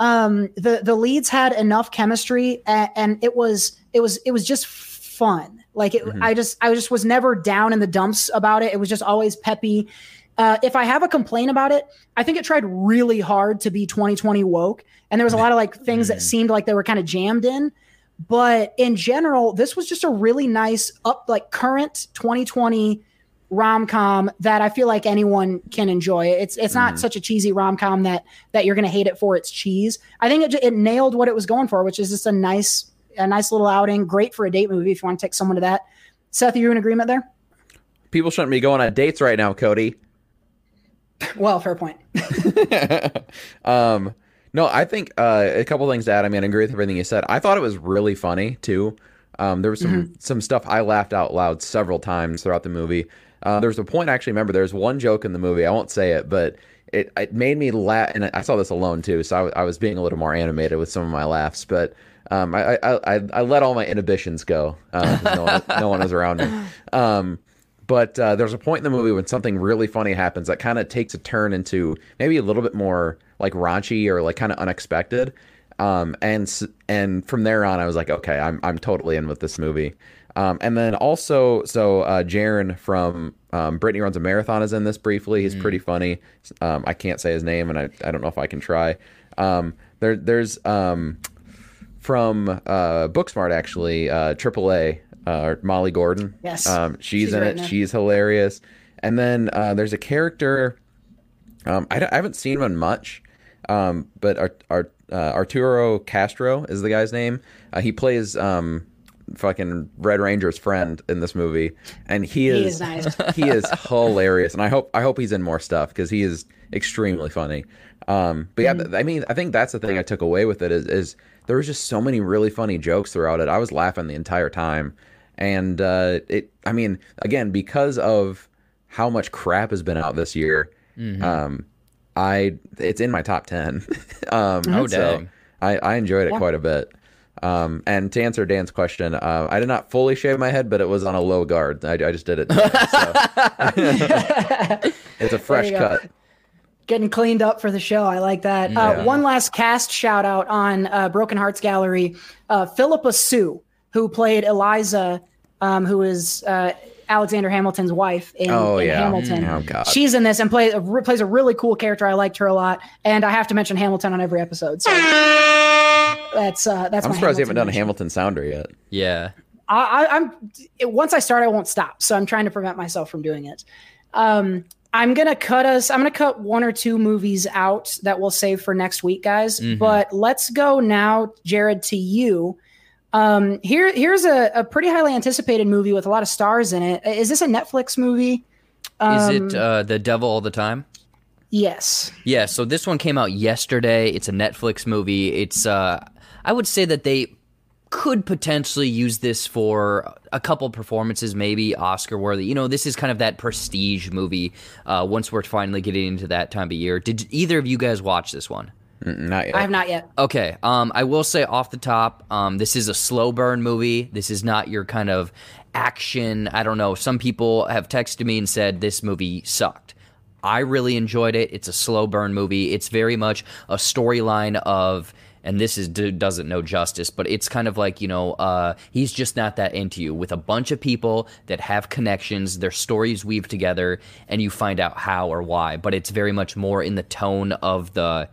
Um, the the leads had enough chemistry, and, and it was it was it was just fun. Like it, Mhm. I just I just was never down in the dumps about it. It was just always peppy. Uh, if I have a complaint about it, I think it tried really hard to be 2020 woke, and there was a lot of like things that seemed like they were kind of jammed in. But in general, this was just a really nice up like current 2020 rom com that I feel like anyone can enjoy. It's it's not such a cheesy rom com that that you're gonna hate it for its cheese. I think it it nailed what it was going for, which is just a nice a nice little outing, great for a date movie if you want to take someone to that. Seth, are you in agreement there? People shouldn't be going on dates right now, Cody. Well, fair point. um, no, I think uh, a couple things to add. I mean, I agree with everything you said. I thought it was really funny too. Um, there was some some stuff I laughed out loud several times throughout the movie. Uh, there was a point I actually remember. There's one joke in the movie. I won't say it, but it it made me laugh, and I saw this alone too. So I was being a little more animated with some of my laughs, but. Um, I, I, I, I let all my inhibitions go. Uh, no, one, no one was around me. Um, but uh, there's a point in the movie when something really funny happens that kind of takes a turn into maybe a little bit more like raunchy or like kind of unexpected. Um, and and from there on, I was like, okay, I'm I'm totally in with this movie. Um, and then also, so uh, Jaron from um, Brittany Runs a Marathon is in this briefly. He's pretty funny. Um, I can't say his name, and I, I don't know if I can try. Um, there there's um, from uh, Booksmart actually, uh, AAA, uh, Molly Gordon. Yes. Um, she's, She's in great it. it. She's hilarious. And then uh, there's a character. Um, I, I haven't seen him much, um, but Art, Art, uh, Arturo Castro is the guy's name. Uh, he plays um, fucking Red Ranger's friend in this movie, and he He is is nice. he is hilarious, and I hope I hope he's in more stuff because he is extremely funny. Um, but yeah, Mm-hmm. I mean, I think that's the thing I took away with it is is there was just so many really funny jokes throughout it. I was laughing the entire time, and uh, it. I mean, again, because of how much crap has been out this year, Mhm. um, I it's in my top ten. um, Oh, so dang. I, I enjoyed it Yeah. quite a bit. Um, and to answer Dan's question, uh, I did not fully shave my head, but it was on a low guard. I, I just did it. so. it's a fresh go. cut. Getting cleaned up for the show. I like that. Yeah. Uh, one last cast shout out on uh, Broken Hearts Gallery. Uh, Phillipa Soo, who played Eliza, um, who is uh, Alexander Hamilton's wife in, Oh, in yeah. Hamilton. Oh, God. She's in this and play, uh, plays a really cool character. I liked her a lot. And I have to mention Hamilton on every episode. So that's uh, that's I'm my surprised you haven't Hamilton done a. Hamilton sounder yet. Yeah. I, I, I'm it, once I start, I won't stop. So I'm trying to prevent myself from doing it. Um, I'm gonna cut us. I'm gonna cut one or two movies out that we'll save for next week, guys. Mhm. But let's go now, Jared, to you. Um, here, here's a, a pretty highly anticipated movie with a lot of stars in it. Is this a Netflix movie? Is Um, it uh, The Devil All the Time? yes. Yeah, so this one came out yesterday. It's a Netflix movie. It's uh I would say that they could potentially use this for a couple performances, maybe Oscar worthy. You know, this is kind of that prestige movie. Uh, once we're finally getting into that time of year, did either of you guys watch this one? Not yet. I have not yet. Okay. Um, I will say off the top, um, this is a slow burn movie. This is not your kind of action. I don't know. Some people have texted me and said this movie sucked. I really enjoyed it. It's a slow burn movie. It's very much a storyline of, and this is doesn't know justice, but it's kind of like you know, uh, he's just not that into you. With a bunch of people that have connections, their stories weave together, and you find out how or why. But it's very much more in the tone of the.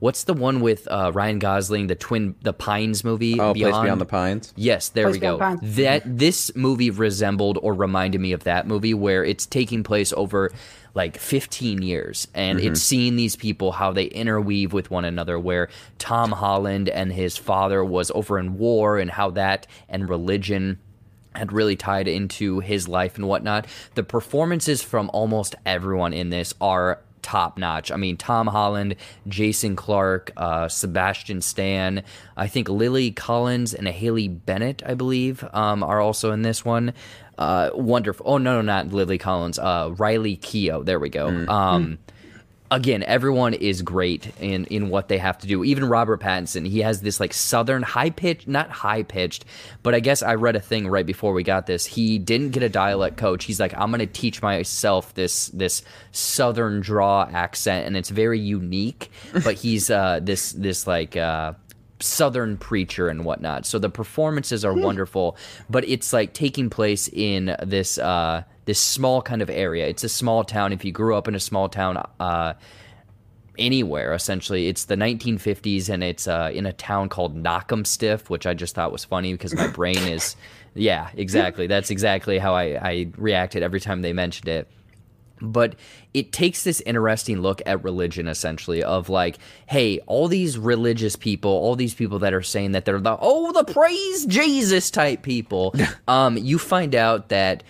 What's the one with uh, Ryan Gosling, the twin, the Pines movie? Oh, Place Beyond the Pines. Yes, there Place we go. Pines. That this movie resembled or reminded me of that movie where it's taking place over like 15 years and Mhm. it's seeing these people how they interweave with one another where Tom Holland and his father was over in war and how that and religion had really tied into his life and whatnot. The performances from almost everyone in this are top notch. I mean, Tom Holland, Jason Clarke, uh, Sebastian Stan, I think Lily Collins and Haley Bennett, I believe, um, are also in this one. Uh, wonderful. Oh no, no, not Lily Collins. Uh, Riley Keough. There we go. Um, again, everyone is great in in what they have to do. Even Robert Pattinson, he has this like southern high pitched, not high pitched, but I guess I read a thing right before we got this. He didn't get a dialect coach. He's like, I'm gonna teach myself this this southern draw accent, and it's very unique. But he's uh, this this like. Uh, southern preacher and whatnot. So the performances are wonderful but it's like taking place in this uh this small kind of area. It's a small town. If you grew up in a small town uh anywhere essentially it's the 1950s and it's uh in a town called Knockemstiff which I just thought was funny because my brain is yeah exactly. That's exactly how I I reacted every time they mentioned it but it takes this interesting look at religion essentially of like hey all these religious people all these people that are saying that they're the oh the praise jesus type people um you find out that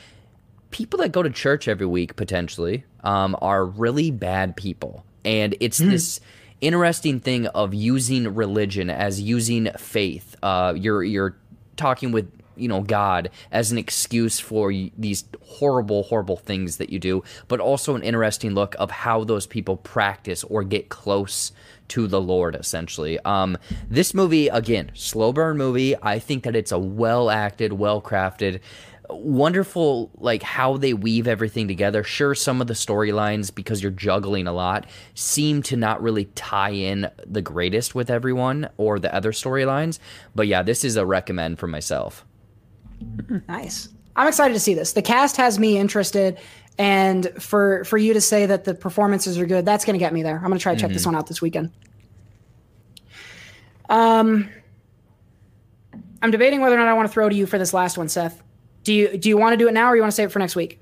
people that go to church every week potentially um, are really bad people. And it's this interesting thing of using religion as using faith. Uh, you're you're talking with you know God as an excuse for these horrible horrible things that you do but also an interesting look of how those people practice or get close to the Lord essentially. Um this movie again slow burn movie. I think that it's a well acted well crafted wonderful like how they weave everything together. Sure some of the storylines because you're juggling a lot seem to not really tie in the greatest with everyone or the other storylines but yeah this is a recommend for myself Nice. I'm excited to see this. The cast has me interested, and for for you to say that the performances are good, that's going to get me there. I'm going to try to check this Mhm. one out this weekend. Um, I'm debating whether or not I want to throw to you for this last one, Seth. Do you do you want to do it now, or you want to save it for next week?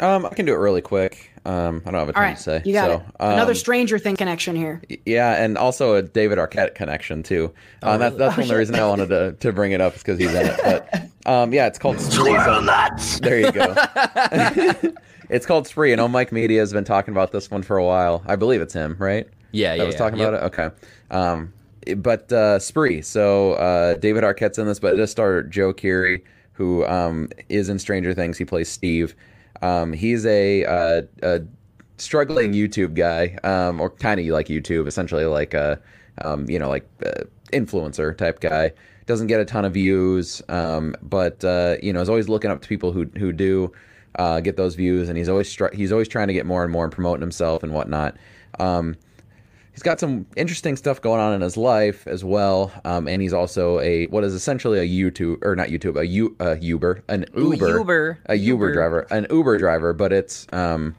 Um, I can do it really quick. Um, I don't have a ton All right, to say. you got so, it. Another um, Stranger Thing connection here. Yeah, and also a David Arquette connection too. Oh, Uh, that's really? that's Oh, one of the shit. reasons I wanted to, to bring it up is because he's in it. But um, yeah, it's called Spree. So, there you go. it's called Spree, and Oh Mike Media has been talking about this one for a while. I believe it's him, right? Yeah, that yeah, I was yeah. talking Yep. about it. Okay. Um, but uh, Spree. So uh, David Arquette's in this, but it does star Joe Keery, who um, is in Stranger Things. He plays Steve. Um, he's a, uh, a struggling YouTube guy, um, or kind of like YouTube, essentially like a, um, you know, like uh, influencer type guy. Doesn't get a ton of views, um, but uh, you know, is always looking up to people who who do uh, get those views, and he's always str- he's always trying to get more and more and promoting himself and whatnot. Um, he's got some interesting stuff going on in his life as well, um, and he's also a what is essentially a YouTube or not YouTube, a U a Uber, an Ooh, Uber, Uber. a Uber, Uber. driver, an Uber driver, but it's um,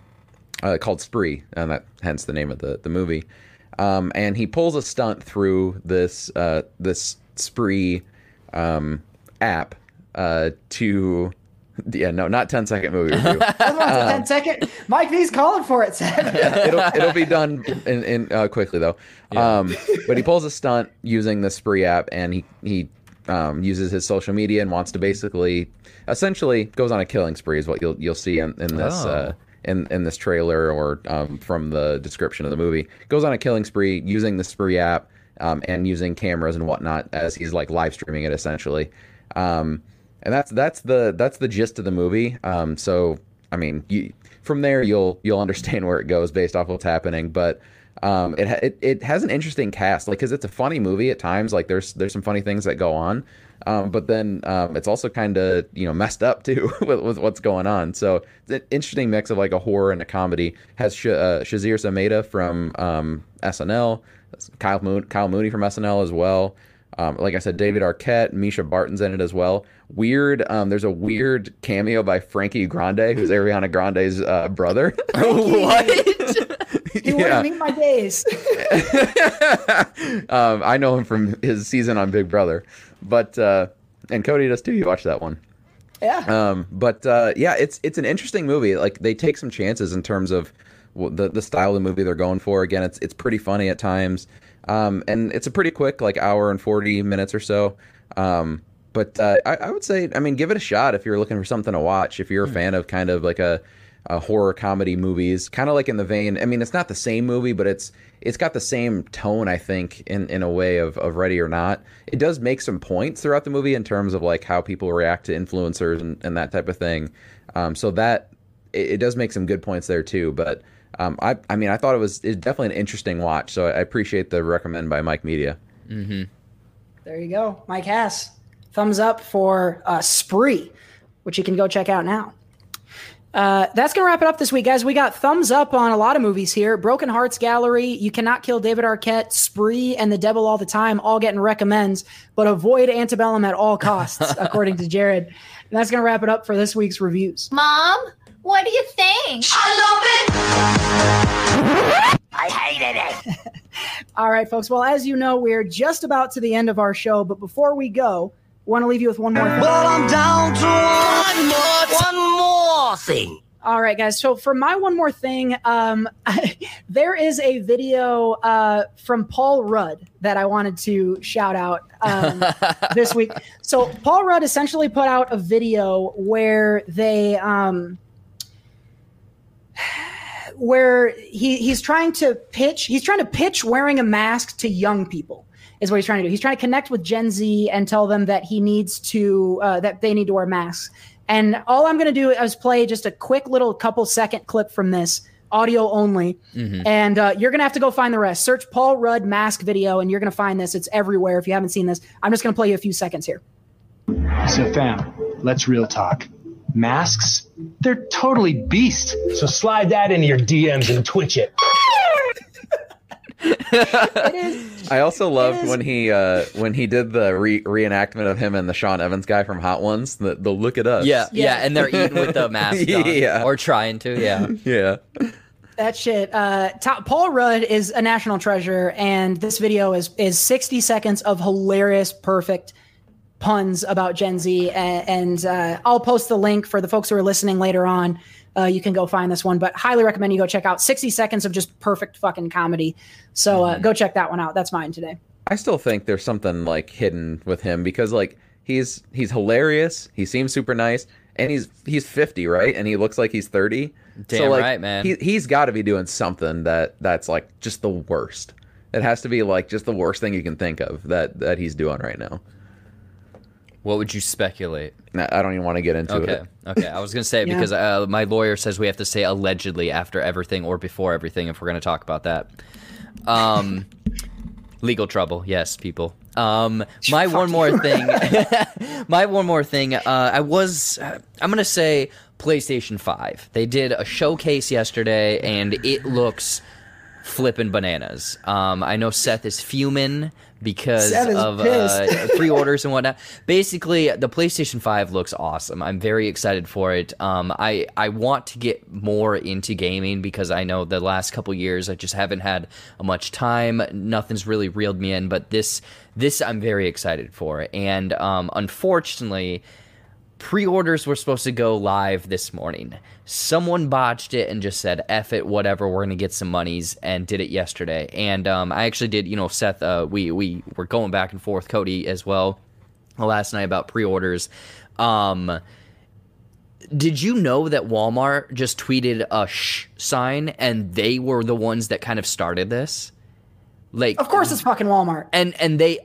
uh, called Spree, and that hence the name of the the movie. Um, and he pulls a stunt through this uh, this Spree um, app uh, to yeah no not 10 second movie review. Hold on a Um, 10 second. Mike V's calling for it, Seth. it'll it'll be done in, in uh, quickly though. Um, but he pulls a stunt using the Spree app, and he he um, uses his social media and wants to basically, essentially, goes on a killing spree. Is what you'll you'll see in, in this. Oh. Uh, in, in this trailer or um, from the description of the movie goes on a killing spree using the spree app um, and using cameras and whatnot as he's like live streaming it essentially um, and that's that's the that's the gist of the movie. Um, so I mean, you, from there you'll you'll understand where it goes based off what's happening. But um, it, it it has an interesting cast, like because it's a funny movie at times. Like there's there's some funny things that go on, um, but then um, it's also kind of you know messed up too with, with what's going on. So it's an interesting mix of like a horror and a comedy. Has Sh- uh, Sasheer Zamata from um, SNL, Kyle Kyle Mooney from SNL as well. Um, like I said, David Arquette, Mischa Barton's in it as well. Weird. Um, there's a weird cameo by Frankie Grande, who's Ariana Grande's uh, brother. He wouldn't meet my days. um, I know him from his season on Big Brother, but uh, and Cody does too. You watch that one. Yeah. Um, but uh, yeah, it's it's an interesting movie. Like they take some chances in terms of the the style of the movie they're going for. Again, it's it's pretty funny at times, um, and it's a pretty quick like hour and forty minutes or so. Um, but uh, I, I would say, I mean, give it a shot if you're looking for something to watch. If you're a fan of kind of like a, a horror comedy movies, kind of like in the vein. I mean, it's not the same movie, but it's it's got the same tone, I think, in, in a way of, of Ready or Not. It does make some points throughout the movie in terms of like how people react to influencers and, and that type of thing. Um, so that it, it does make some good points there too. But um, I I mean, I thought it was it's definitely an interesting watch. So I appreciate the recommend by Mike Media. Mm-hmm. There you go. Mike Hass. Thumbs up for uh, Spree, which you can go check out now. Uh, that's going to wrap it up this week, guys. We got thumbs up on a lot of movies here. Broken Hearts Gallery, You Cannot Kill David Arquette, Spree, and The Devil All the Time, all getting recommends, but avoid Antebellum at all costs, according to Jared. And that's going to wrap it up for this week's reviews. Mom, what do you think? I love it. I hated it. All right, folks. Well, as you know, we're just about to the end of our show, but before we go, want to leave you with one more thing. Well, I'm down to one more, one more thing. All right, guys. So for my one more thing, um, there is a video uh, from Paul Rudd that I wanted to shout out um, this week. So Paul Rudd essentially put out a video where they um, where he he's trying to pitch he's trying to pitch wearing a mask to young people is what he's trying to do. He's trying to connect with Gen Z and tell them that he needs to uh, that they need to wear masks. And all I'm going to do is play just a quick little couple second clip from this audio only. Mhm. And uh, you're going to have to go find the rest. Search Paul Rudd mask video and you're going to find this. It's everywhere if you haven't seen this. I'm just going to play you a few seconds here. So, fam, let's real talk. Masks, they're totally beast. So slide that into your DMs and twitch it. I also loved when he uh, when he did the re- reenactment of him and the Sean Evans guy from Hot Ones. The, the look at us. Yeah, yeah, and they're eating with the mask on, yeah, or trying to. Yeah, yeah. That shit. Uh, Ta- Paul Rudd is a national treasure, and this video is is 60 seconds of hilarious, perfect puns about Gen Z. And, and uh, I'll post the link for the folks who are listening later on uh, you can go find this one. But highly recommend you go check out 60 seconds of just perfect fucking comedy. So uh, go check that one out. That's mine today. I still think there's something like hidden with him because like he's he's hilarious. He seems super nice, and he's he's 50, right? And he looks like he's 30. Damn like, right, man. He he's got to be doing something that that's like just the worst. It has to be like just the worst thing you can think of that that he's doing right now. What would you speculate? I don't even want to get into Okay. it. Okay. Okay. I was going to say Yeah. because uh, my lawyer says we have to say allegedly after everything or before everything if we're going to talk about that. Um, legal trouble. Yes, people. Um, my one more thing. my one more thing. Uh, I was. Uh, I'm going to say PlayStation 5. They did a showcase yesterday and it looks flipping bananas. Um, I know Seth is fuming because of uh, pre-orders and whatnot. Basically, the PlayStation 5 looks awesome. I'm very excited for it. Um, I I want to get more into gaming because I know the last couple years I just haven't had much time. Nothing's really reeled me in, but this this I'm very excited for. And um, unfortunately, pre-orders were supposed to go live this morning. Someone botched it and just said "F it, whatever." We're gonna get some monies and did it yesterday. And um, I actually did. You know, Seth, uh, we we were going back and forth, Cody as well, last night about pre-orders. Um, did you know that Walmart just tweeted a shh sign and they were the ones that kind of started this? Like, Of course, it's fucking Walmart. and and they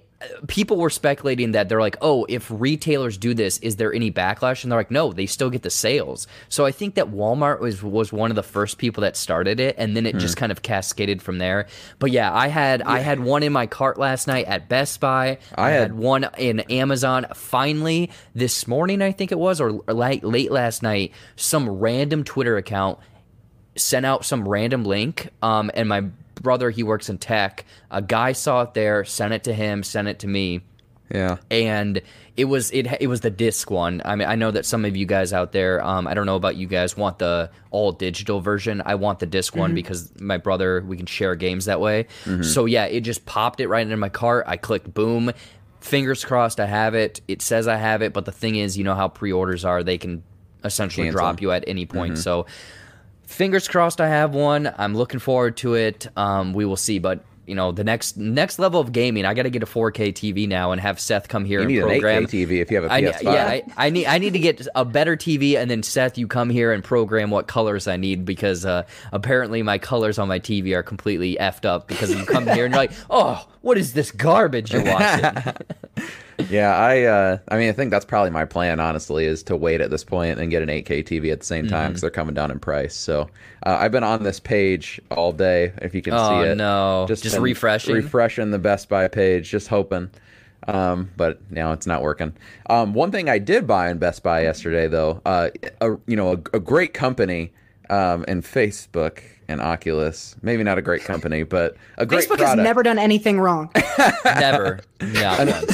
people were speculating that they're like oh if retailers do this is there any backlash? And they're like no they still get the sales. So i think that walmart was was one of the first people that started it and then it just hmm. kind of cascaded from there. But yeah i had i had one in my cart last night at best buy. I, had, had- one in amazon. Finally this morning i think it was or late, late last night some random twitter account sent out some random link um, and my brother he works in tech a guy saw it there sent it to him sent it to me Yeah. and it was it it was the disc one. I mean, I know that some of you guys out there, um, I don't know about you guys, want the all digital version. I want the disk one Mhm. because my brother we can share games that way. So yeah, it just popped it right into my cart. I clicked boom. Fingers crossed, I have it. It says I have it, but the thing is, you know how pre-orders are; they can essentially Cancel. drop you at any point. Mhm. So fingers crossed I have one. I'm looking forward to it. Um, we will see, but you know the next next level of gaming, I got to get a 4K TV now and have Seth come here You and need an program 8K TV if you have a I, PS5. yeah, I, I need I need to get a better TV, and then Seth, you come here and program what colors I need because uh, apparently my colors on my TV are completely effed up because you come here and you're like, oh, what is this garbage you're watching? yeah, I uh, I mean, I think that's probably my plan. Honestly, is to wait at this point and get an 8K TV at the same time because they're coming down in price. So uh, I've been on this page all day. If you can Oh, see it, no. Just been refreshing? refreshing the Best Buy page, just hoping. Um, but now it's not working. Um, one thing I did buy in Best Buy yesterday, though, uh, a, you know, a, a great company, um, and Facebook and Oculus. Maybe not a great company, but a great product. Facebook has never done anything wrong. Never. No. An-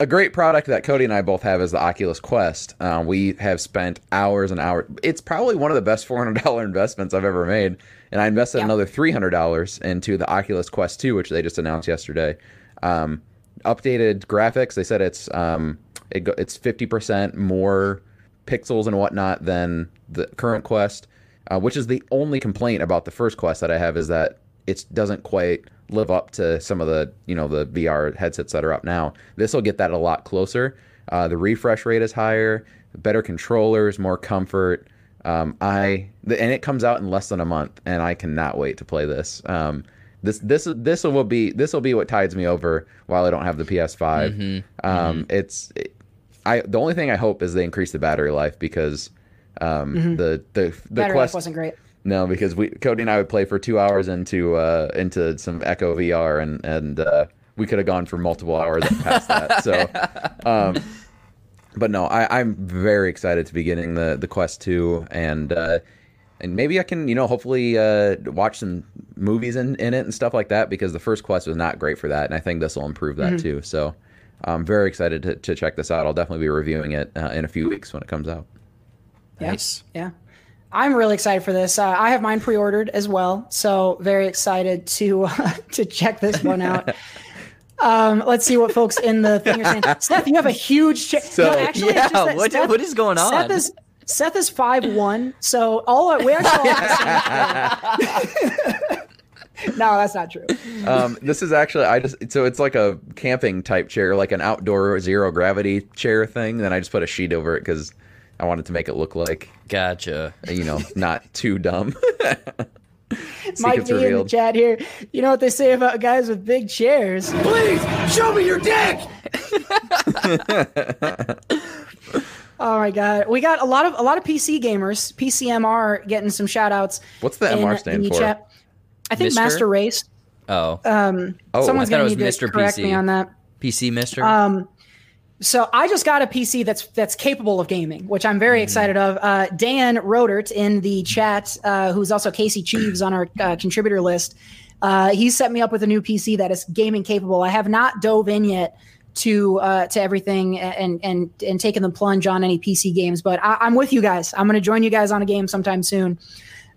a great product that Cody and I both have is the Oculus Quest. Uh, we have spent hours and hours. It's probably one of the best four hundred dollar investments I've ever made, and I invested another three hundred dollars into the Oculus Quest Two, which they just announced yesterday. Um, updated graphics. They said it's um, it it's fifty percent more pixels and whatnot than the current Quest, uh, which is the only complaint about the first Quest that I have is that it doesn't quite live up to some of the you know the VR headsets that are up now. This will get that a lot closer. Uh, the refresh rate is higher, better controllers, more comfort. Um, I the, and it comes out in less than a month, and I cannot wait to play this. Um, this this this will be this will be what tides me over while I don't have the PS5. Mhm, Um, It's it, I the only thing I hope is they increase the battery life because um, Mhm. the the the Battery quest wasn't great. no, because we Cody and I would play for two hours into uh, into some Echo VR, and and uh, we could have gone for multiple hours past that. So, um, but no, I, I'm very excited to be getting the the Quest Two, and uh, and maybe I can you know hopefully uh, watch some movies in in it and stuff like that because the first Quest was not great for that, and I think this will improve that Mhm. too. So. I'm very excited to, to check this out. I'll definitely be reviewing it uh, in a few weeks when it comes out. Yeah. Yeah. I'm really excited for this. Uh, I have mine pre-ordered as well, so very excited to to check this one out. Um, let's see what folks in the thing are saying. Seth, you have a huge. Cha- So, no, actually, yeah, what- Seth- what is going on? Seth is Seth is five one, so all we actually all have No, that's not true. Um, this is actually I just so it's like a camping type chair, like an outdoor zero gravity chair thing. Then I just put a sheet over it because I wanted to make it look like gotcha. You know, not too dumb. Mike B in the chat here. You know what they say about guys with big chairs? Please show me your dick. Oh my god, we got a lot of a lot of PC gamers, PCMR getting some shout outs. What's the in MR stand for? Chat. I think Mister? Master Race. Oh. Um, Oh, someone's I thought gonna it need was to Mr. correct PC. me on that. PC Mister. Um, so I just got a PC that's that's capable of gaming, which I'm very excited of. Uh, Dan Rodert in the chat, uh, who's also Casey Cheeves on our uh, contributor list, uh, he set me up with a new PC that is gaming capable. I have not dove in yet to uh, to everything and and and taken the plunge on any PC games, but I, I'm with you guys. I'm going to join you guys on a game sometime soon.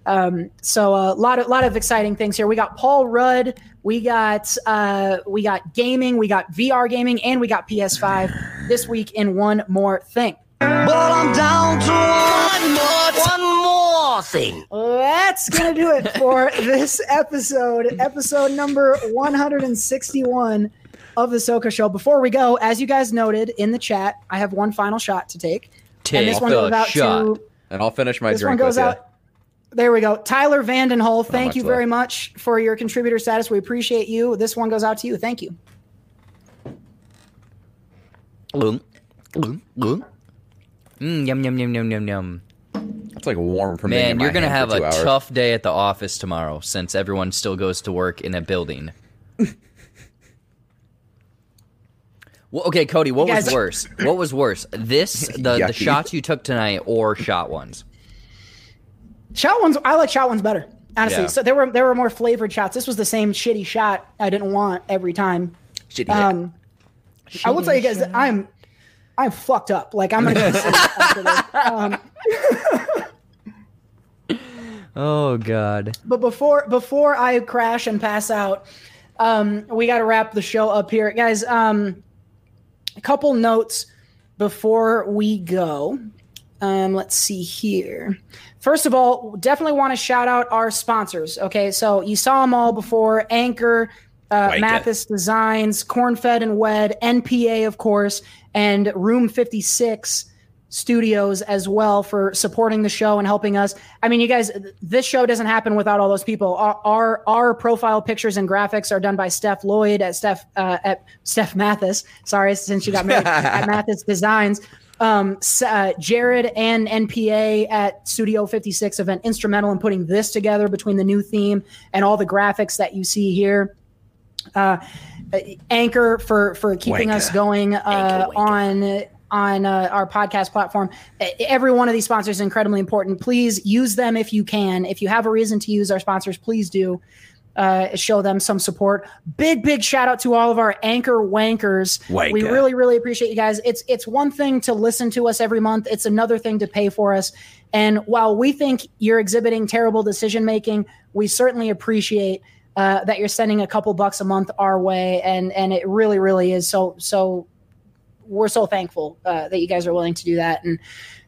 Um, so a lot of lot of exciting things here. We got Paul Rudd, we got uh, we got gaming, we got VR gaming, and we got PS5 this week in one more thing. But I'm down to one more, one more thing. That's gonna do it for this episode, episode number 161 of the SoCo Show. Before we go, as you guys noted in the chat, I have one final shot to take, and this one the goes out shot. to and I'll finish my this one drink goes with you. Out. There we go. Tyler Vandenhole, thank much you very much for your contributor status. We appreciate you. This one goes out to you. Thank you. Mm, yum yum yum yum yum yum. It's like warm for me. Man, you're gonna have a tough day at the office tomorrow since everyone still goes to work in a building. well, okay, Cody, what You was worse? What was worse? This the the shots you took tonight or shot ones? Shot ones. I like shot ones better. Honestly, Yeah. so there were there were more flavored shots. This was the same shitty shot I didn't want every time. Shitty. Um, I will tell you guys that I'm I'm fucked up. Like I'm gonna go to sleep after this. Um, Oh God. but before before I crash and pass out, um, we got to wrap the show up here, guys. Um, a couple notes before we go. Um, let's see here. First of all, definitely want to shout out our sponsors. Okay, so you saw them all before: Anchor, uh, Wanker. Mathis Designs, Cornfed and Wed, NPA, of course, and Room Fifty Six Studios as well for supporting the show and helping us. I mean, you guys, this show doesn't happen without all those people. Our our, our profile pictures and graphics are done by Steph Lloyd at Steph uh, at Steph Mathis. Sorry, since you got married at Mathis Designs. Um, uh, Jared and NPA at Studio 56 have been instrumental in putting this together between the new theme and all the graphics that you see here. Uh, Anchor for for keeping us going uh, on on uh, our podcast platform. Uh, Every one of these sponsors is incredibly important. Please use them if you can. If you have a reason to use our sponsors, please do. Uh, show them some support. Big, big shout out to all of our anchor wankers. We really, really appreciate you guys. It's it's one thing to listen to us every month. It's another thing to pay for us. And while we think you're exhibiting terrible decision making, we certainly appreciate uh, that you're sending a couple bucks a month our way. And and it really, really is so so. We're so thankful uh, that you guys are willing to do that. And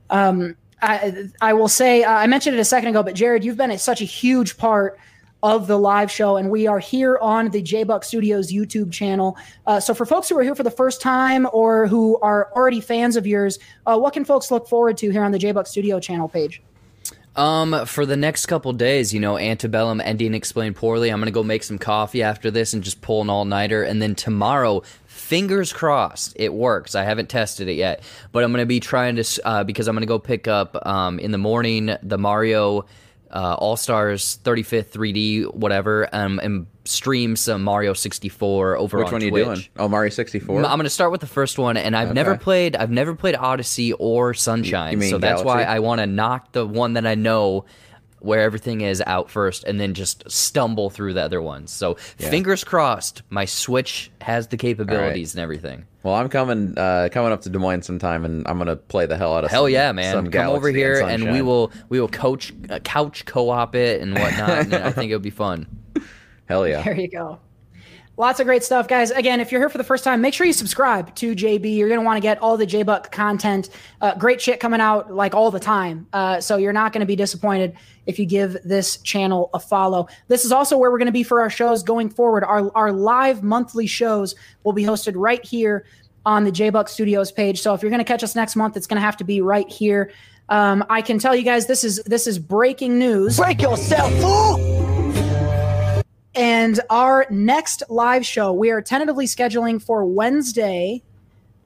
um, I, I will say, uh, I mentioned it a second ago, but Jared, you've been a, such a huge part of the live show, and we are here on the J Buck Studios YouTube channel. Uh, so, for folks who are here for the first time or who are already fans of yours, uh, what can folks look forward to here on the J Buck Studio channel page? Um, for the next couple days, you know, Antebellum ending explained poorly. I'm gonna go make some coffee after this and just pull an all nighter. And then tomorrow, fingers crossed, it works. I haven't tested it yet, but I'm gonna be trying to uh, because I'm gonna go pick up um in the morning the Mario uh, All Stars 35th 3D whatever um and stream some Mario 64 over Which on one are you Twitch. doing? Oh, Mario 64. I'm going to start with the first one, and I've never played. I've never played Odyssey or Sunshine, You mean so that's why I want to knock the one that I know where everything is out first, and then just stumble through the other ones. So Yeah. fingers crossed, my Switch has the capabilities and everything. Well, I'm coming uh, coming up to Des Moines sometime, and I'm gonna play the hell out of Hell some, yeah, man! some Come over here, and we will we will coach uh, couch co-op it and whatnot. and I think it'll be fun. Hell yeah! There you go. Lots of great stuff, guys. Again, if you're here for the first time, make sure you subscribe to JB. You're going to want to get all the JBuck content. Uh, great shit coming out like all the time. Uh, so you're not going to be disappointed if you give this channel a follow. This is also where we're going to be for our shows going forward. Our, our live monthly shows will be hosted right here on the JBuck Studios page. So if you're going to catch us next month, it's going to have to be right here. Um, I can tell you guys this is this is breaking news. Break yourself, fool! And our next live show, we are tentatively scheduling for Wednesday,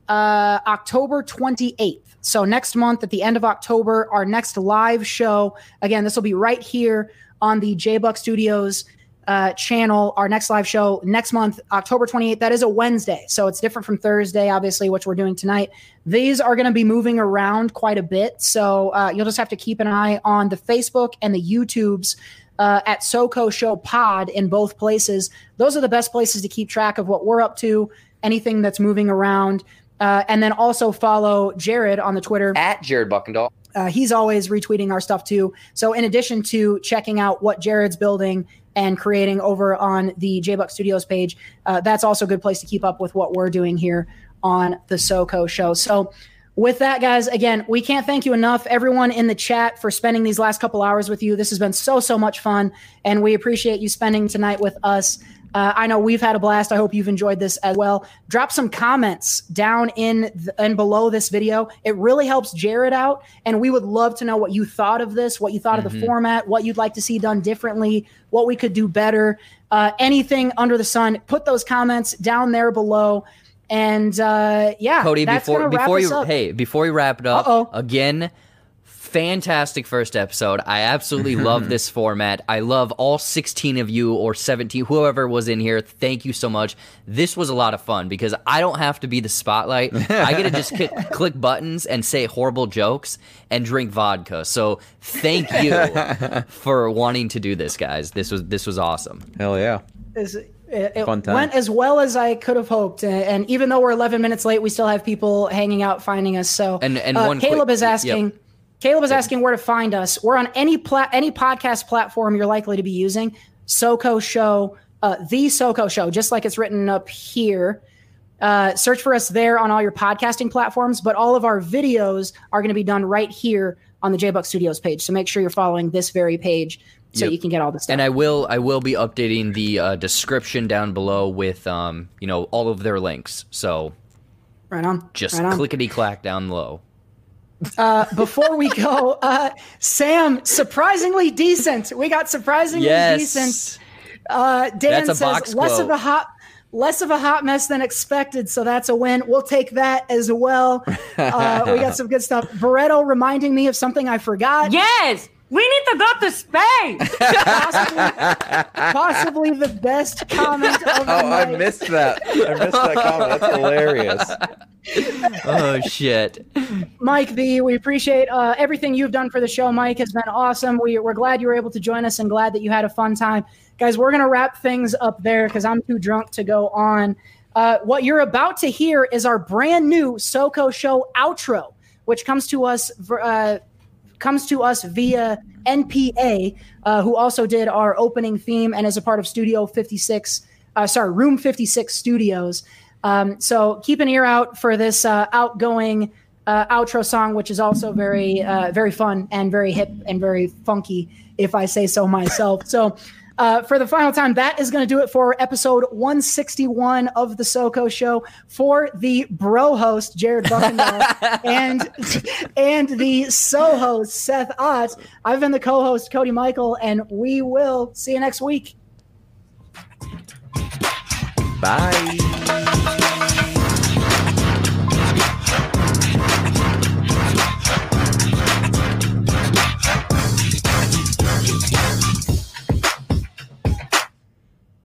uh, October 28th. So next month at the end of October, our next live show. Again, this will be right here on the J Buck Studios uh, channel. Our next live show next month, October 28th. That is a Wednesday. So it's different from Thursday, obviously, which we're doing tonight. These are going to be moving around quite a bit. So uh, you'll just have to keep an eye on the Facebook and the YouTubes uh, at SoCo Show Pod in both places. Those are the best places to keep track of what we're up to, anything that's moving around. Uh, and then also follow Jared on the Twitter at Jared Buckendahl. Uh, he's always retweeting our stuff too. So in addition to checking out what Jared's building and creating over on the JBuck Studios page, uh, that's also a good place to keep up with what we're doing here on the SoCo show. So with that, guys, again, we can't thank you enough, everyone in the chat, for spending these last couple hours with you. This has been so, so much fun, and we appreciate you spending tonight with us. Uh, I know we've had a blast. I hope you've enjoyed this as well. Drop some comments down in and below this video. It really helps Jared out, and we would love to know what you thought of this, what you thought of the Mhm. format, what you'd like to see done differently, what we could do better. Uh, anything under the sun, put those comments down there below. And uh, yeah, Cody, that's before wrap before us you up. hey before we wrap it up Uh-oh. again, fantastic first episode. I absolutely love this format. I love all 16 of you or 17 whoever was in here. Thank you so much. This was a lot of fun because I don't have to be the spotlight. I get to just click, click buttons and say horrible jokes and drink vodka. So thank you for wanting to do this, guys. This was this was awesome. Hell yeah. is it, it Fun time. went as well as I could have hoped. And, and even though we're 11 minutes late, we still have people hanging out finding us. So And- and uh, Caleb quick- is asking. yep. Caleb is asking where to find us. We're on any pla- any podcast platform you're likely to be using. SoCo Show, uh, the SoCo Show, just like it's written up here. Uh, search for us there on all your podcasting platforms, but all of our videos are going to be done right here on the JBuck Studios page. So make sure you're following this very page so Yep. you can get all the stuff. And I will I will be updating the uh, description down below with um you know all of their links. So right on. just right clickety clack down low. Uh, before we go, uh, Sam, surprisingly decent. We got surprisingly Yes. decent. Uh, Dan That's a says box less quote. of a hot, less of a hot mess than expected. So that's a win. We'll take that as well. Uh, we got some good stuff. Barreto reminding me of something I forgot. Yes, we need to go to space. Possibly the best comment of the Oh, I missed that. I missed that comment. That's hilarious. oh shit. Mike B, we appreciate uh, everything you've done for the show. Mike has been awesome. We, we're glad you were able to join us and glad that you had a fun time. Guys, we're going to wrap things up there because I'm too drunk to go on. Uh, what you're about to hear is our brand new SoCo Show outro, which comes to us ver- uh, comes to us via NPA, uh, who also did our opening theme and is a part of Studio 56, uh, sorry, Room 56 Studios. Um, so keep an ear out for this uh, outgoing uh, outro song, which is also very, uh, very fun and very hip and very funky, if I say so myself. So. Uh, for the final time, that is going to do it for episode 161 of the SoCo Show. For the bro host Jared Buckendahl and and the so host Seth Ott, I've been the co-host Cody Michael, and we will see you next week. Bye.